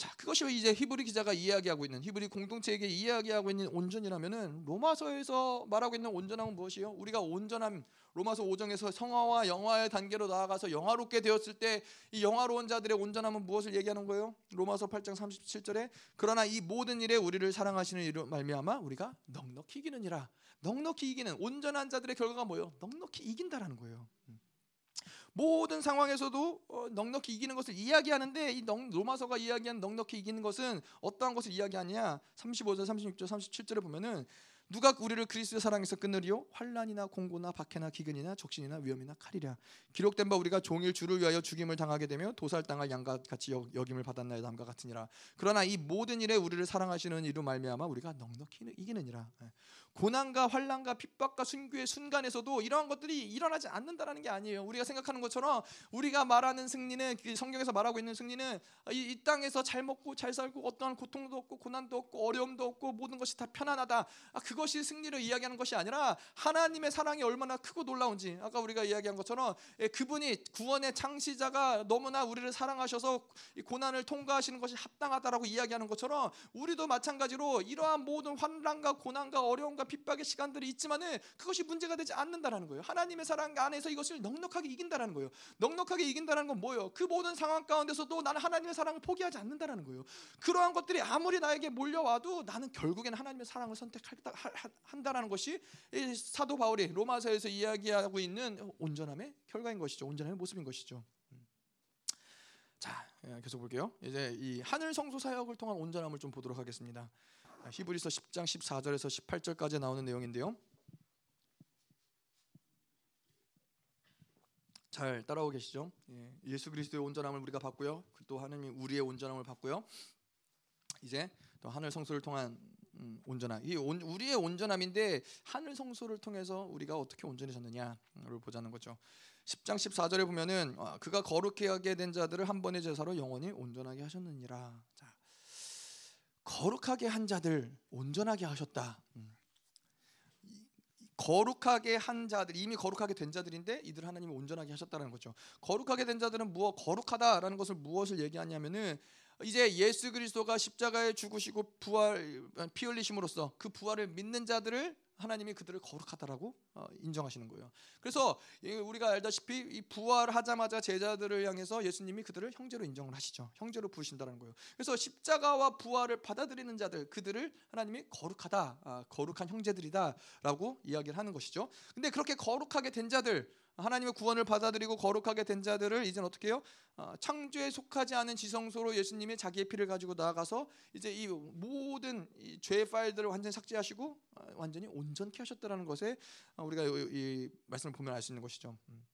자, 그것이 이제 히브리 기자가 이야기하고 있는 히브리 공동체에게 이야기하고 있는 온전이라면은 로마서에서 말하고 있는 온전함은 무엇이요? 우리가 온전함 로마서 5장에서 성화와 영화의 단계로 나아가서 영화롭게 되었을 때 이 영화로운 자들의 온전함은 무엇을 얘기하는 거예요? 로마서 8장 37절에 그러나 이 모든 일에 우리를 사랑하시는 이로 말미암아 우리가 넉넉히 이기느니라. 넉넉히 이기는 온전한 자들의 결과가 뭐예요? 넉넉히 이긴다라는 거예요. 음. 모든 상황에서도 어, 넉넉히 이기는 것을 이야기하는데 이 로마서가 이야기한 넉넉히 이기는 것은 어떠한 것을 이야기하냐? 35절, 36절, 37절에 보면은 누가 우리를 그리스도 사랑에서 끊으리요? 환란이나 공고나 박해나 기근이나 적신이나 위험이나 칼이랴. 기록된 바 우리가 종일 주를 위하여 죽임을 당하게 되며 도살당할 양과 같이 여김을 받았나이다 함과 같으니라. 그러나 이 모든 일에 우리를 사랑하시는 이로 말미암아 우리가 넉넉히 이기느니라. 예. 고난과 환란과 핍박과 순교의 순간에서도 이러한 것들이 일어나지 않는다라는 게 아니에요. 우리가 생각하는 것처럼 우리가 말하는 승리는 그 성경에서 말하고 있는 승리는 이, 이, 땅에서 잘 먹고 잘 살고 어떠한 고통도 없고 고난도 없고 어려움도 없고 모든 것이 다 편안하다. 아, 그것이 승리를 이야기하는 것이 아니라 하나님의 사랑이 얼마나 크고 놀라운지 아까 우리가 이야기한 것처럼 예, 그분이 구원의 창시자가 너무나 우리를 사랑하셔서 고난을 통과하시는 것이 합당하다라고 이야기하는 것처럼 우리도 마찬가지로 이러한 모든 환란과 고난과 어려움과 고난과 핍박의 시간들이 있지만은 그것이 문제가 되지 않는다라는 거예요. 하나님의 사랑 안에서 이것을 넉넉하게 이긴다라는 거예요. 넉넉하게 이긴다는 건 뭐예요? 그 모든 상황 가운데서도 나는 하나님의 사랑을 포기하지 않는다라는 거예요. 그러한 것들이 아무리 나에게 몰려와도 나는 결국엔 하나님의 사랑을 선택한다라는 것이 사도 바울이 로마서에서 이야기하고 있는 온전함의 결과인 것이죠. 온전함의 모습인 것이죠. 음. 자, 예, 계속 볼게요. 이제 이 하늘 성소 사역을 통한 온전함을 좀 보도록 하겠습니다. 히브리서 10장 14절에서 18절까지 나오는 내용인데요. 잘 따라오고 계시죠? 예, 수 그리스도의 온전함을 우리가 받고요. 또 하나님이 우리의 온전함을 받고요. 이제 또 하늘 성소를 통한 음, 온전함. 이 온, 우리의 온전함인데 하늘 성소를 통해서 우리가 어떻게 온전해졌느냐를 보자는 거죠. 10장 14절에 보면은 아, 그가 거룩하게 하게 된 자들을 한 번의 제사로 영원히 온전하게 하셨느니라. 자, 거룩하게 한 자들 온전하게 하셨다. 음. 거룩하게 한 자들 이미 거룩하게 된 자들인데 이들 하나님이 온전하게 하셨다는 거죠. 거룩하게 된 자들은 무엇 거룩하다라는 것을 무엇을 얘기하냐면은 이제 예수 그리스도가 십자가에 죽으시고 부활 피 흘리심으로써 그 부활을 믿는 자들을 하나님이 그들을 거룩하다라고 어, 인정하시는 거예요. 그래서 우리가 알다시피 이 부활하자마자 제자들을 향해서 예수님이 그들을 형제로 인정을 하시죠. 형제로 부르신다는 거예요. 그래서 십자가와 부활을 받아들이는 자들 그들을 하나님이 거룩하다, 아, 거룩한 형제들이다라고 이야기를 하는 것이죠. 근데 그렇게 거룩하게 된 자들 하나님의 구원을 받아들이고 거룩하게 된 자들을 이제는 어떻게 해요? 어, 창조에 속하지 않은 지성소로 예수님이 자기의 피를 가지고 나아가서 이제 이 모든 이 죄의 파일들을 완전히 삭제하시고 어, 완전히 온전케 하셨다라는 것에 어, 우리가 이, 이 말씀을 보면 알 수 있는 것이죠. 음.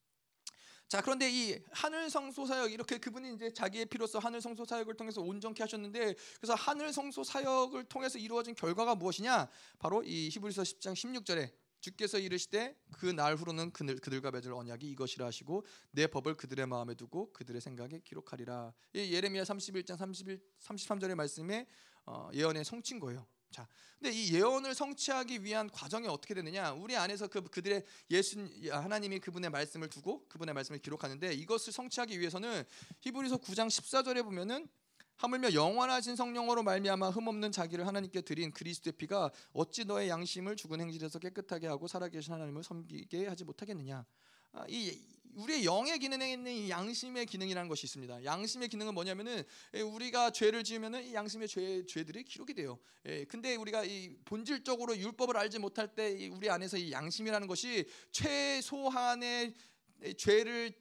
자 그런데 이 하늘 성소 사역 이렇게 그분이 이제 자기의 피로서 하늘 성소 사역을 통해서 온전케 하셨는데 그래서 하늘 성소 사역을 통해서 이루어진 결과가 무엇이냐 바로 이 히브리서 10장 16절에 주께서 이르시되 그 날 후로는 그들, 그들과 맺을 언약이 이것이라 하시고 내 법을 그들의 마음에 두고 그들의 생각에 기록하리라. 이 예레미야 31장 31, 33절의 말씀에 어, 예언의 성취인 거예요. 자, 근데 이 예언을 성취하기 위한 과정이 어떻게 되느냐? 우리 안에서 그 그들의 예수 하나님이 그분의 말씀을 두고 그분의 말씀을 기록하는데 이것을 성취하기 위해서는 히브리서 9장 14절에 보면은 하물며 영원하신 성령으로 말미암아 흠없는 자기를 하나님께 드린 그리스도의 피가 어찌 너의 양심을 죽은 행실에서 깨끗하게 하고 살아계신 하나님을 섬기게 하지 못하겠느냐? 아, 이 우리의 영의 기능에 있는 이 양심의 기능이라는 것이 있습니다. 양심의 기능은 뭐냐면은 예, 우리가 죄를 지으면은 이 양심의 죄 죄들이 기록이 돼요. 예, 근데 우리가 이 본질적으로 율법을 알지 못할 때 우리 안에서 이 양심이라는 것이 최소한의 죄를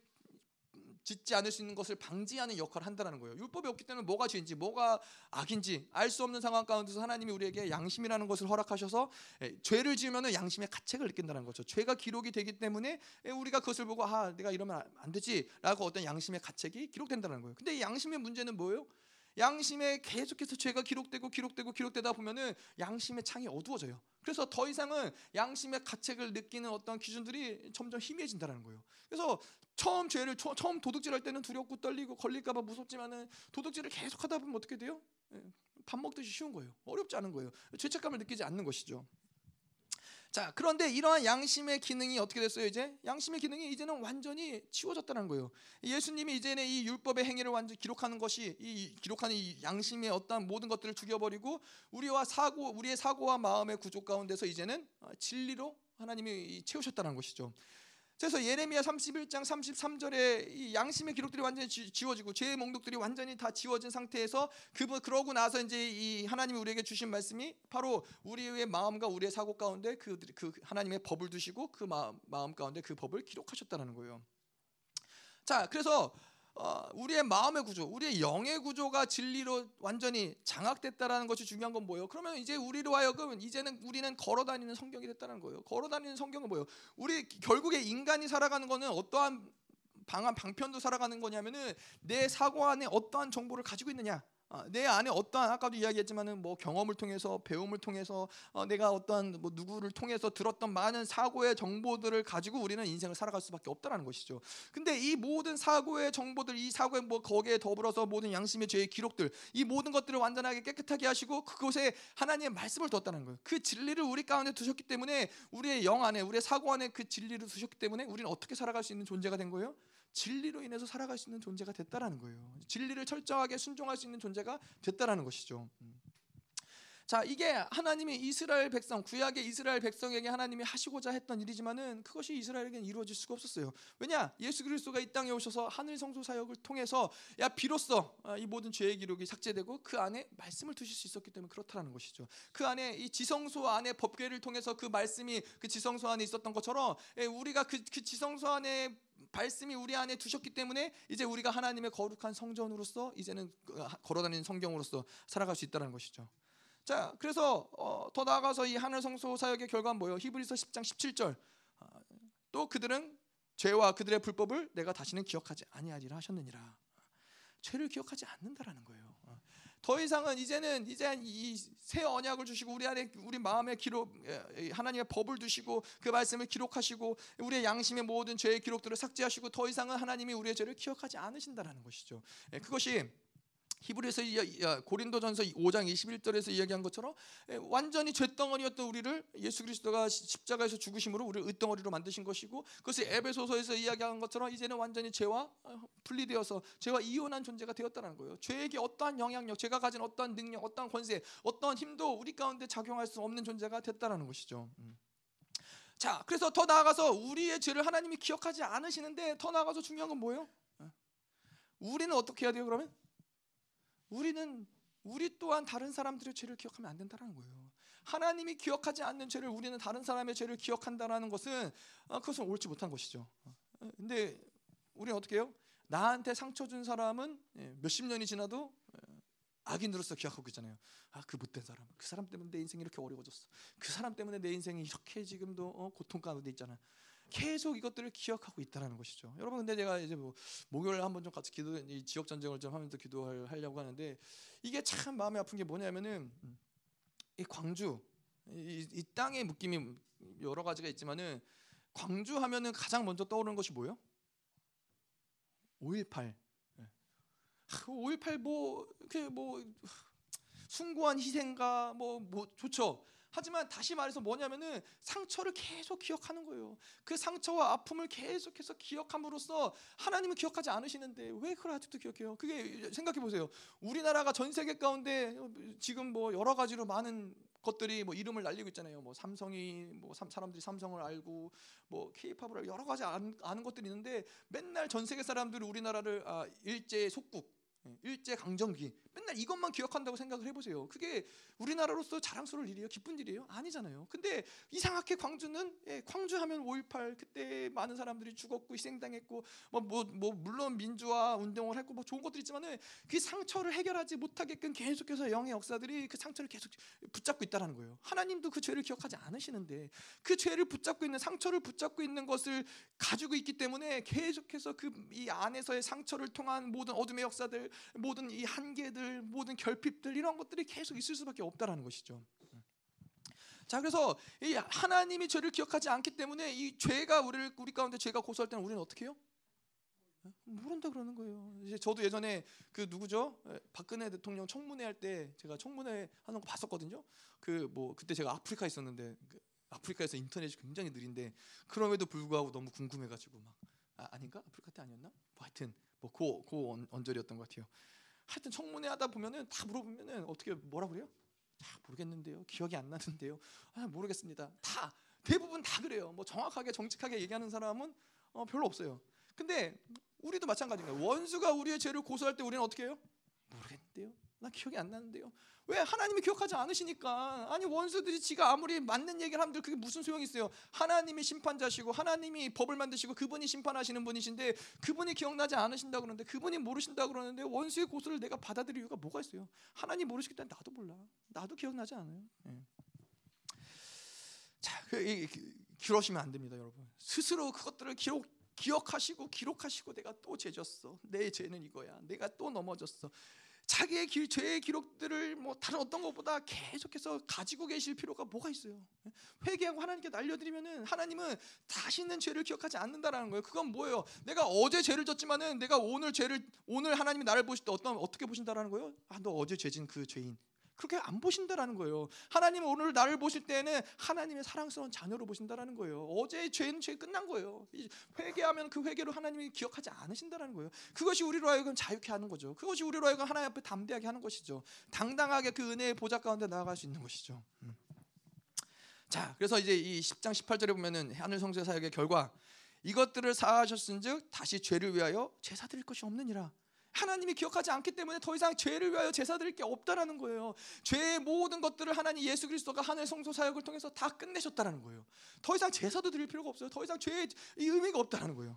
짓지 않을 수 있는 것을 방지하는 역할을 한다는 거예요. 율법이 없기 때문에 뭐가 죄인지 뭐가 악인지 알 수 없는 상황 가운데서 하나님이 우리에게 양심이라는 것을 허락하셔서 예, 죄를 지으면 양심의 가책을 느낀다는 거죠. 죄가 기록이 되기 때문에 예, 우리가 그것을 보고 아 내가 이러면 안 되지라고 어떤 양심의 가책이 기록된다는 거예요. 근데 이 양심의 문제는 뭐예요? 양심에 계속해서 죄가 기록되고 기록되고 기록되다 보면은 양심의 창이 어두워져요. 그래서 더 이상은 양심의 가책을 느끼는 어떤 기준들이 점점 희미해진다는 거예요. 그래서 처음 죄를 처, 음 도둑질할 때는 두렵고 떨리고 걸릴까봐 무섭지만은 도둑질을 계속하다 보면 어떻게 돼요? 예, 밥 먹듯이 쉬운 거예요. 어렵지 않은 거예요. 죄책감을 느끼지 않는 것이죠. 자, 그런데 이러한 양심의 기능이 어떻게 됐어요? 이제 양심의 기능이 이제는 완전히 치워졌다는 거예요. 예수님이 이제는 이 율법의 행위를 완전 기록하는 것이 이 기록하는 이 양심의 어떤 모든 것들을 죽여 버리고 우리와 사고 우리의 사고와 마음의 구조 가운데서 이제는 어, 진리로 하나님이 채우셨다는 것이죠. 그래서 예레미야 31장 33절에 이 양심의 기록들이 완전히 지워지고 죄의 몽독들이 완전히 다 지워진 상태에서 그분 그러고 나서 이제 이 하나님이 우리에게 주신 말씀이 바로 우리의 마음과 우리의 사고 가운데 그, 그 하나님의 법을 두시고 그 마음, 마음 가운데 그 법을 기록하셨다는 거예요. 자, 그래서 어, 우리의 마음의 구조, 우리의 영의 구조가 진리로 완전히 장악됐다라는 것이 중요한 건 뭐예요? 그러면 이제 우리로 하여금 이제는 우리는 걸어다니는 성경이 됐다는 거예요. 걸어다니는 성경은 뭐예요? 우리 결국에 인간이 살아가는 거는 어떠한 방한 방편도 살아가는 거냐면은 내 사고 안에 어떠한 정보를 가지고 있느냐. 어, 내 안에 어떠한 아까도 이야기했지만은 뭐 경험을 통해서 배움을 통해서 어, 내가 어떠한 뭐 누구를 통해서 들었던 많은 사고의 정보들을 가지고 우리는 인생을 살아갈 수밖에 없다라는 것이죠. 근데 이 모든 사고의 정보들, 이 사고의 뭐 거기에 더불어서 모든 양심의 죄의 기록들, 이 모든 것들을 완전하게 깨끗하게 하시고 그곳에 하나님의 말씀을 뒀다는 거예요. 그 진리를 우리 가운데 두셨기 때문에 우리의 영 안에, 우리의 사고 안에 그 진리를 두셨기 때문에 우리는 어떻게 살아갈 수 있는 존재가 된 거예요? 진리로 인해서 살아갈 수 있는 존재가 됐다라는 거예요. 진리를 철저하게 순종할 수 있는 존재가 됐다라는 것이죠. 음. 자, 이게 하나님이 이스라엘 백성, 구약의 이스라엘 백성에게 하나님이 하시고자 했던 일이지만은 그것이 이스라엘에게는 이루어질 수가 없었어요. 왜냐? 예수 그리스도가 이 땅에 오셔서 하늘 성소 사역을 통해서 야 비로소 아, 이 모든 죄의 기록이 삭제되고 그 안에 말씀을 두실 수 있었기 때문에 그렇다는 것이죠. 그 안에 이 지성소 안에 법궤를 통해서 그 말씀이 그 지성소 안에 있었던 것처럼 예, 우리가 그, 그 지성소 안에 말씀이 우리 안에 두셨기 때문에 이제 우리가 하나님의 거룩한 성전으로서 이제는 그, 걸어다니는 성경으로서 살아갈 수 있다는 것이죠. 자, 그래서 어, 더 나아가서 이 하늘 성소 사역의 결과는 뭐예요? 히브리서 10장 17절. 어, 또 그들은 죄와 그들의 불법을 내가 다시는 기억하지 아니하리라 하셨느니라. 죄를 기억하지 않는다라는 거예요. 더 이상은 이제는 이제 이 새 언약을 주시고 우리 안에 우리 마음에 기록 하나님의 법을 두시고 그 말씀을 기록하시고 우리의 양심의 모든 죄의 기록들을 삭제하시고 더 이상은 하나님이 우리의 죄를 기억하지 않으신다라는 것이죠. 예, 그것이 히브리서 고린도전서 5장 21절에서 이야기한 것처럼 예, 완전히 죄덩어리였던 우리를 예수 그리스도가 십자가에서 죽으심으로 우리를 의덩어리로 만드신 것이고 그것을 에베소서에서 이야기한 것처럼 이제는 완전히 죄와 어, 분리되어서 죄와 이혼한 존재가 되었다는 거예요. 죄에게 어떠한 영향력, 죄가 가진 어떠한 능력, 어떠한 권세, 어떠한 힘도 우리 가운데 작용할 수 없는 존재가 됐다는 것이죠. 음. 자, 그래서 더 나아가서 우리의 죄를 하나님이 기억하지 않으시는데 더 나아가서 중요한 건 뭐예요? 어. 우리는 어떻게 해야 돼요? 그러면 우리는 우리 또한 다른 사람들의 죄를 기억하면 안 된다는 거예요. 하나님이 기억하지 않는 죄를 우리는 다른 사람의 죄를 기억한다라는 것은 어, 그것은 옳지 못한 것이죠. 어, 근데 우리는 어떻게 해요? 나한테 상처 준 사람은 예, 몇십 년이 지나도 예, 악인으로서 기억하고 있잖아요. 아, 그 못된 사람. 그 사람 때문에 내 인생이 이렇게 어려워졌어. 그 사람 때문에 내 인생이 이렇게 지금도 어, 고통 가운데 있잖아. 계속 이것들을 기억하고 있다라는 것이죠. 여러분 근데 제가 이제 뭐 목요일 한번 좀 같이 기도 이 지역 전쟁을 좀 하면서 기도하려고 하는데 이게 참 마음이 아픈 게 뭐냐면은 이 광주 이, 이 땅의 묶임이 여러 가지가 있지만은 광주 하면은 가장 먼저 떠오르는 것이 뭐예요? 5.18. 5.18 뭐, 그 뭐, 숭고한 희생가, 뭐, 뭐, 좋죠. 하지만 다시 말해서 뭐냐면은 상처를 계속 기억하는 거예요. 그 상처와 아픔을 계속해서 기억함으로써 하나님은 기억하지 않으시는데 왜 그걸 아직도 기억해요? 그게 생각해 보세요. 우리나라가 전 세계 가운데 지금 뭐 여러 가지로 많은 것들이 뭐 이름을 날리고 있잖아요. 뭐 삼성이 뭐 사람들이 삼성을 알고 뭐 K-팝을 알고 여러 가지 아는, 아는 것들이 있는데 맨날 전 세계 사람들이 우리나라를 아, 일제 속국 예, 일제 강점기 맨날 이것만 기억한다고 생각을 해보세요. 그게 우리나라로서 자랑스러울 일이에요, 기쁜 일이에요? 아니잖아요. 근데 이상하게 광주는 예, 광주하면 5.18 그때 많은 사람들이 죽었고 희생당했고 뭐, 뭐, 뭐 물론 민주화 운동을 했고 뭐 좋은 것들 있지만은 그 상처를 해결하지 못하게끔 계속해서 영의 역사들이 그 상처를 계속 붙잡고 있다라는 거예요. 하나님도 그 죄를 기억하지 않으시는데 그 죄를 붙잡고 있는 상처를 붙잡고 있는 것을 가지고 있기 때문에 계속해서 그 이 안에서의 상처를 통한 모든 어둠의 역사들, 모든 이 한계들, 모든 결핍들 이런 것들이 계속 있을 수밖에 없다라는 것이죠. 자 그래서 이 하나님이 죄를 기억하지 않기 때문에 이 죄가 우리를 우리 가운데 죄가 고소할 때는 우리는 어떻게 해요? 모른다 그러는 거예요. 이제 저도 예전에 그 누구죠? 박근혜 대통령 청문회 할 때 제가 청문회 하는 거 봤었거든요. 그 뭐 그때 제가 아프리카 있었는데 그 아프리카에서 인터넷이 굉장히 느린데 그럼에도 불구하고 너무 궁금해가지고 막 아, 닌가 아프리카 때 아니었나? 뭐 하여튼 고 언저리였던 것 같아요. 하여튼 청문회 하다 보면은 다 물어보면은 어떻게 뭐라 그래요? 다 모르겠는데요. 기억이 안 나는데요. 아, 모르겠습니다. 다 대부분 다 그래요. 뭐 정확하게 정직하게 얘기하는 사람은 어, 별로 없어요. 근데 우리도 마찬가지입니다. 원수가 우리의 죄를 고소할 때 우리는 어떻게 해요? 모르겠는데요. 나 기억이 안 나는데요. 왜 하나님이 기억하지 않으시니까? 아니 원수들이 지가 아무리 맞는 얘기를 하면 그게 무슨 소용이 있어요? 하나님이 심판자시고 하나님이 법을 만드시고 그분이 심판하시는 분이신데 그분이 기억나지 않으신다 그러는데 그분이 모르신다 그러는데 원수의 고소를 내가 받아들일 이유가 뭐가 있어요? 하나님 모르시기 때문에 나도 몰라. 나도 기억나지 않아요. 네. 자 그, 이, 기록하시면 안 됩니다 여러분. 스스로 그것들을 기록 기억하시고 기록하시고 내가 또 죄졌어. 내 죄는 이거야. 내가 또 넘어졌어 자기의 기, 죄의 기록들을 뭐 다른 어떤 것보다 계속해서 가지고 계실 필요가 뭐가 있어요? 회개하고 하나님께 날려드리면은 하나님은 다시는 죄를 기억하지 않는다라는 거예요. 그건 뭐예요? 내가 어제 죄를 졌지만은 내가 오늘 죄를 오늘 하나님이 나를 보실 때 어떤 어떻게 보신다라는 거예요? 아, 너 어제 죄진 그 죄인. 그렇게 안 보신다라는 거예요. 하나님은 오늘 나를 보실 때는 하나님의 사랑스러운 자녀로 보신다라는 거예요. 어제의 죄는 죄 끝난 거예요. 회개하면 그 회개로 하나님이 기억하지 않으신다라는 거예요. 그것이 우리로 하여금 자유케 하는 거죠. 그것이 우리로 하여금 하나님 앞에 담대하게 하는 것이죠. 당당하게 그 은혜의 보좌 가운데 나아갈 수 있는 것이죠. 음. 자, 그래서 이제 이 10장 18절에 보면은 하늘 성소의 사역의 결과 이것들을 사하셨은즉 다시 죄를 위하여 제사 드릴 것이 없느니라. 하나님이 기억하지 않기 때문에 더 이상 죄를 위하여 제사 드릴 게 없다라는 거예요. 죄의 모든 것들을 하나님 예수 그리스도가 하늘 성소 사역을 통해서 다 끝내셨다라는 거예요. 더 이상 제사도 드릴 필요가 없어요. 더 이상 죄의 의미가 없다라는 거예요.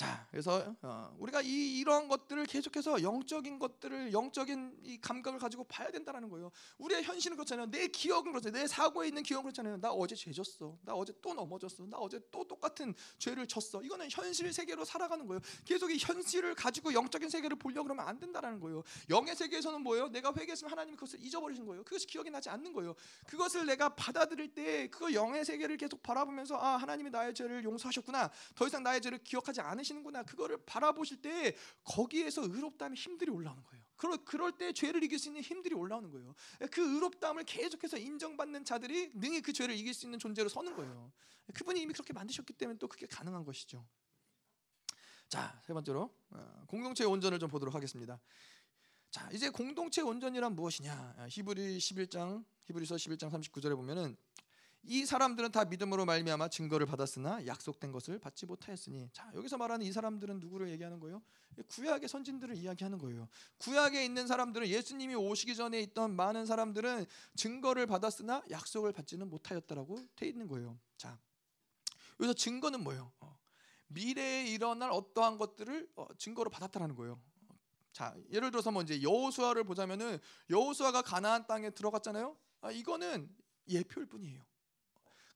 네. 자, 그래서 어, 우리가 이 이런 것들을 계속해서 영적인 것들을 영적인 이 감각을 가지고 봐야 된다라는 거예요. 우리의 현실은 그렇잖아요. 내 기억은 그렇잖아요. 내 사고에 있는 기억은 그렇잖아요. 나 어제 죄졌어. 나 어제 또 넘어졌어. 나 어제 또 똑같은 죄를 졌어. 이거는 현실 세계로 살아가는 거예요. 계속 이 현실을 가지고 영적인 세계를 보려고 그러면 안 된다라는 거예요. 영의 세계에서는 뭐예요? 내가 회개했으면 하나님이 그것을 잊어버리신 거예요. 그것이 기억이 나지 않는 거예요. 그것을 내가 받아들일 때 그 영의 세계를 계속 바라보면서 아 하나님이 나의 죄를 용서하셨구나. 더 이상 나의 죄를 기억하지 않으시 하시는구나 그거를 바라보실 때 거기에서 의롭다는 힘들이 올라오는 거예요. 그럴, 그럴 때 죄를 이길 수 있는 힘들이 올라오는 거예요. 그 의롭다함을 계속해서 인정받는 자들이 능히 그 죄를 이길 수 있는 존재로 서는 거예요. 그분이 이미 그렇게 만드셨기 때문에 또 그게 가능한 것이죠. 자, 세 번째로 어, 공동체 온전을 좀 보도록 하겠습니다. 자, 이제 공동체 온전이란 무엇이냐? 히브리 11장 히브리서 11장 39절에 보면은 이 사람들은 다 믿음으로 말미암아 증거를 받았으나 약속된 것을 받지 못하였으니 자 여기서 말하는 이 사람들은 누구를 얘기하는 거예요? 구약의 선진들을 이야기하는 거예요. 구약에 있는 사람들은 예수님이 오시기 전에 있던 많은 사람들은 증거를 받았으나 약속을 받지는 못하였다라고 돼 있는 거예요. 자 여기서 증거는 뭐예요? 어, 미래에 일어날 어떠한 것들을 어, 증거로 받았다라는 거예요. 자, 예를 들어서 뭐 이제 여호수아를 보자면은 여호수아가 가나안 땅에 들어갔잖아요. 아, 이거는 예표일 뿐이에요.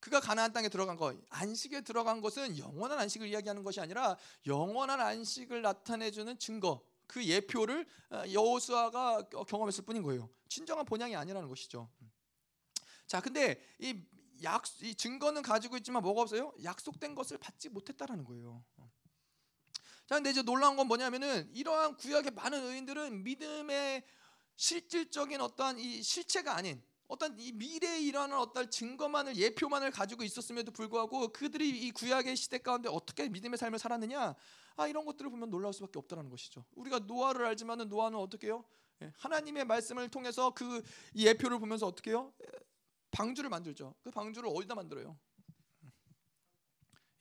그가 가나안 땅에 들어간 거, 안식에 들어간 것은 영원한 안식을 이야기하는 것이 아니라 영원한 안식을 나타내주는 증거, 그 예표를 어, 여호수아가 경험했을 뿐인 거예요. 진정한 본향이 아니라는 것이죠. 자, 근데 이 약, 이 증거는 가지고 있지만 뭐가 없어요? 약속된 것을 받지 못했다라는 거예요. 자, 근데 이제 놀라운 건 뭐냐면은 이러한 구약의 많은 의인들은 믿음의 실질적인 어떠한 이 실체가 아닌 어떤 이 미래에 일어나는 어떤 증거만을 예표만을 가지고 있었음에도 불구하고 그들이 이 구약의 시대 가운데 어떻게 믿음의 삶을 살았느냐 아 이런 것들을 보면 놀라울 수밖에 없다는 것이죠. 우리가 노아를 알지만은 노아는 어떻게 해요? 예, 하나님의 말씀을 통해서 그 예표를 보면서 어떻게 해요? 방주를 만들죠. 그 방주를 어디다 만들어요?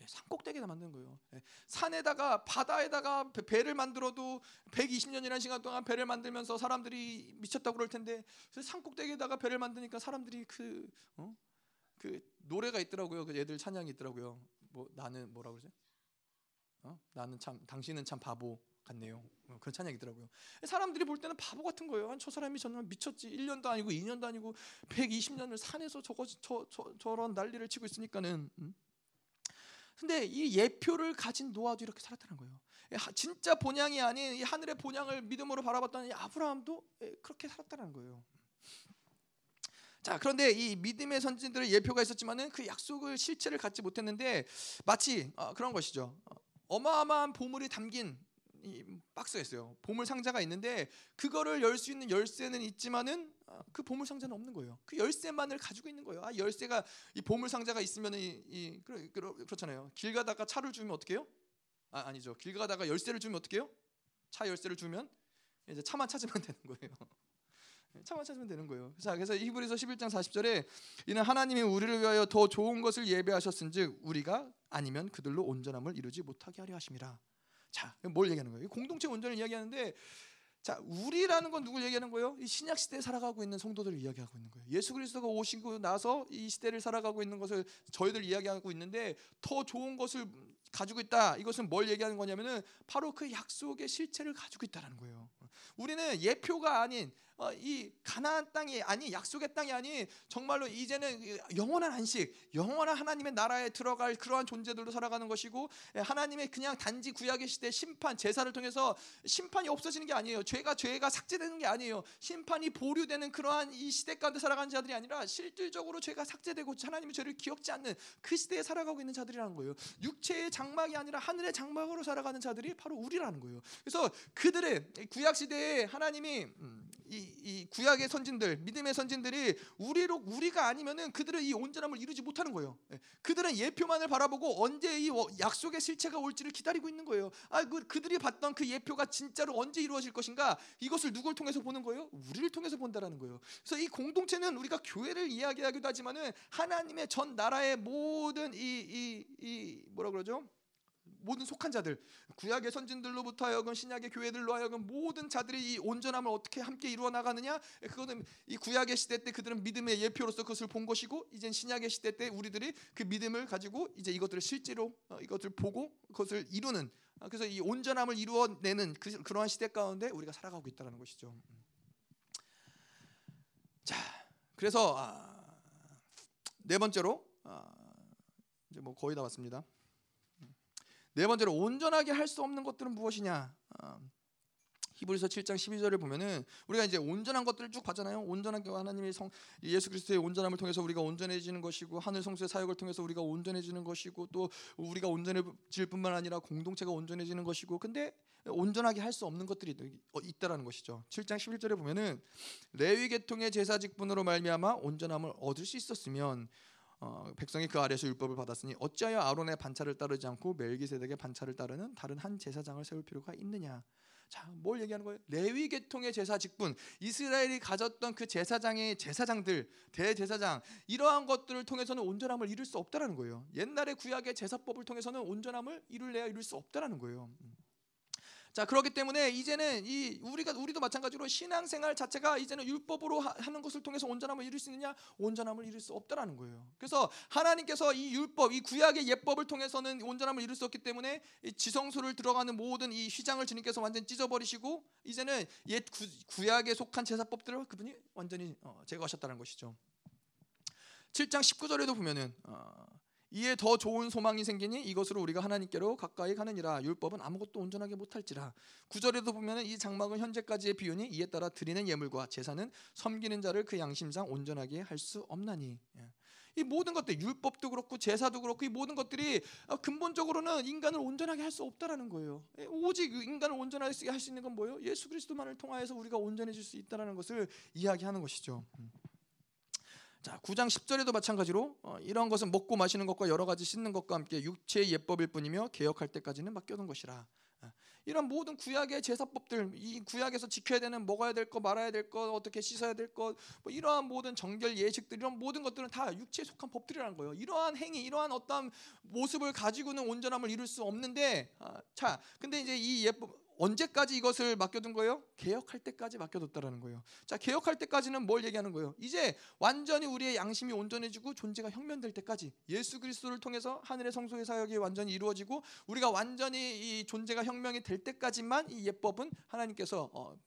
예, 산꼭대기에다 만드는 거예요. 예, 산에다가 바다에다가 배를 만들어도 120년이라는 시간 동안 배를 만들면서 사람들이 미쳤다고 그럴 텐데 산꼭대기에다가 배를 만드니까 사람들이 그, 어? 그 노래가 있더라고요. 그 애들 찬양이 있더라고요. 뭐 나는 뭐라 그러지? 어? 나는 참 당신은 참 바보 같네요. 어, 그런 찬양이 있더라고요. 사람들이 볼 때는 바보 같은 거예요. 저 사람이 정말 미쳤지. 1년도 아니고 2년도 아니고 120년을 산에서 저거 저, 저 저런 난리를 치고 있으니까는 음? 근데 이 예표를 가진 노아도 이렇게 살았다는 거예요. 진짜 본향이 아닌 이 하늘의 본향을 믿음으로 바라봤던 아브라함도 예, 그렇게 살았다는 거예요. 자 그런데 이 믿음의 선진들의 예표가 있었지만은 그 약속을 실체를 갖지 못했는데 마치 어, 그런 것이죠. 어, 어마어마한 보물이 담긴 이 박스가 있어요. 보물 상자가 있는데 그거를 열 수 있는 열쇠는 있지만은 어, 그 보물 상자는 없는 거예요. 그 열쇠만을 가지고 있는 거예요. 아 열쇠가 이 보물 상자가 있으면 이, 이 그러, 그러, 그렇잖아요. 길 가다가 차를 주면 어떻게 해요? 아 아니죠. 길 가다가 열쇠를 주면 어떻게 해요? 차 열쇠를 주면 이제 차만 찾으면 (laughs) 되는 거예요. 차만 찾으면 되는 거예요. 자, 그래서 히브리서 11장 40절에 이는 하나님이 우리를 위하여 더 좋은 것을 예배하셨은즉 우리가 아니면 그들로 온전함을 이루지 못하게 하려 하심이라. 자, 뭘 얘기하는 거예요? 공동체 온전을 이야기하는데 자, 우리라는 건 누굴 얘기하는 거예요? 이 신약 시대에 살아가고 있는 성도들을 이야기하고 있는 거예요. 예수 그리스도가 오시고 나서 이 시대를 살아가고 있는 것을 저희들 이야기하고 있는데 더 좋은 것을 가지고 있다. 이것은 뭘 얘기하는 거냐면은 바로 그 약속의 실체를 가지고 있다라는 거예요. 우리는 예표가 아닌 어, 이 가나안 땅이 아니 약속의 땅이 아니 정말로 이제는 영원한 안식, 영원한 하나님의 나라에 들어갈 그러한 존재들로 살아가는 것이고 예, 하나님의 그냥 단지 구약의 시대 심판 제사를 통해서 심판이 없어지는 게 아니에요. 죄가 죄가 삭제되는 게 아니에요. 심판이 보류되는 그러한 이 시대 가운데 살아가는 자들이 아니라 실질적으로 죄가 삭제되고 하나님의 죄를 기억지 않는 그 시대에 살아가고 있는 자들이라는 거예요. 육체의 장막이 아니라 하늘의 장막으로 살아가는 자들이 바로 우리라는 거예요. 그래서 그들의 구약 시대에 하나님이 음, 이, 이 구약의 선진들, 믿음의 선진들이 우리로 우리가 아니면은 그들은 이 온전함을 이루지 못하는 거예요. 예. 그들은 예표만을 바라보고 언제 이 약속의 실체가 올지를 기다리고 있는 거예요. 아, 그 그들이 봤던 그 예표가 진짜로 언제 이루어질 것인가? 이것을 누굴 통해서 보는 거예요? 우리를 통해서 본다라는 거예요. 그래서 이 공동체는 우리가 교회를 이야기하기도 하지만은 하나님의 전 나라의 모든 이 이 이 뭐라 그러죠? 모든 속한 자들 구약의 선진들로부터 하여금 신약의 교회들로 하여금 모든 자들이 이 온전함을 어떻게 함께 이루어 나가느냐 그거는 이 구약의 시대 때 그들은 믿음의 예표로서 그것을 본 것이고 이제 신약의 시대 때 우리들이 그 믿음을 가지고 이제 이것들을 실제로 어, 이것을 보고 그것을 이루는 어, 그래서 이 온전함을 이루어내는 그, 그러한 시대 가운데 우리가 살아가고 있다는 것이죠. 자, 그래서 아, 네 번째로 아, 이제 뭐 거의 다 왔습니다. 네 번째로 온전하게 할 수 없는 것들은 무엇이냐? 어, 히브리서 7장 12절을 보면은 우리가 이제 온전한 것들을 쭉 봤잖아요. 온전한 하나님의 성 예수 그리스도의 온전함을 통해서 우리가 온전해지는 것이고 하늘 성수의 사역을 통해서 우리가 온전해지는 것이고 또 우리가 온전해질 뿐만 아니라 공동체가 온전해지는 것이고 근데 온전하게 할 수 없는 것들이 있다라는 것이죠. 7장 11절에 보면은 레위 계통의 제사 직분으로 말미암아 온전함을 얻을 수 있었으면 어, 백성이 그 아래서 율법을 받았으니 어찌하여 아론의 반차를 따르지 않고 멜기세덱의 반차를 따르는 다른 한 제사장을 세울 필요가 있느냐? 자, 뭘 얘기하는 거예요? 레위 계통의 제사 직분, 이스라엘이 가졌던 그 제사장의 제사장들, 대제사장 이러한 것들을 통해서는 온전함을 이룰 수 없다라는 거예요. 옛날의 구약의 제사법을 통해서는 온전함을 이룰래야 이룰 수 없다라는 거예요. 자 그렇기 때문에 이제는 이 우리가 우리도 마찬가지로 신앙생활 자체가 이제는 율법으로 하, 는 것을 통해서 온전함을 이룰 수 있느냐 온전함을 이룰 수 없다라는 거예요. 그래서 하나님께서 이 율법, 이 구약의 예법을 통해서는 온전함을 이룰 수 없기 때문에 지성소를 들어가는 모든 이 휘장을 주님께서 완전 찢어버리시고 이제는 옛 구, 구약에 속한 제사법들을 그분이 완전히 어, 제거하셨다는 것이죠. 7장 19절에도 보면은 어, 이에 더 좋은 소망이 생기니 이것으로 우리가 하나님께로 가까이 가느니라 율법은 아무것도 온전하게 못할지라 구절에도 보면은 이 장막은 현재까지의 비유니 이에 따라 드리는 예물과 제사는 섬기는 자를 그 양심상 온전하게 할 수 없나니 예. 이 모든 것들 율법도 그렇고 제사도 그렇고 이 모든 것들이 어, 근본적으로는 인간을 온전하게 할 수 없다라는 거예요. 예, 오직 인간을 온전하게 할 수 있는 건 뭐예요? 예수 그리스도만을 통하여서 우리가 온전해질 수 있다라는 것을 이야기하는 것이죠. 음. 자, 9장 10절에도 마찬가지로 어, 이런 것은 먹고 마시는 것과 여러 가지 씻는 것과 함께 육체의 예법일 뿐이며 개혁할 때까지는 맡겨둔 것이라. 어, 이런 모든 구약의 제사법들, 이 구약에서 지켜야 되는 먹어야 될 것, 말아야 될 것, 어떻게 씻어야 될 것, 뭐 이러한 모든 정결 예식들 이런 모든 것들은 다 육체에 속한 법들이라는 거예요. 이러한 행위, 이러한 어떤 모습을 가지고는 온전함을 이룰 수 없는데, 아, 자, 근데 이제 이 예법 언제까지 이것을 맡겨둔 거예요? 개혁할 때까지 맡겨뒀다라는 거예요. 자, 개혁할 때까지는 뭘 얘기하는 거예요? 이제 완전히 우리의 양심이 온전해지고 존재가 혁면될 때까지 예수 그리스도를 통해서 하늘의 성소의 사역이 완전히 이루어지고 우리가 완전히 이 존재가 혁명이 될 때까지만 이 예법은 하나님께서 어, 어,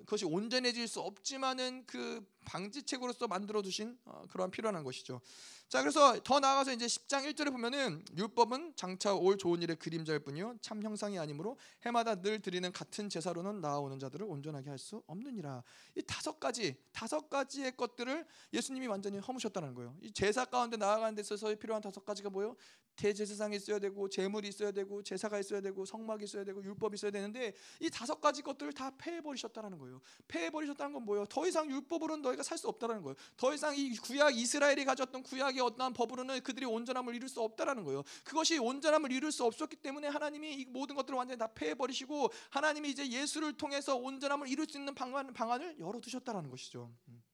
그것이 온전해질 수 없지만은 그 방지책으로서 만들어 두신 어, 그러한 필요한 것이죠. 자, 그래서 더 나아가서 이제 10장 1절에 보면은 율법은 장차 올 좋은 일의 그림자일 뿐이요 참 형상이 아니므로 해마다 늘 드리는 같은 제사로는 나아오는 자들을 온전하게 할 수 없느니라. 이 다섯 가지 다섯 가지의 것들을 예수님이 완전히 허무셨다는 거예요. 이 제사 가운데 나아가는 데 있어서 필요한 다섯 가지가 뭐요? 대제사장이 있어야 되고 제물이 있어야 되고 제사가 있어야 되고 성막이 있어야 되고 율법이 있어야 되는데 이 다섯 가지 것들을 다 폐해 버리셨다는 거예요. 폐해 버리셨다는 건 뭐예요? 더 이상 율법으로는 너희가 살 수 없다라는 거예요. 더 이상 이 구약 이스라엘이 가졌던 구약의 어떠한 법으로는 그들이 온전함을 이룰 수 없다라는 거예요. 그것이 온전함을 이룰 수 없었기 때문에 하나님이 이 모든 것들을 완전히 다 폐해 버리시고 하나님이 이제 예수를 통해서 온전함을 이룰 수 있는 방안, 방안을 열어 두셨다라는 것이죠. 음.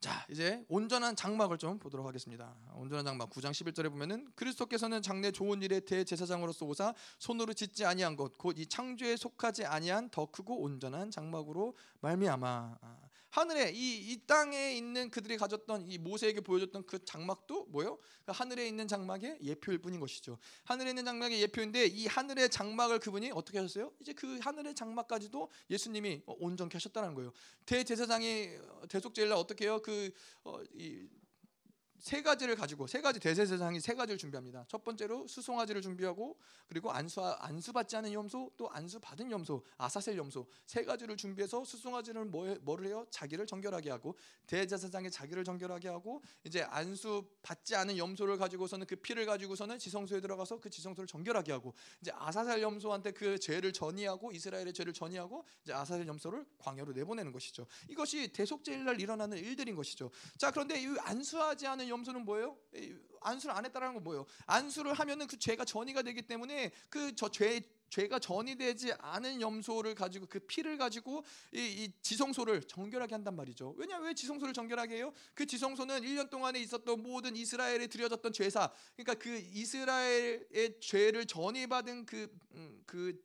자 이제 온전한 장막을 좀 보도록 하겠습니다. 온전한 장막 9장 11절에 보면은 그리스도께서는 장래 좋은 일의 대제사장으로서 오사 손으로 짓지 아니한 것 곧 이 창조에 속하지 아니한 더 크고 온전한 장막으로 말미암아 아, 하늘에 이, 이 땅에 있는 그들이 가졌던 이 모세에게 보여줬던 그 장막도 뭐요? 그 하늘에 있는 장막의 예표일 뿐인 것이죠. 하늘에 있는 장막의 예표인데 이 하늘의 장막을 그분이 어떻게 하셨어요? 이제 그 하늘의 장막까지도 예수님이 온전케 하셨다는 거예요. 대제사장이 대속제일날 어떻게 해요? 그이 어, 세 가지를 가지고 세 가지 대세세상이 세 가지를 준비합니다. 첫 번째로 수송아지를 준비하고 그리고 안수 안수 받지 않은 염소 또 안수 받은 염소 아사셀 염소 세 가지를 준비해서 수송아지를 뭐, 뭐를 해요? 자기를 정결하게 하고 대제사장이 자기를 정결하게 하고 이제 안수 받지 않은 염소를 가지고서는 그 피를 가지고서는 지성소에 들어가서 그 지성소를 정결하게 하고 이제 아사셀 염소한테 그 죄를 전이하고 이스라엘의 죄를 전이하고 이제 아사셀 염소를 광야로 내보내는 것이죠. 이것이 대속제일날 일어나는 일들인 것이죠. 자 그런데 이 안수하지 않은 염소는 뭐예요? 안수를 안 했다라는 건 뭐예요? 안수를 하면은 그 죄가 전이가 되기 때문에 그 저 죄 죄가 전이 되지 않은 염소를 가지고 그 피를 가지고 이, 이, 지성소를 정결하게 한단 말이죠. 왜냐 왜 지성소를 정결하게 해요? 그 지성소는 1년 동안에 있었던 모든 이스라엘에 드려졌던 죄사, 그러니까 그 이스라엘의 죄를 전이 받은 그, 음, 그그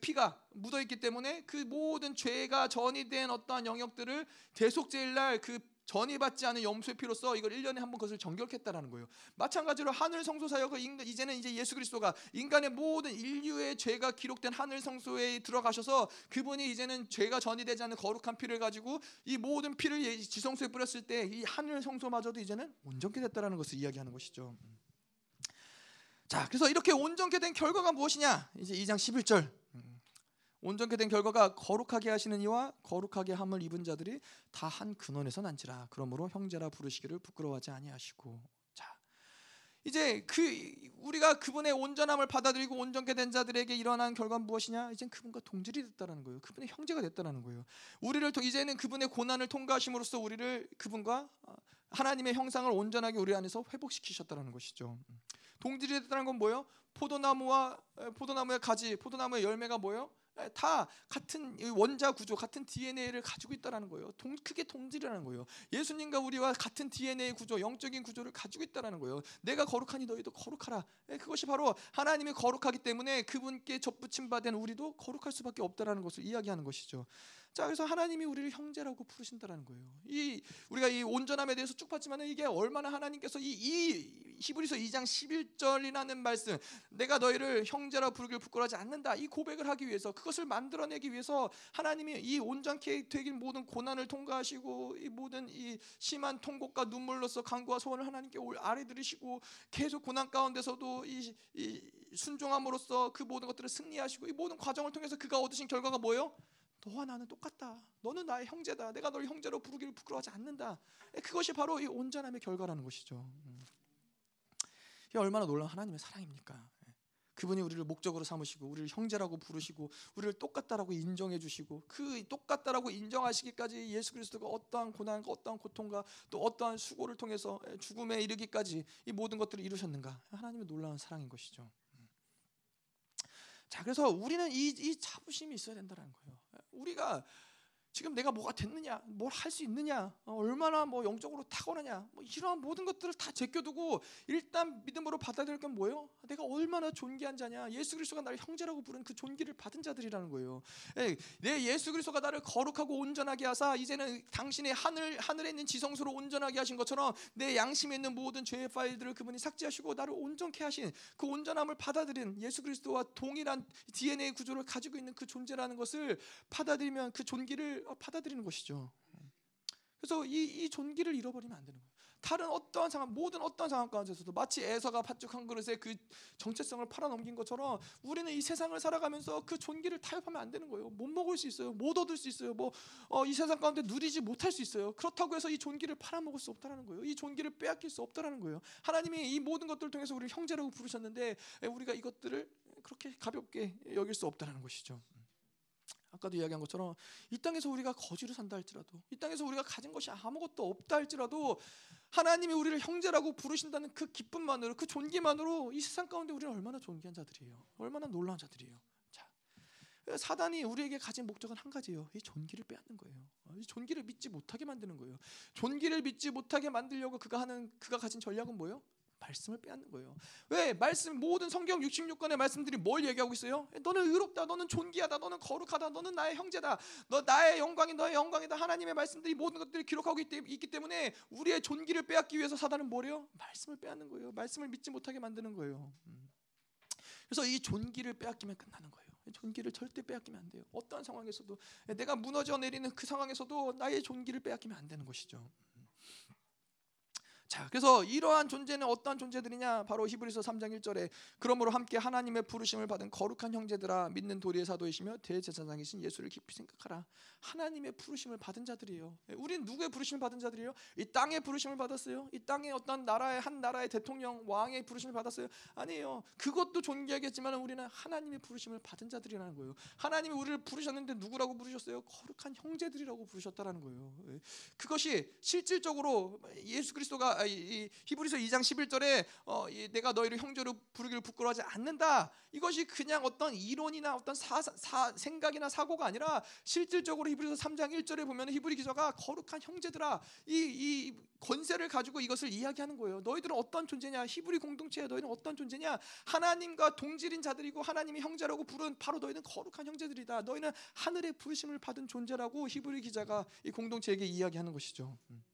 피가 묻어 있기 때문에 그 모든 죄가 전이된 어떠한 영역들을 대속제일 날 그 전이받지 않은 염소의 피로써 이걸 1년에 한 번 그것을 정결했다라는 거예요. 마찬가지로 하늘 성소 사역을 이제는 이제 예수 그리스도가 인간의 모든 인류의 죄가 기록된 하늘 성소에 들어가셔서 그분이 이제는 죄가 전이되지 않는 거룩한 피를 가지고 이 모든 피를 지성소에 뿌렸을 때 이 하늘 성소마저도 이제는 온전케 됐다라는 것을 이야기하는 것이죠. 자, 그래서 이렇게 온전케 된 결과가 무엇이냐? 이제 2장 11절. 온전케 된 결과가 거룩하게 하시는 이와 거룩하게 함을 입은 자들이 다 한 근원에서 난지라. 그러므로 형제라 부르시기를 부끄러워하지 아니하시고. 자, 이제 그 우리가 그분의 온전함을 받아들이고 온전케 된 자들에게 일어난 결과는 무엇이냐? 이제 그분과 동질이 됐다는 거예요. 그분의 형제가 됐다는 거예요. 우리를 이제는 그분의 고난을 통과하심으로써 우리를 그분과 어, 하나님의 형상을 온전하게 우리 안에서 회복시키셨다는 것이죠. 동질이 됐다는 건 뭐예요? 포도나무와 포도나무의 가지, 포도나무의 열매가 뭐예요? 다 같은 원자 구조, 같은 DNA를 가지고 있다라는 거예요. 동, 크게 동질이라는 거예요. 예수님과 우리와 같은 DNA 구조, 영적인 구조를 가지고 있다라는 거예요. 내가 거룩하니 너희도 거룩하라. 예, 그것이 바로 하나님이 거룩하기 때문에 그분께 접붙임 받은 우리도 거룩할 수밖에 없다라는 것을 이야기하는 것이죠. 자, 그래서 하나님이 우리를 형제라고 부르신다라는 거예요. 이 우리가 이 온전함에 대해서 쭉 봤지만 이게 얼마나 하나님께서 이, 이 히브리서 2장 11절이라는 말씀, 내가 너희를 형제라 부르길 부끄러워하지 않는다. 이 고백을 하기 위해서 그것을 만들어내기 위해서 하나님이 이 온전케 되길 모든 고난을 통과하시고 이 모든 이 심한 통곡과 눈물로서 간구와 소원을 하나님께 아래 들으시고 계속 고난 가운데서도 이, 이 순종함으로써 그 모든 것들을 승리하시고 이 모든 과정을 통해서 그가 얻으신 결과가 뭐예요? 너와 나는 똑같다. 너는 나의 형제다. 내가 너를 형제로 부르기를 부끄러워하지 않는다. 그것이 바로 이 온전함의 결과라는 것이죠. 음. 이게 얼마나 놀라운 하나님의 사랑입니까? 그분이 우리를 목적으로 삼으시고 우리를 형제라고 부르시고 우리를 똑같다라고 인정해 주시고 그 똑같다라고 인정하시기까지 예수 그리스도가 어떠한 고난과 어떠한 고통과 또 어떠한 수고를 통해서 죽음에 이르기까지 이 모든 것들을 이루셨는가? 하나님의 놀라운 사랑인 것이죠. 음. 자, 그래서 우리는 이, 이 자부심이 있어야 된다는 거예요. 우리가 지금 내가 뭐가 됐느냐, 뭘 할 수 있느냐, 어, 얼마나 뭐 영적으로 탁월하냐, 뭐 이러한 모든 것들을 다 제껴두고 일단 믿음으로 받아들일 건 뭐예요? 내가 얼마나 존귀한 자냐, 예수 그리스도가 나를 형제라고 부른 그 존귀를 받은 자들이라는 거예요. 예, 내 예수 그리스도가 나를 거룩하고 온전하게 하사 이제는 당신의 하늘 하늘에 있는 지성소로 온전하게 하신 것처럼 내 양심에 있는 모든 죄의 파일들을 그분이 삭제하시고 나를 온전케 하신 그 온전함을 받아들인 예수 그리스도와 동일한 DNA 구조를 가지고 있는 그 존재라는 것을 받아들이면 그 존귀를 어, 받아들이는 것이죠. 그래서 이, 이 존귀를 잃어버리면 안 되는 거예요. 다른 어떠한 상황, 모든 어떠한 상황 가운데서도 마치 에서가 팥죽 한 그릇에 그 정체성을 팔아넘긴 것처럼 우리는 이 세상을 살아가면서 그 존귀를 타협하면 안 되는 거예요. 못 먹을 수 있어요. 못 얻을 수 있어요. 뭐이 어, 세상 가운데 누리지 못할 수 있어요. 그렇다고 해서 이 존귀를 팔아먹을 수 없다라는 거예요. 이 존귀를 빼앗길 수 없다라는 거예요. 하나님이 이 모든 것들을 통해서 우리를 형제라고 부르셨는데 우리가 이것들을 그렇게 가볍게 여길 수 없다라는 것이죠. 아까도 이야기한 것처럼 이 땅에서 우리가 거지로 산다 할지라도 이 땅에서 우리가 가진 것이 아무것도 없다 할지라도 하나님이 우리를 형제라고 부르신다는 그 기쁨만으로 그 존귀만으로 이 세상 가운데 우리는 얼마나 존귀한 자들이에요. 얼마나 놀라운 자들이에요. 자, 사단이 우리에게 가진 목적은 한 가지예요. 이 존귀를 빼앗는 거예요. 이 존귀를 믿지 못하게 만드는 거예요. 존귀를 믿지 못하게 만들려고 그가 하는 그가 가진 전략은 뭐예요? 말씀을 빼앗는 거예요. 왜? 말씀 모든 성경 66권의 말씀들이 뭘 얘기하고 있어요? 너는 의롭다. 너는 존귀하다. 너는 거룩하다. 너는 나의 형제다. 너 나의 영광이 너의 영광이다. 하나님의 말씀들이 모든 것들을 기록하고 있기 때문에 우리의 존귀를 빼앗기 위해서 사단은 뭐래요? 말씀을 빼앗는 거예요. 말씀을 믿지 못하게 만드는 거예요. 음. 그래서 이 존귀를 빼앗기면 끝나는 거예요. 존귀를 절대 빼앗기면 안 돼요. 어떠한 상황에서도 내가 무너져 내리는 그 상황에서도 나의 존귀를 빼앗기면 안 되는 것이죠. 자, 그래서 이러한 존재는 어떠한 존재들이냐? 바로 히브리서 3장 1절에 그러므로 함께 하나님의 부르심을 받은 거룩한 형제들아 믿는 도리의 사도이시며 대제사장이신 예수를 깊이 생각하라. 하나님의 부르심을 받은 자들이에요. 예, 우린 누구의 부르심을 받은 자들이에요? 이 땅의 부르심을 받았어요. 이 땅의 어떤 나라의 한 나라의 대통령 왕의 부르심을 받았어요. 아니에요. 그것도 존귀하겠지만 우리는 하나님의 부르심을 받은 자들이라는 거예요. 하나님이 우리를 부르셨는데 누구라고 부르셨어요? 거룩한 형제들이라고 부르셨다라는 거예요. 예, 그것이 실질적으로 예수 그리스도가 아, 이, 히브리서 2장 11절에 어, 이, 내가 너희를 형제로 부르기를 부끄러워하지 않는다. 이것이 그냥 어떤 이론이나 어떤 사, 사, 생각이나 사고가 아니라 실질적으로 히브리서 3장 1절에 보면 히브리 기자가 거룩한 형제들아 이, 이 권세를 가지고 이것을 이야기하는 거예요. 너희들은 어떤 존재냐? 히브리 공동체에 너희는 어떤 존재냐? 하나님과 동질인 자들이고 하나님이 형제라고 부른 바로 너희는 거룩한 형제들이다. 너희는 하늘의 부르심을 받은 존재라고 히브리 기자가 이 공동체에게 이야기하는 것이죠. 음.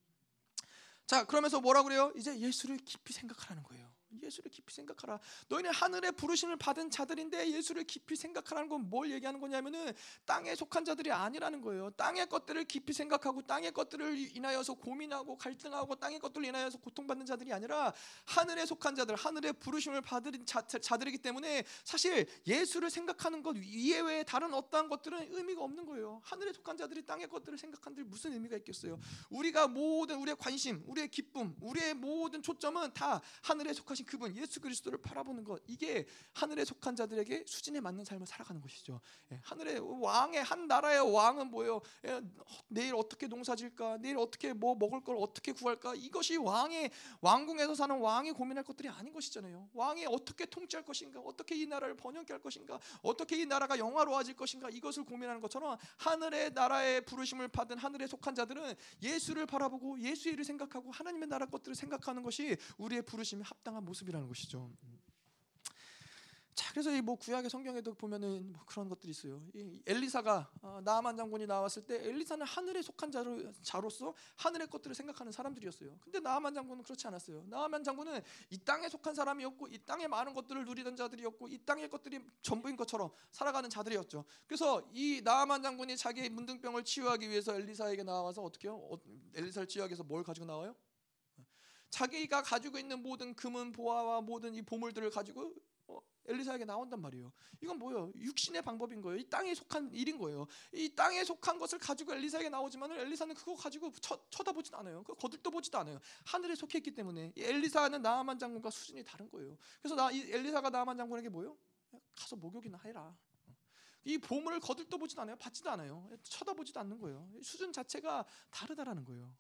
자, 그러면서 뭐라 그래요? 이제 예수를 깊이 생각하라는 거예요. 예수를 깊이 생각하라. 너희는 하늘의 부르심을 받은 자들인데 예수를 깊이 생각하라는 건 뭘 얘기하는 거냐면은 땅에 속한 자들이 아니라는 거예요. 땅의 것들을 깊이 생각하고 땅의 것들을 인하여서 고민하고 갈등하고 땅의 것들을 인하여서 고통받는 자들이 아니라 하늘에 속한 자들, 하늘의 부르심을 받은 자, 자들이기 때문에 사실 예수를 생각하는 것 이외에 다른 어떠한 것들은 의미가 없는 거예요. 하늘에 속한 자들이 땅의 것들을 생각한들 무슨 의미가 있겠어요? 우리가 모든 우리의 관심, 우리의 기쁨, 우리의 모든 초점은 다 하늘에 속하신 그 그분 예수 그리스도를 바라보는 것 이게 하늘에 속한 자들에게 수준에 맞는 삶을 살아가는 것이죠. 예, 하늘의 왕의 한 나라의 왕은 뭐예요? 예, 내일 어떻게 농사질까? 내일 어떻게 뭐 먹을 걸 어떻게 구할까? 이것이 왕의 왕궁에서 사는 왕이 고민할 것들이 아닌 것이잖아요. 왕이 어떻게 통치할 것인가? 어떻게 이 나라를 번영케 할 것인가? 어떻게 이 나라가 영화로워질 것인가? 이것을 고민하는 것처럼 하늘의 나라의 부르심을 받은 하늘에 속한 자들은 예수를 바라보고 예수의 일을 생각하고 하나님의 나라 것들을 생각하는 것이 우리의 부르심에 합당한 모습 이라는 것이죠. 자, 그래서 이 뭐 구약의 성경에도 보면은 뭐 그런 것들이 있어요. 이 엘리사가 어, 나아만 장군이 나왔을 때 엘리사는 하늘에 속한 자로, 자로서 하늘의 것들을 생각하는 사람들이었어요. 근데 나아만 장군은 그렇지 않았어요. 나아만 장군은 이 땅에 속한 사람이었고 이 땅의 많은 것들을 누리던 자들이었고 이 땅의 것들이 전부인 것처럼 살아가는 자들이었죠. 그래서 이 나아만 장군이 자기의 문둥병을 치유하기 위해서 엘리사에게 나와서 어떻게 요 어, 엘리사를 치유하기 위해서 뭘 가지고 나와요? 자기가 가지고 있는 모든 금은 보화와 모든 이 보물들을 가지고 엘리사에게 나온단 말이에요. 이건 뭐예요? 육신의 방법인 거예요. 이 땅에 속한 일인 거예요. 이 땅에 속한 것을 가지고 엘리사에게 나오지만 엘리사는 그거 가지고 쳐, 쳐다보지도 않아요. 그 거들떠 보지도 않아요. 하늘에 속해 있기 때문에 엘리사는 나아만 장군과 수준이 다른 거예요. 그래서 나, 이 엘리사가 나아만 장군에게 뭐예요? 가서 목욕이나 해라. 이 보물을 거들떠 보지도 않아요. 받지도 않아요. 쳐다보지도 않는 거예요. 수준 자체가 다르다라는 거예요.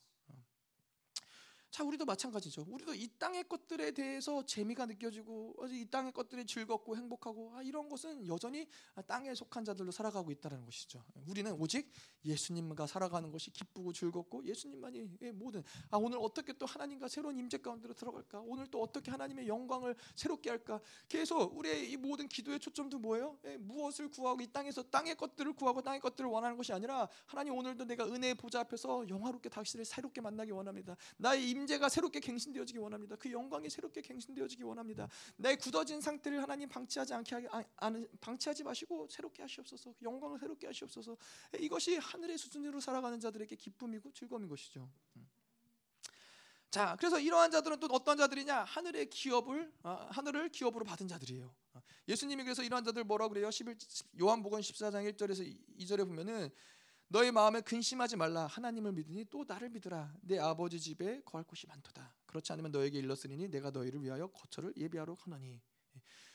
자, 우리도 마찬가지죠. 우리도 이 땅의 것들에 대해서 재미가 느껴지고 이 땅의 것들이 즐겁고 행복하고 아, 이런 것은 여전히 땅에 속한 자들로 살아가고 있다는 것이죠. 우리는 오직 예수님과 살아가는 것이 기쁘고 즐겁고 예수님만이 모든 아 오늘 어떻게 또 하나님과 새로운 임재 가운데로 들어갈까? 오늘 또 어떻게 하나님의 영광을 새롭게 할까? 계속 우리의 이 모든 기도의 초점도 뭐예요? 예, 무엇을 구하고 이 땅에서 땅의 것들을 구하고 땅의 것들을 원하는 것이 아니라 하나님 오늘도 내가 은혜의 보좌 앞에서 영화롭게 당신을 새롭게 만나기 원합니다. 나의 임 임재가 새롭게 갱신되어지기 원합니다. 그 영광이 새롭게 갱신되어지기 원합니다. 내 굳어진 상태를 하나님 방치하지 않게 하기, 아, 방치하지 마시고 새롭게 하시옵소서. 영광을 새롭게 하시옵소서. 이것이 하늘의 수준으로 살아가는 자들에게 기쁨이고 즐거움인 것이죠. 음. 자, 그래서 이러한 자들은 또 어떤 자들이냐? 하늘의 기업을 아, 하늘을 기업으로 받은 자들이에요. 아, 예수님이 그래서 이러한 자들 뭐라 그래요? 11 요한복음 14장 1절에서 2절에 보면은 너의 마음에 근심하지 말라. 하나님을 믿으니 또 나를 믿으라. 내 아버지 집에 거할 곳이 많도다. 그렇지 않으면 너에게 일렀으니 내가 너희를 위하여 거처를 예비하러 가노니.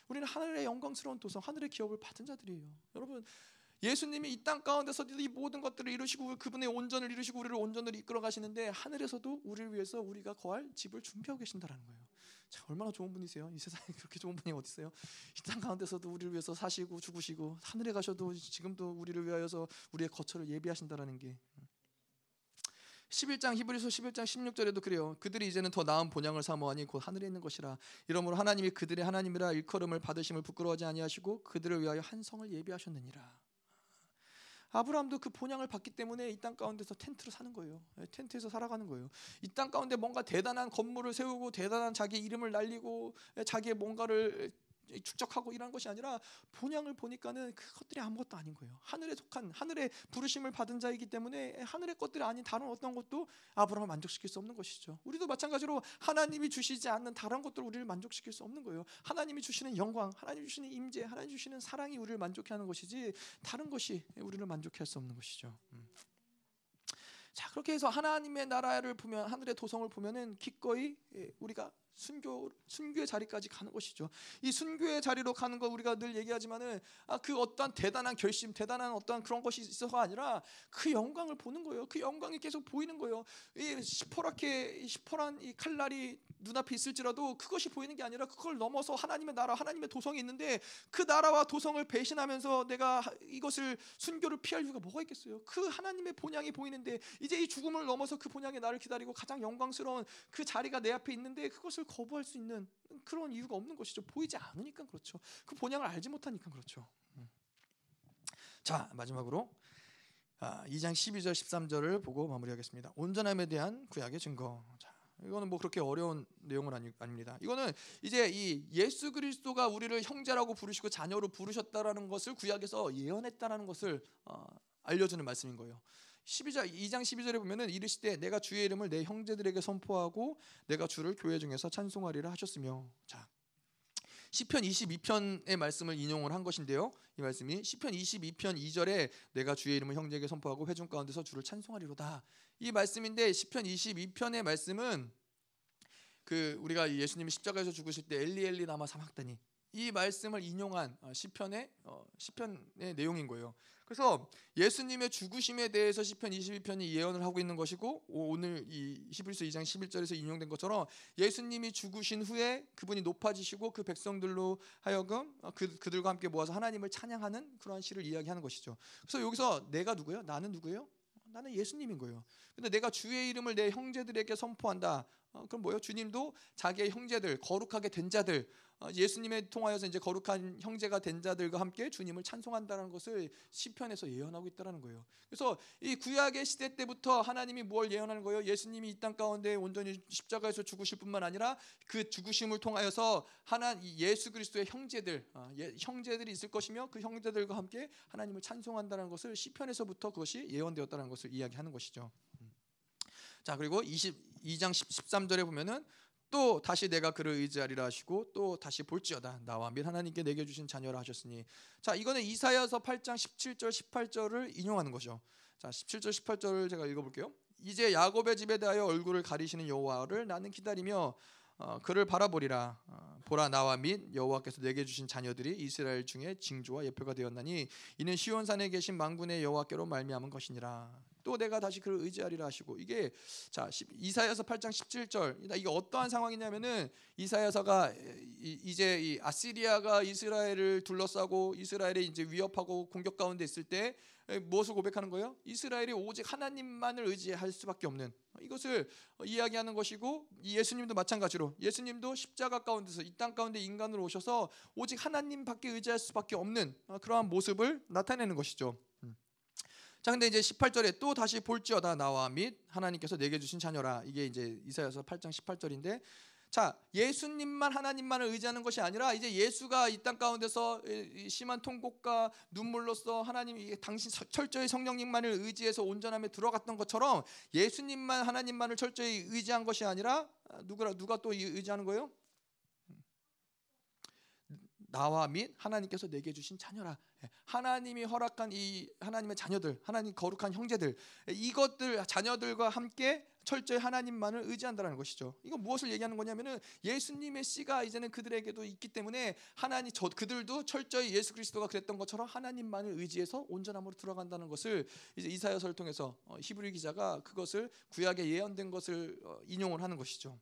우리는 하늘의 영광스러운 도성 하늘의 기업을 받은 자들이에요. 여러분 예수님이 이 땅 가운데서 이 모든 것들을 이루시고 그분의 온전을 이루시고 우리를 온전으로 이끌어 가시는데 하늘에서도 우리를 위해서 우리가 거할 집을 준비하고 계신다라는 거예요 자, 얼마나 좋은 분이세요? 이 세상에 (laughs) 그렇게 좋은 분이 어디 있어요? 이 땅 가운데서도 우리를 위해서 사시고 죽으시고 하늘에 가셔도 지금도 우리를 위하여서 우리의 거처를 예비하신다라는 게 11장 히브리서 11장 16절에도 그래요. 그들이 이제는 더 나은 본향을 사모하니 곧 하늘에 있는 것이라. 이러므로 하나님이 그들의 하나님이라 일컬음을 받으심을 부끄러워하지 아니하시고 그들을 위하여 한 성을 예비하셨느니라. 아브라함도 그 본향을 받기 때문에 이 땅 가운데서 텐트를 사는 거예요. 예, 텐트에서 살아가는 거예요. 이 땅 가운데 뭔가 대단한 건물을 세우고 대단한 자기 이름을 날리고 예, 자기의 뭔가를 축적하고 이런 것이 아니라 본향을 보니까는 그것들이 아무것도 아닌 거예요. 하늘에 속한 하늘의 부르심을 받은 자이기 때문에 하늘의 것들이 아닌 다른 어떤 것도 아브라함을 만족시킬 수 없는 것이죠. 우리도 마찬가지로 하나님이 주시지 않는 다른 것들 우리를 만족시킬 수 없는 거예요. 하나님이 주시는 영광, 하나님 주시는 임재, 하나님 주시는 사랑이 우리를 만족해 하는 것이지 다른 것이 우리를 만족해 할수 없는 것이죠. 음. 자 그렇게 해서 하나님의 나라를 보면 하늘의 도성을 보면은 기꺼이 예, 우리가 순교 순교의 자리까지 가는 것이죠. 이 순교의 자리로 가는 거 우리가 늘 얘기하지만은 아, 그 어떠한 대단한 결심, 대단한 어떠한 그런 것이 있어서가 아니라 그 영광을 보는 거예요. 그 영광이 계속 보이는 거예요. 이 시퍼렇게 시퍼란 이 칼날이 눈앞에 있을지라도 그것이 보이는 게 아니라 그걸 넘어서 하나님의 나라, 하나님의 도성이 있는데 그 나라와 도성을 배신하면서 내가 이것을 순교를 피할 이유가 뭐가 있겠어요? 그 하나님의 본향이 보이는데 이제 이 죽음을 넘어서 그 본향이 나를 기다리고 가장 영광스러운 그 자리가 내 앞에 있는데 그것을 거부할 수 있는 그런 이유가 없는 것이죠. 보이지 않으니까 그렇죠. 그 본향을 알지 못하니까 그렇죠. 음. 자 마지막으로 아, 2장 12절 13절을 보고 마무리하겠습니다. 온전함에 대한 구약의 증거. 자, 이거는 뭐 그렇게 어려운 내용은 아니, 아닙니다. 이거는 이제 이 예수 그리스도가 우리를 형제라고 부르시고 자녀로 부르셨다라는 것을 구약에서 예언했다라는 것을 어, 알려주는 말씀인 거예요. 12장 2장 12절에 보면은 이르시되 내가 주의 이름을 내 형제들에게 선포하고 내가 주를 교회 중에서 찬송하리라 하셨으며 자 시편 22편의 말씀을 인용을 한 것인데요. 이 말씀이 시편 22편 2절에 내가 주의 이름을 형제에게 선포하고 회중 가운데서 주를 찬송하리로다. 이 말씀인데 시편 22편의 말씀은 그 우리가 예수님이 십자가에서 죽으실 때 엘리 엘리 나마 사막다니 이 말씀을 인용한 어, 시편의 어, 시편의 내용인 거예요. 그래서 예수님의 죽으심에 대해서 시편 22편이 예언을 하고 있는 것이고 오늘 이 히브리서 2장 11절에서 인용된 것처럼 예수님이 죽으신 후에 그분이 높아지시고 그 백성들로 하여금 어, 그 그들과 함께 모아서 하나님을 찬양하는 그러한 시를 이야기하는 것이죠. 그래서 여기서 내가 누구예요? 나는 누구예요? 나는 예수님인 거예요. 근데 내가 주의 이름을 내 형제들에게 선포한다. 어, 그럼 뭐요? 주님도 자기의 형제들 거룩하게 된 자들 어, 예수님에 통하여서 이제 거룩한 형제가 된 자들과 함께 주님을 찬송한다는 것을 시편에서 예언하고 있다는 거예요. 그래서 이 구약의 시대 때부터 하나님이 뭘 예언하는 거예요? 예수님이 이 땅 가운데 온전히 십자가에서 죽으실 뿐만 아니라 그 죽으심을 통하여서 하나 예수 그리스도의 형제들 어, 형제들이 있을 것이며 그 형제들과 함께 하나님을 찬송한다는 것을 시편에서부터 그것이 예언되었다는 것을 이야기하는 것이죠. 음. 자 그리고 22장 13절에 보면은 또 다시 내가 그를 의지하리라 하시고 또 다시 볼지어다 나와 및 하나님께 내게 주신 자녀라 하셨으니 자 이거는 이사야서 8장 17절 18절을 인용하는 거죠. 자 17절 18절을 제가 읽어볼게요. 이제 야곱의 집에 대하여 얼굴을 가리시는 여호와를 나는 기다리며 어, 그를 바라보리라 어, 보라 나와 및 여호와께서 내게 주신 자녀들이 이스라엘 중에 징조와 예표가 되었나니 이는 시온산에 계신 만군의 여호와께로 말미암은 것이니라 또 내가 다시 그를 의지하리라 하시고 이게 자 이사야서 8장 17절 이게 어떠한 상황이냐면은 이사야서가 이제 이 아시리아가 이스라엘을 둘러싸고 이스라엘에 이제 위협하고 공격 가운데 있을 때 무엇을 고백하는 거예요? 이스라엘이 오직 하나님만을 의지할 수밖에 없는 이것을 이야기하는 것이고 예수님도 마찬가지로 예수님도 십자가 가운데서 이 땅 가운데 인간으로 오셔서 오직 하나님밖에 의지할 수밖에 없는 그러한 모습을 나타내는 것이죠. 자 근데 이제 18절에 또 다시 볼지어다 나와 및 하나님께서 내게 주신 자녀라 이게 이제 이사야서 8장 18절인데 자 예수님만 하나님만을 의지하는 것이 아니라 이제 예수가 이 땅 가운데서 심한 통곡과 눈물로써 하나님 당신 철저히 성령님만을 의지해서 온전함에 들어갔던 것처럼 예수님만 하나님만을 철저히 의지한 것이 아니라 누구라 누가 또 의지하는 거예요? 나와 및 하나님께서 내게 주신 자녀라. 예, 하나님이 허락한 이 하나님의 자녀들, 하나님 거룩한 형제들, 이것들 자녀들과 함께 철저히 하나님만을 의지한다는 것이죠. 이거 무엇을 얘기하는 거냐면은 예수님의 씨가 이제는 그들에게도 있기 때문에 하나님 저 그들도 철저히 예수 그리스도가 그랬던 것처럼 하나님만을 의지해서 온전함으로 들어간다는 것을 이제 이사야서를 통해서 어, 히브리 기자가 그것을 구약에 예언된 것을 어, 인용을 하는 것이죠.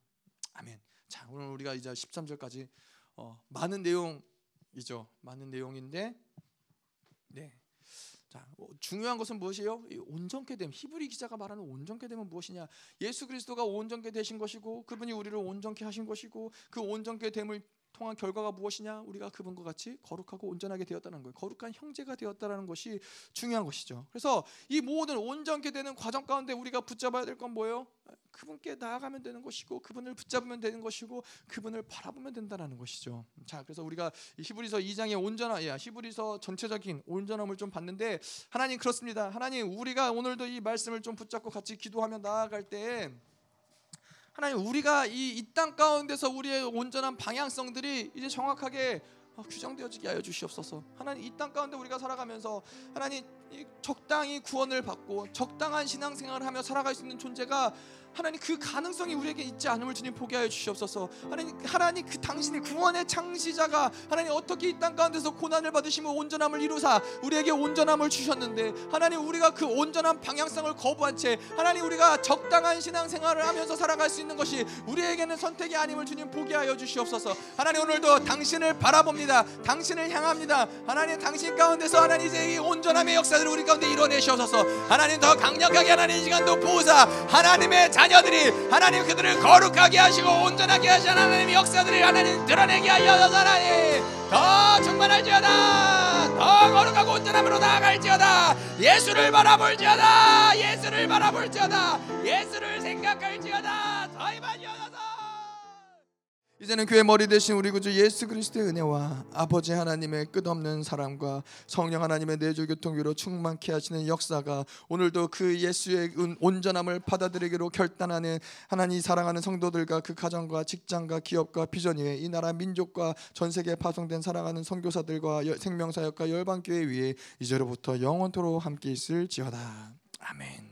아멘. 자, 오늘 우리가 이제 13절까지 어, 많은 내용 이죠. 많은 내용인데 네. 자, 어, 중요한 것은 무엇이에요? 온전케 됨. 히브리 기자가 말하는 온전케 됨은 무엇이냐? 예수 그리스도가 온전케 되신 것이고 그분이 우리를 온전케 하신 것이고 그 온전케 됨을 통한 결과가 무엇이냐? 우리가 그분과 같이 거룩하고 온전하게 되었다는 거예요. 거룩한 형제가 되었다는 것이 중요한 것이죠. 그래서 이 모든 온전케 되는 과정 가운데 우리가 붙잡아야 될 건 뭐예요? 그분께 나아가면 되는 것이고 그분을 붙잡으면 되는 것이고 그분을 바라보면 된다는 것이죠. 자, 그래서 우리가 히브리서 2장의 온전함, 야, 히브리서 전체적인 온전함을 좀 봤는데 하나님 그렇습니다. 하나님 우리가 오늘도 이 말씀을 좀 붙잡고 같이 기도하며 나아갈 때 하나님 우리가 이땅 가운데서 우리의 온전한 방향성들이 이제 정확하게 어, 규정되어지게 하여 주시옵소서. 하나님 이 땅 가운데 우리가 살아가면서 하나님 적당히 구원을 받고 적당한 신앙생활을 하며 살아갈 수 있는 존재가 하나님 그 가능성이 우리에게 있지 않음을 주님 보게 하여 주시옵소서. 하나님 하나님 그 당신의 구원의 창시자가 하나님 어떻게 이 땅 가운데서 고난을 받으시며 온전함을 이루사 우리에게 온전함을 주셨는데 하나님 우리가 그 온전한 방향성을 거부한 채 하나님 우리가 적당한 신앙생활을 하면서 살아갈 수 있는 것이 우리에게는 선택이 아님을 주님 보게 하여 주시옵소서. 하나님 오늘도 당신을 바라봅니다. 당신을 향합니다. 하나님 당신 가운데서 하나님 이제 이 온전함의 역사를 우리 가운데 이뤄내시옵소서. 하나님 더 강력하게 하나님 이 시간도 부으사 하나님의 자 자녀들이 하나님 그들을 거룩하게 하시고 온전하게 하시는 하나님 역사들을 하나님 드러내게 하여 하나님 더 충만할지어다. 더 거룩하고 온전함으로 나아갈지어다. 예수를 바라볼지어다. 예수를 바라볼지어다. 예수를 생각할지어다. 더 임하시옵소서 이제는 교회 머리 대신 우리 구주 예수 그리스도의 은혜와 아버지 하나님의 끝없는 사랑과 성령 하나님의 내주 교통 위로 충만케 하시는 역사가 오늘도 그 예수의 온전함을 받아들이기로 결단하는 하나님 사랑하는 성도들과 그 가정과 직장과 기업과 비전 위에 이 나라 민족과 전 세계에 파송된 사랑하는 선교사들과 생명사역과 열방교회 위에 이제로부터 영원토록 함께 있을지어다. 아멘.